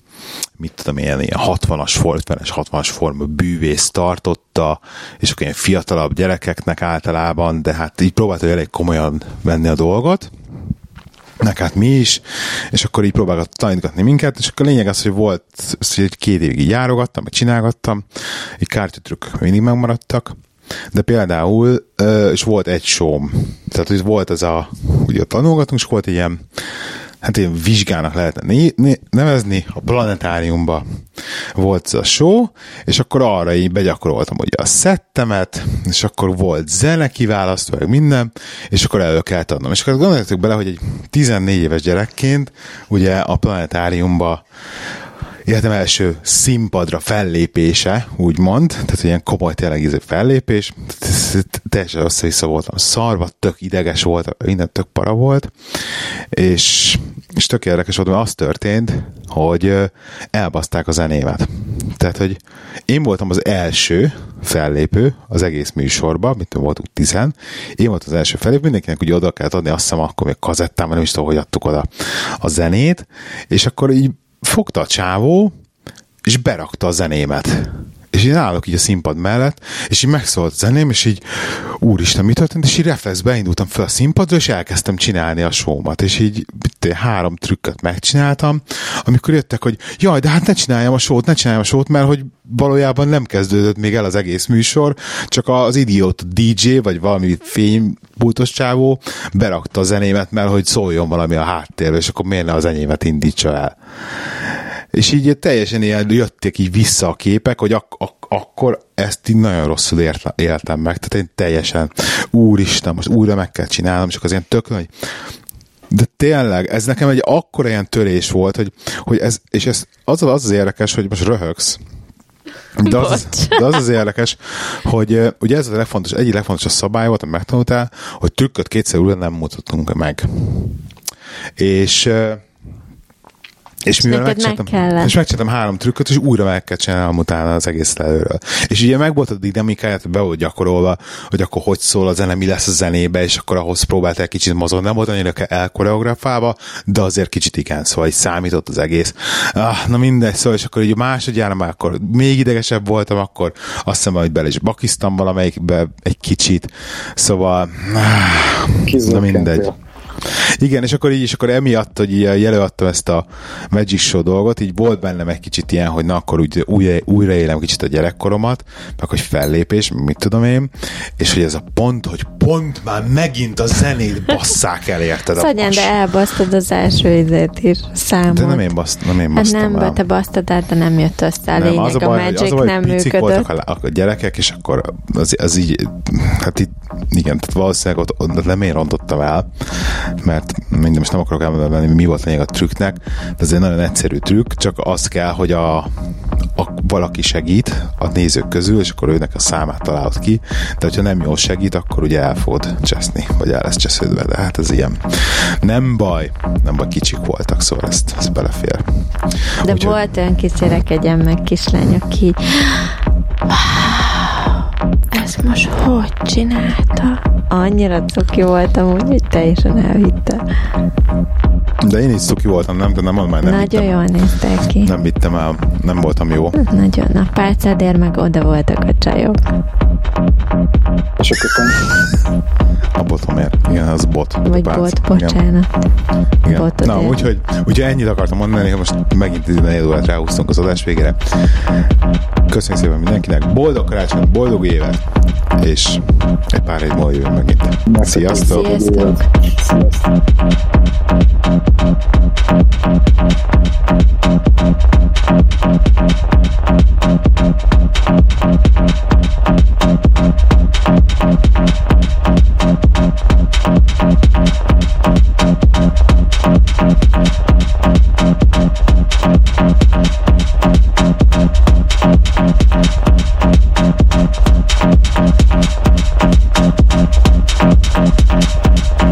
mit tudom, ilyen, ilyen 60-as, 50-es, 60-as forma bűvész tartotta, és akkor ilyen fiatalabb gyerekeknek általában, de hát így próbálta elég komolyan venni a dolgot, meg hát mi is, és akkor így próbálgat tanítgatni minket, és akkor a lényeg az, hogy volt, hogy két évig így járogattam, meg csinálgattam, egy kártyatrükkök mindig megmaradtak, de például, és volt egy show tehát hogy volt ez a, ugye tanulgatunk, és volt egy ilyen hát ilyen vizsgának lehetne nevezni, a planetáriumba volt ez a show, és akkor arra így begyakoroltam ugye a szettemet, és akkor volt zene kiválasztva, meg minden, és akkor elő kellett adnom. És akkor gondoljatok bele, hogy egy 14 éves gyerekként ugye a planetáriumba életem első színpadra fellépése, úgymond, tehát ilyen komoly tényleg fellépés, teljesen össze-vissza voltam szarva, tök ideges volt, minden tök para volt, és, és tök érdekes volt, mert az történt, hogy elbaszták a zenémet. Tehát, hogy én voltam az első fellépő az egész műsorban, mint voltunk tizen, én voltam az első fellépő, mindenkinek ugye oda kellett adni, azt hiszem akkor még kazettám, nem is tudom, hogy adtuk oda a zenét, és akkor így fogta a csávó, és berakta a zenémet. És én állok így a színpad mellett, és így megszólt zeném, és így, úristen, mi történt? És így reflexbe beindultam fel a színpadra, és elkezdtem csinálni a showmat. És így három trükköt megcsináltam, amikor jöttek, hogy jaj, de hát ne csináljam a showt, ne csináljam a showt, mert hogy valójában nem kezdődött még el az egész műsor, csak az idiót DJ, vagy valami fénypultos csávó berakta a zenémet, mert hogy szóljon valami a háttérbe, és akkor miért ne az enyémet indítsa el. És így teljesen ilyen jöttek így vissza a képek, hogy ak- ak- akkor ezt így nagyon rosszul ért- éltem meg. Tehát én teljesen, úristen, most újra meg kell csinálnom, csak az ilyen tök nagy de tényleg, ez nekem egy akkora ilyen törés volt, hogy, hogy ez, és ez az, az az érdekes, hogy most röhögsz, de az, de az az érdekes, hogy ugye ez a legfontos, egyik legfontosabb szabály volt, amit megtanultál, hogy trükköt kétszer újra nem mutatunk meg. És és mivel megcsináltam, meg és megcsináltam három trükköt, és újra meg kell csinálnom utána az egész előről. És ugye meg volt a dinamikáját, be volt gyakorolva, hogy akkor hogy szól a zene, mi lesz a zenébe, és akkor ahhoz próbálták kicsit mozogni. Nem volt annyira elkoreografálva, de azért kicsit igen, szóval így számított az egész. Ah, na mindegy, szóval, és akkor így másodjára már akkor még idegesebb voltam, akkor azt hiszem, hogy bele is bakiztam valamelyikbe egy kicsit. Szóval, ah, na mindegy. Igen, és akkor így, és akkor emiatt, hogy így jelöltem ezt a Magic Show dolgot, így volt bennem egy kicsit ilyen, hogy na akkor úgy újra, újraélem kicsit a gyerekkoromat, meg hogy fellépés, mit tudom én, és hogy ez a pont, hogy pont már megint a zenét basszák el, érted? Szagyan, de elbasztad az első izét is, számot. De nem én, baszt, nem én basztam hát nem, el. te basztad el, de nem jött össze a nem, lényeg, az a, baj, a Magic az a baj, nem működött. voltak a, a, gyerekek, és akkor az, az így, hát itt, igen, tehát valószínűleg ott, ott nem én rontottam el, mert minden most nem akarok elmondani, mi volt lényeg a trükknek, de ez egy nagyon egyszerű trükk, csak az kell, hogy a, a, valaki segít a nézők közül, és akkor őnek a számát találod ki, de hogyha nem jól segít, akkor ugye el fogod cseszni, vagy el lesz csesződve, de hát ez ilyen. Nem baj, nem baj, kicsik voltak, szóval ezt, ezt belefér. De Úgy, volt olyan kis gyerek, egy meg kislány, aki ezt most hogy csinálta? Annyira cuki voltam, úgy, hogy teljesen elhitte. De én is cuki voltam, nem, de nem, nem Nagyon vittem, jól néztek ki. Nem vittem el, nem voltam jó. Nagyon, a pálcádér meg oda voltak a csajok. És a köpeny? A botomért. Igen, az bot. Vagy bot, bocsánat. Igen. Igen. Na, úgyhogy, úgyhogy ennyit akartam mondani, hogy most megint 14 órát ráhúztunk az adás végére. Köszönjük szépen mindenkinek, boldog karácsony, boldog Gábrével, és egy pár év múlva jövünk megint. Sziasztok! Sziasztok! Thank Thank you.